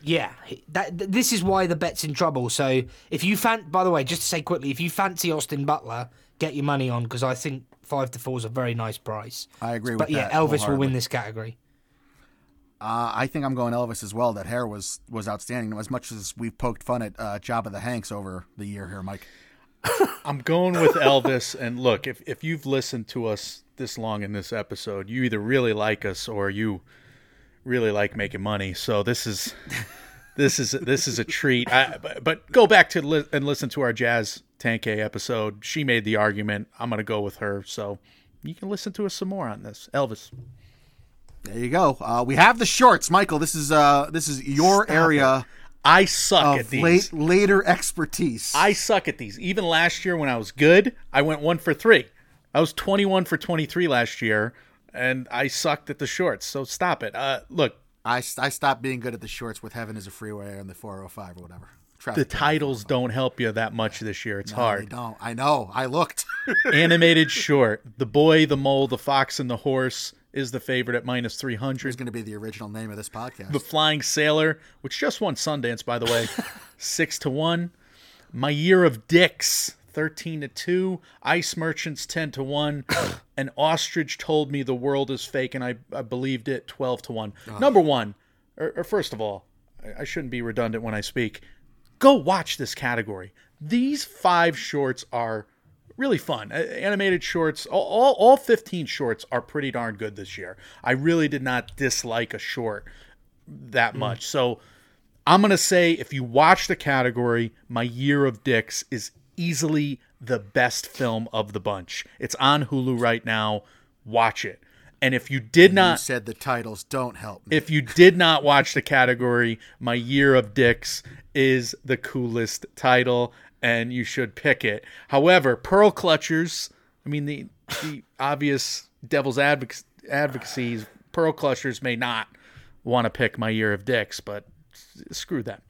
Yeah, that th- this is why the bet's in trouble. So if you fan, by the way, just to say quickly, if you fancy Austin Butler, get your money on because I think five to four is a very nice price. I agree with that. But yeah. Elvis will win this category. Uh, I think I'm going Elvis as well. That hair was was outstanding. As much as we've poked fun at uh, Jabba the Hanks over the year here, Mike. I'm going with Elvis. And look, if if you've listened to us this long in this episode, you either really like us or you really like making money. So this is this is this is a treat. I, but, but go back to li- and listen to our Jazz Tangcay episode. She made the argument. I'm going to go with her. So you can listen to us some more on this. Elvis. There you go. Uh, we have the shorts, Michael. This is uh this is your area I suck at of these. late later expertise. I suck at these. Even last year when I was good, I went one for three. I was 21 for 23 last year, and I sucked at the shorts. So stop it. Uh, look, I, I stopped being good at the shorts with Heaven is a Freeway and the 405 or whatever. the Traffic Jam. titles don't help you that much this year. It's No, they hard. don't. I know. I looked. Animated short. The boy, the mole, the fox, and the horse is the favorite at 300. It's going to be the original name of this podcast. The Flying Sailor, which just won Sundance, by the way, six to one. My Year of Dicks, thirteen to two. Ice Merchants, ten to one. An ostrich told me the world is fake, and I, I believed it, twelve to one. Number one, or, or first of all, I, I shouldn't be redundant when I speak. Go watch this category. These five shorts are really fun. Animated shorts, all, all, all 15 shorts are pretty darn good this year. I really did not dislike a short that mm. much. So I'm going to say if you watch the category, My Year of Dicks is easily the best film of the bunch. It's on Hulu right now. Watch it. And if you did you not said the titles don't help me. if you did not watch the category, My Year of Dicks is the coolest title, and you should pick it. However, Pearl Clutchers, I mean, the, the obvious devil's advoc- advocacies, Pearl Clutchers may not want to pick My Year of Dicks, but screw them.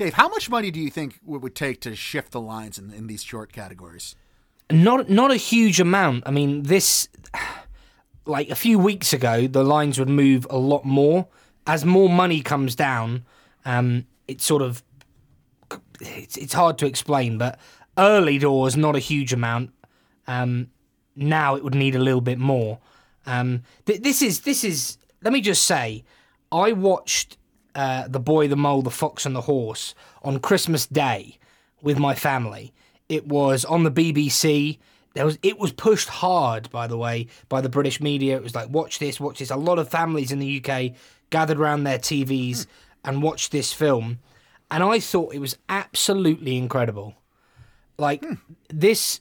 Dave, how much money do you think it would take to shift the lines in, in these short categories? Not not a huge amount. I mean, this like a few weeks ago, the lines would move a lot more. As more money comes down, um, it's sort of it's, it's hard to explain, but early doors not a huge amount. Um, now it would need a little bit more. Um, th- this is this is. Let me just say, I watched uh, The Boy, the Mole, the Fox, and the Horse on Christmas Day with my family. It was on the BBC. There was it was pushed hard, by the way, by the British media. It was like, watch this, watch this. A lot of families in the UK gathered around their TVs and watched this film, and I thought it was absolutely incredible. Like this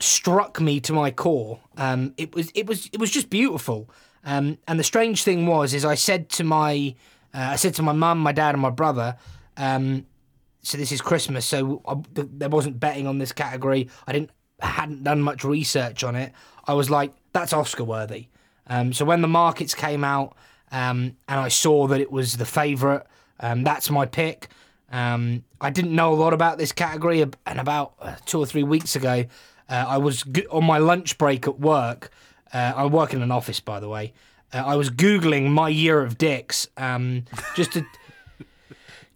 struck me to my core. Um, it was it was it was just beautiful. Um, and the strange thing was, is I said to my uh, I said to my mum, my dad, and my brother. Um, so this is Christmas, so I, th- there wasn't betting on this category. I didn't hadn't done much research on it. I was like, that's Oscar worthy. Um, so when the markets came out um, and I saw that it was the favourite, um, that's my pick. Um, I didn't know a lot about this category, and about uh, two or three weeks ago, uh, I was on my lunch break at work. Uh, I work in an office, by the way. Uh, I was googling my year of dicks um, just to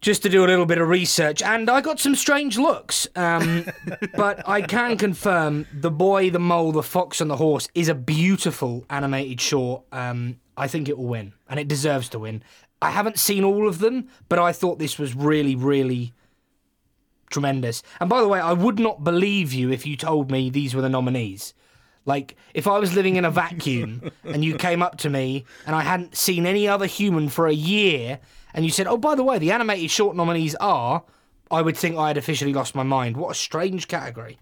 just to do a little bit of research, and I got some strange looks. Um, but I can confirm The Boy, the Mole, the Fox, and the Horse is a beautiful animated short. Um, I think it will win, and it deserves to win. I haven't seen all of them, but I thought this was really, really tremendous. And by the way, I would not believe you if you told me these were the nominees. Like, if I was living in a vacuum and you came up to me and I hadn't seen any other human for a year and you said, oh, by the way, the animated short nominees are, I would think I had officially lost my mind. What a strange category.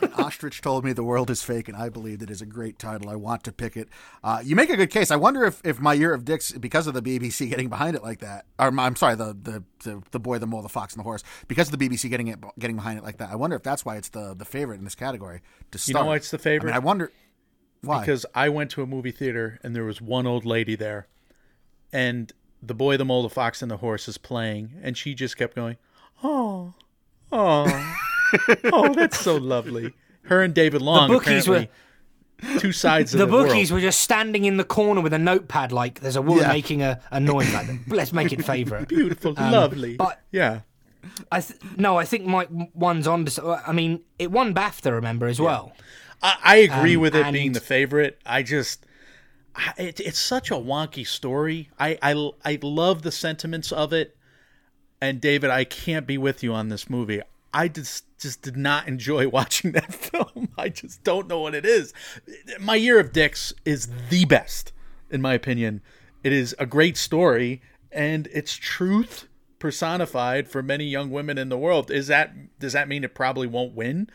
Ostrich told me the world is fake, and I believe it is a great title. I want to pick it. Uh, you make a good case. I wonder if, if my year of dicks, because of the BBC getting behind it like that, or I'm sorry, the the the, the boy, the mole, the fox, and the horse, because of the BBC getting it getting behind it like that. I wonder if that's why it's the the favorite in this category. To You know why it's the I favorite? mean, I wonder why. because I went to a movie theater and there was one old lady there, and the boy, the mole, the fox, and the horse is playing, and she just kept going, "Oh, oh, oh, that's so lovely." Her and David Long, bookies apparently, two sides of The the, bookies world. were just standing in the corner with a notepad, like there's a woman Yeah. making a, a noise. Like, let's make it favourite. beautiful, lovely. Um, but- yeah, I th- no, I think Mike one's on. To, I mean, it won BAFTA, remember as well. I, I agree Um, with it being the favorite. I just, I- it, it's such a wonky story. I, I, I love the sentiments of it. And David, I can't be with you on this movie. I just just did not enjoy watching that film. I just don't know what it is. My Year of Dicks is the best, in my opinion. It is a great story, and it's truth personified for many young women in the world. Is that does that mean it probably won't win?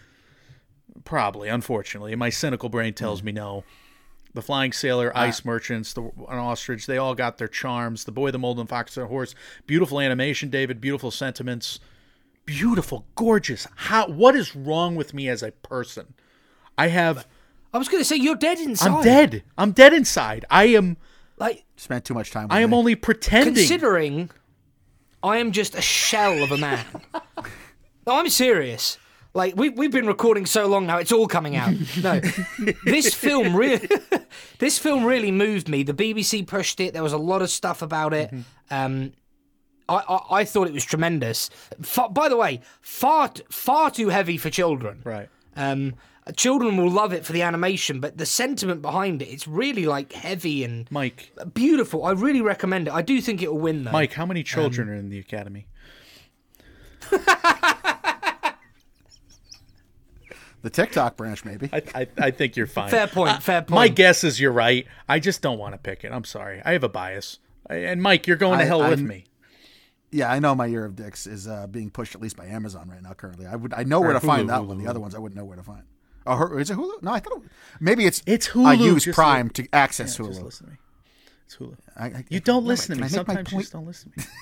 Probably, unfortunately. My cynical brain tells me no. The Flying Sailor, ah. Ice Merchants, the an Ostrich, they all got their charms. The Boy, the Mole, and Fox, and the Horse. Beautiful animation, David. Beautiful sentiments. Beautiful, gorgeous. How? What is wrong with me as a person? I have. I was going to say you're dead inside. I'm dead. I'm dead inside. I am. Like spent too much time. With I am me. only pretending. considering, I am just a shell of a man. no, I'm serious. Like we we've been recording so long now, it's all coming out. No, this film really, this film really moved me. The BBC pushed it. There was a lot of stuff about it. Um, I, I I thought it was tremendous. Fa by the way, far far too heavy for children. right. Um, children will love it for the animation, but the sentiment behind it, it's really like heavy and Mike. beautiful. I really recommend it. I do think it will win though. Mike, how many Um, children are in the academy? the TikTok branch, maybe. I, I, I think you're fine. Fair point, fair point. My guess is you're right. I just don't want to pick it. I'm sorry. I have a bias. I- And Mike, you're going to I- hell with I'm- me. Yeah, I know my year of dicks is uh, being pushed at least by Amazon right now. Currently, I would I know where Or to find Hulu, that one. Hulu, The other ones I wouldn't know where to find. Oh, her, is it Hulu? No, I thought it, maybe it's It's Hulu. I use just Prime li- to access Yeah, just listen to me. It's Hulu. I, I, You don't no, listen to me. I make my Sometimes you just don't listen to me.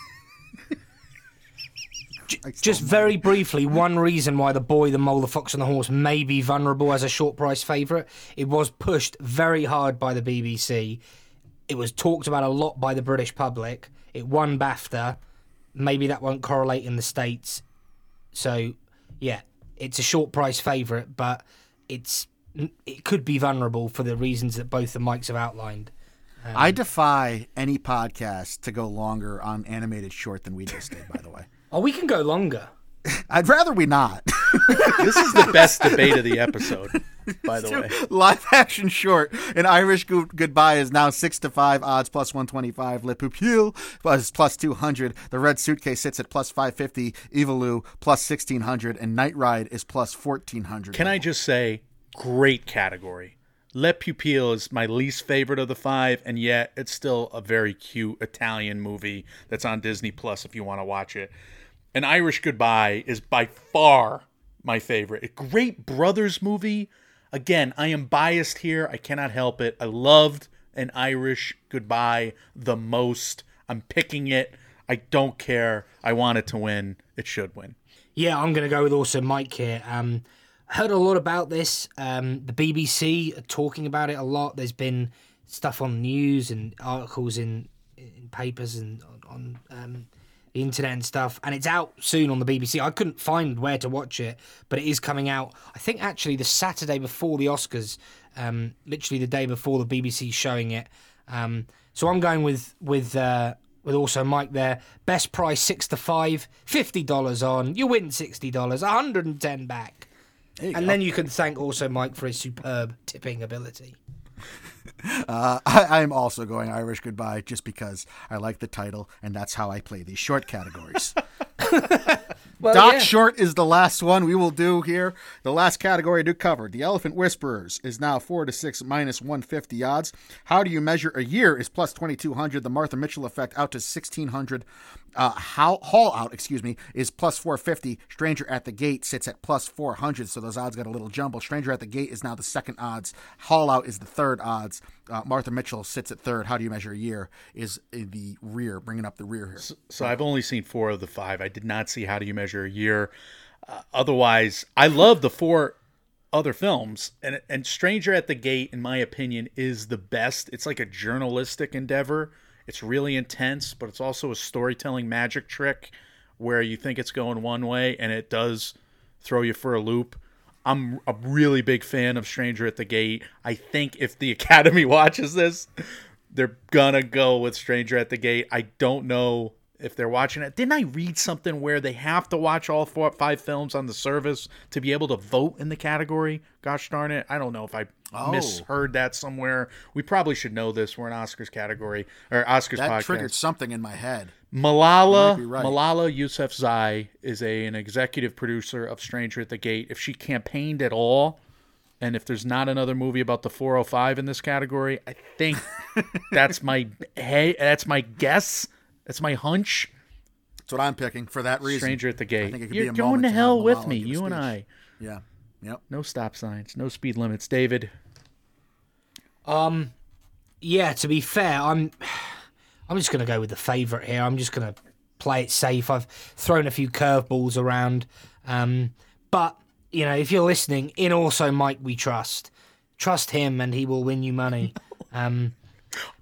Just very briefly, one reason why the boy, the mole, the fox, and the horse may be vulnerable as a short price favourite. It was pushed very hard by the BBC. It was talked about a lot by the British public. It won BAFTA. Maybe that won't correlate in the states. So, yeah, it's a short price favourite, but it's it could be vulnerable for the reasons that both the mics have outlined. Um, I defy any podcast to go longer on animated short than we just did. By the way, Oh, we can go longer. I'd rather we not. This is the best debate of the episode, by the way. Live action short. An Irish Go- Goodbye is now 6 to 5, odds plus 125. Le Pupille was plus 200. The Red Suitcase sits at plus 550. Ivalu plus 1600. And Night Ride is plus 1400. Can I just say, great category. Le Pupille is my least favorite of the five, and yet it's still a very cute Italian movie that's on Disney Plus if you want to watch it. An Irish Goodbye is by far my favorite. A great brothers movie. Again, I am biased here. I cannot help it. I loved An Irish Goodbye the most. I'm picking it. I don't care. I want it to win. It should win. Yeah, I'm going to go with also Mike here. Um, heard a lot about this. Um, the BBC are talking about it a lot. There's been stuff on news and articles in, in papers and on, on um, internet and stuff. And it's out soon on the BBC. I couldn't find where to watch it, but it is coming out. I think actually the Saturday before the Oscars, um, literally the day before the BBC showing it. Um, so I'm going with with uh, with also Mike there. Best price six to five, fifty dollars on. You win sixty dollars, hundred and ten back. And then you can thank also Mike for his superb tipping ability. Uh, I, I'm also going Irish Goodbye just because I like the title, and that's how I play these short categories. Well, Doc yeah. Short is the last one we will do here. The last category to cover. The Elephant Whisperers is now 4 to 6 minus 150 odds. How do you measure a year is plus 2200. The Martha Mitchell effect out to 1600. Uh, How, Haulout, excuse me, is plus 450. Stranger at the Gate sits at plus 400, so those odds got a little jumble. Stranger at the Gate is now the second odds. Haulout is the third odds. Uh, Martha Mitchell sits at third. How do you measure a year is the rear, bringing up the rear here. So I've only seen four of the five. I did not see How Do You Measure a Year. Uh, otherwise, I love the four other films, and and Stranger at the Gate, in my opinion, is the best. It's like a journalistic endeavor. It's really intense, but it's also a storytelling magic trick where you think it's going one way and it does throw you for a loop. I'm a really big fan of Stranger at the Gate. I think if the Academy watches this, they're gonna go with Stranger at the Gate. I don't know if they're watching it. Didn't I read something where they have to watch all four five films on the service to be able to vote in the category? Gosh darn it. I don't know if I Oh. misheard that somewhere. We probably should know this. We're an Oscars category or Oscars That podcast. triggered something in my head. Malala You might be right. Malala Yousafzai is a an executive producer of Stranger at the Gate. If she campaigned at all, and if there's not another movie about the 405 in this category, I think that's my hey, that's my guess. That's my hunch. That's what I'm picking for that reason. Stranger at the Gate. think it could You're be a going moment to to hell with me, give a you and. I. Yeah. Yep. No stop signs, no speed limits, David. Um, yeah. To be fair, I'm I'm just gonna go with the favourite here. I'm just gonna play it safe. I've thrown a few curveballs around, um, but you know, if you're listening, in also Mike, we trust. Trust him, and he will win you money. Um,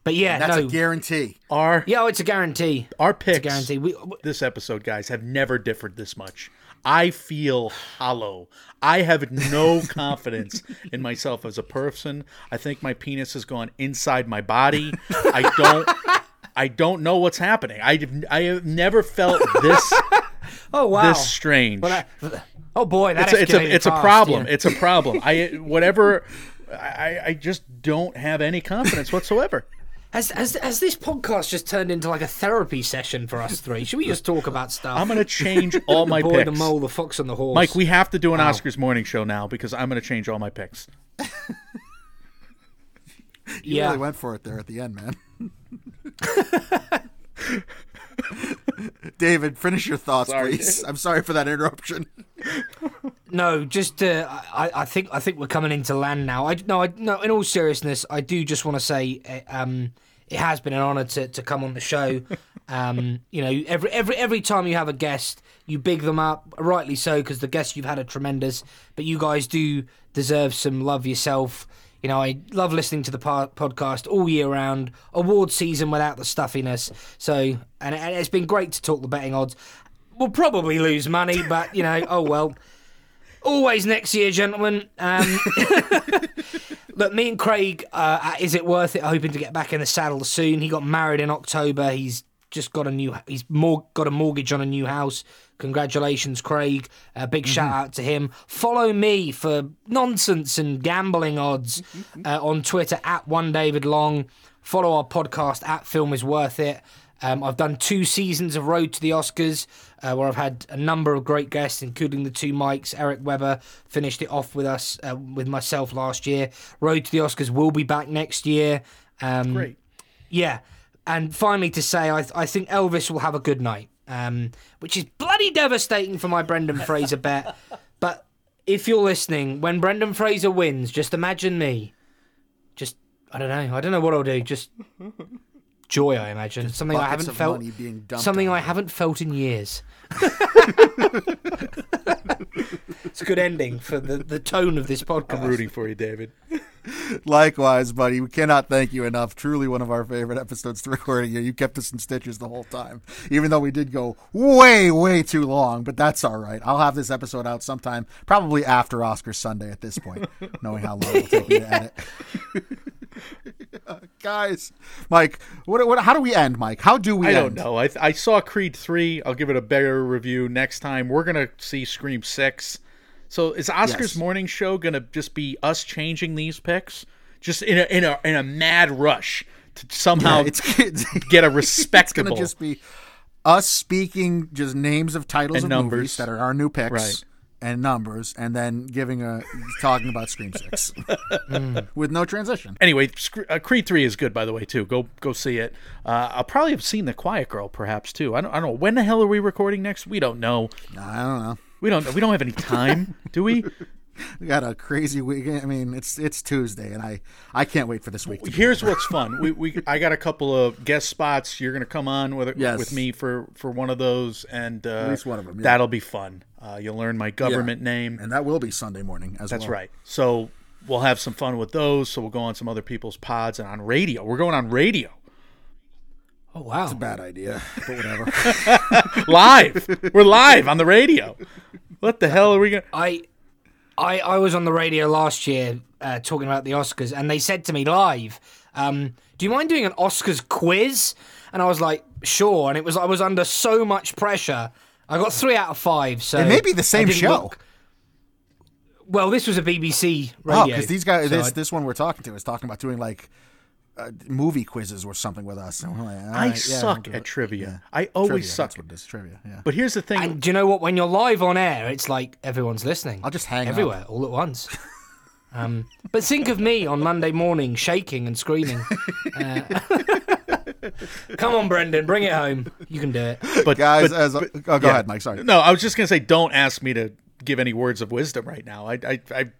but yeah, That's no, a guarantee. Our yeah, oh, it's a guarantee. our It's a picks guarantee. We, we- this episode, guys, have never differed this much. I feel hollow. I have no confidence in myself as a person. I think my penis has gone inside my body. I don't. I don't know what's happening. I I have never felt this oh wow. this strange. But I- oh boy, that's it's a, it's a escalated it's a problem. yeah. It's a problem. I whatever. I, I just don't have any confidence whatsoever. Has, has, has this podcast just turned into like a therapy session for us three? Should we just talk about stuff? I'm gonna change all my the boy, picks. the mole, the fox, and the horse. Mike, we have to do an Oscars morning show now because I'm going to change all my picks. You yeah. really went for it there at the end, man. David, finish your thoughts, Sorry, please. I'm sorry for that interruption. No, just uh, I, I think I think we're coming into land now. I no, I, no. In all seriousness, I do just want to say, uh, um, it has been an honour to, to come on the show. Um, you know, every every every time you have a guest, you big them up, rightly so, because the guests you've had are tremendous. But you guys do deserve some love yourself. You know, I love listening to the po- podcast all year round. Award season without the stuffiness. So, and, and it's been great to talk the betting odds. We'll probably lose money, but you know, oh well. Always next year, gentlemen. Um, look, me and Craig, uh, is it worth it? Hoping to get back in the saddle soon. He got married in October. He's just got a new. He's more got a mortgage on a new house. Congratulations, Craig! A big shout out to him. Follow me for nonsense and gambling odds uh, on Twitter at one David Long. Follow our podcast at Film Is Worth It. Um, I've done two seasons of Road to the Oscars, uh, where I've had a number of great guests, including the two Mikes. Eric Weber finished it off with us, uh, with myself last year. Road to the Oscars will be back next year. Um, Great. yeah, and finally to say, I, I think Elvis will have a good night, um, which is bloody devastating for my Brendan Fraser bet. But if you're listening, when Brendan Fraser wins, just imagine me. Just I don't know. I don't know what I'll do. Just joy, I imagine. something I haven't felt. money being dumped Something I you. haven't felt in years. it's a good ending for the, the tone of this podcast. I'm rooting for you, David. Likewise, buddy. We cannot thank you enough. Truly one of our favorite episodes to record here. You kept us in stitches the whole time, even though we did go way, way too long. But that's all right. I'll have this episode out sometime, probably after Oscar Sunday. At this point, knowing how long it'll take me to edit. Guys, Mike, what, what? How do we end, Mike? How do we? I end? don't know. I, I saw Creed 3. I'll give it a better review next time. We're going to see Scream 6. So is Oscar's Yes. morning show going to just be us changing these picks? Just in a, in a, in a mad rush to somehow Yeah, it's, it's get a It's respectable. going to just be us speaking just names of titles And of numbers. movies that are our new picks Right. And numbers, and then giving a talking about Scream Six with no transition. Anyway, uh, Creed 3 is good, by the way, too. Go go see it. Uh, I'll probably have seen The Quiet Girl, perhaps, too. I don't, I don't know. When the hell are we recording next? We don't know. I don't know. We don't we don't have any time, do we? We got a crazy week. I mean, it's it's Tuesday, and I I can't wait for this week. To be Here's what's fun. We, we I got a couple of guest spots. You're gonna come on with Yes. with me for for one of those, and uh, least one of 'em, yeah. That'll be fun. Uh, you'll learn my government name. and that will be Sunday morning as That's well. That's right. So we'll have some fun with those. So we'll go on some other people's pods and on radio. We're going on radio Oh wow! That's a bad idea, but whatever. live. We're live on the radio. What the hell are we gonna? I, I, I was on the radio last year uh, talking about the Oscars, and they said to me live, um, "Do you mind doing an Oscars quiz?" And I was like, "Sure." And it was I was under so much pressure. I got three out of five. So It may be the same didn't show. look- well, this was a BBC radio. oh, because these guys, so this I- this one we're talking to is talking about doing like uh, movie quizzes or something with us. Like, all I yeah, suck we'll at it. trivia. I always Trivia, suck. That's what it is. Trivia. Yeah. But here's the thing. and do you know what? When you're live on air, it's like everyone's listening. I'll just hang up. everywhere all at once. Um, but think of me on Monday morning, shaking and screaming. Uh, come on, Brendan, bring it home. You can do it. but Guys, but- as oh, go yeah. ahead, Mike. Sorry. No, I was just gonna say, don't ask me to give any words of wisdom right now. I, I, I,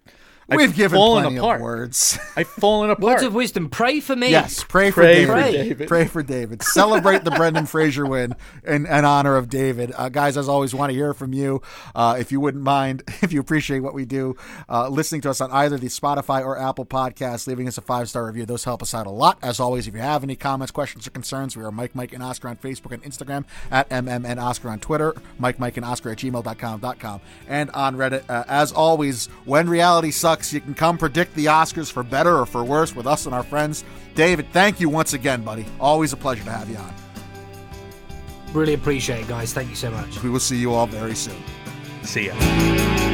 I've We've given fallen plenty apart. of words. I've fallen apart. Words of wisdom. Pray for me. Yes, pray for David. for Pray. David. Pray for David. Celebrate the Brendan Fraser win in, in honor of David. Uh, guys, as always, want to hear from you. Uh, if you wouldn't mind, if you appreciate what we do, uh, listening to us on either the Spotify or Apple podcast, leaving us a five star review. Those help us out a lot. As always, if you have any comments, questions, or concerns, we are Mike, Mike, and Oscar on Facebook and Instagram, at MM and Oscar on Twitter, Mike, Mike, and Oscar at gmail.com, and on Reddit. Uh, as always, when reality sucks, you can come predict the Oscars for better or for worse with us and our friends. David, thank you once again, buddy. Always a pleasure to have you on. Really appreciate it, guys. Thank you so much. We will see you all very soon. See ya.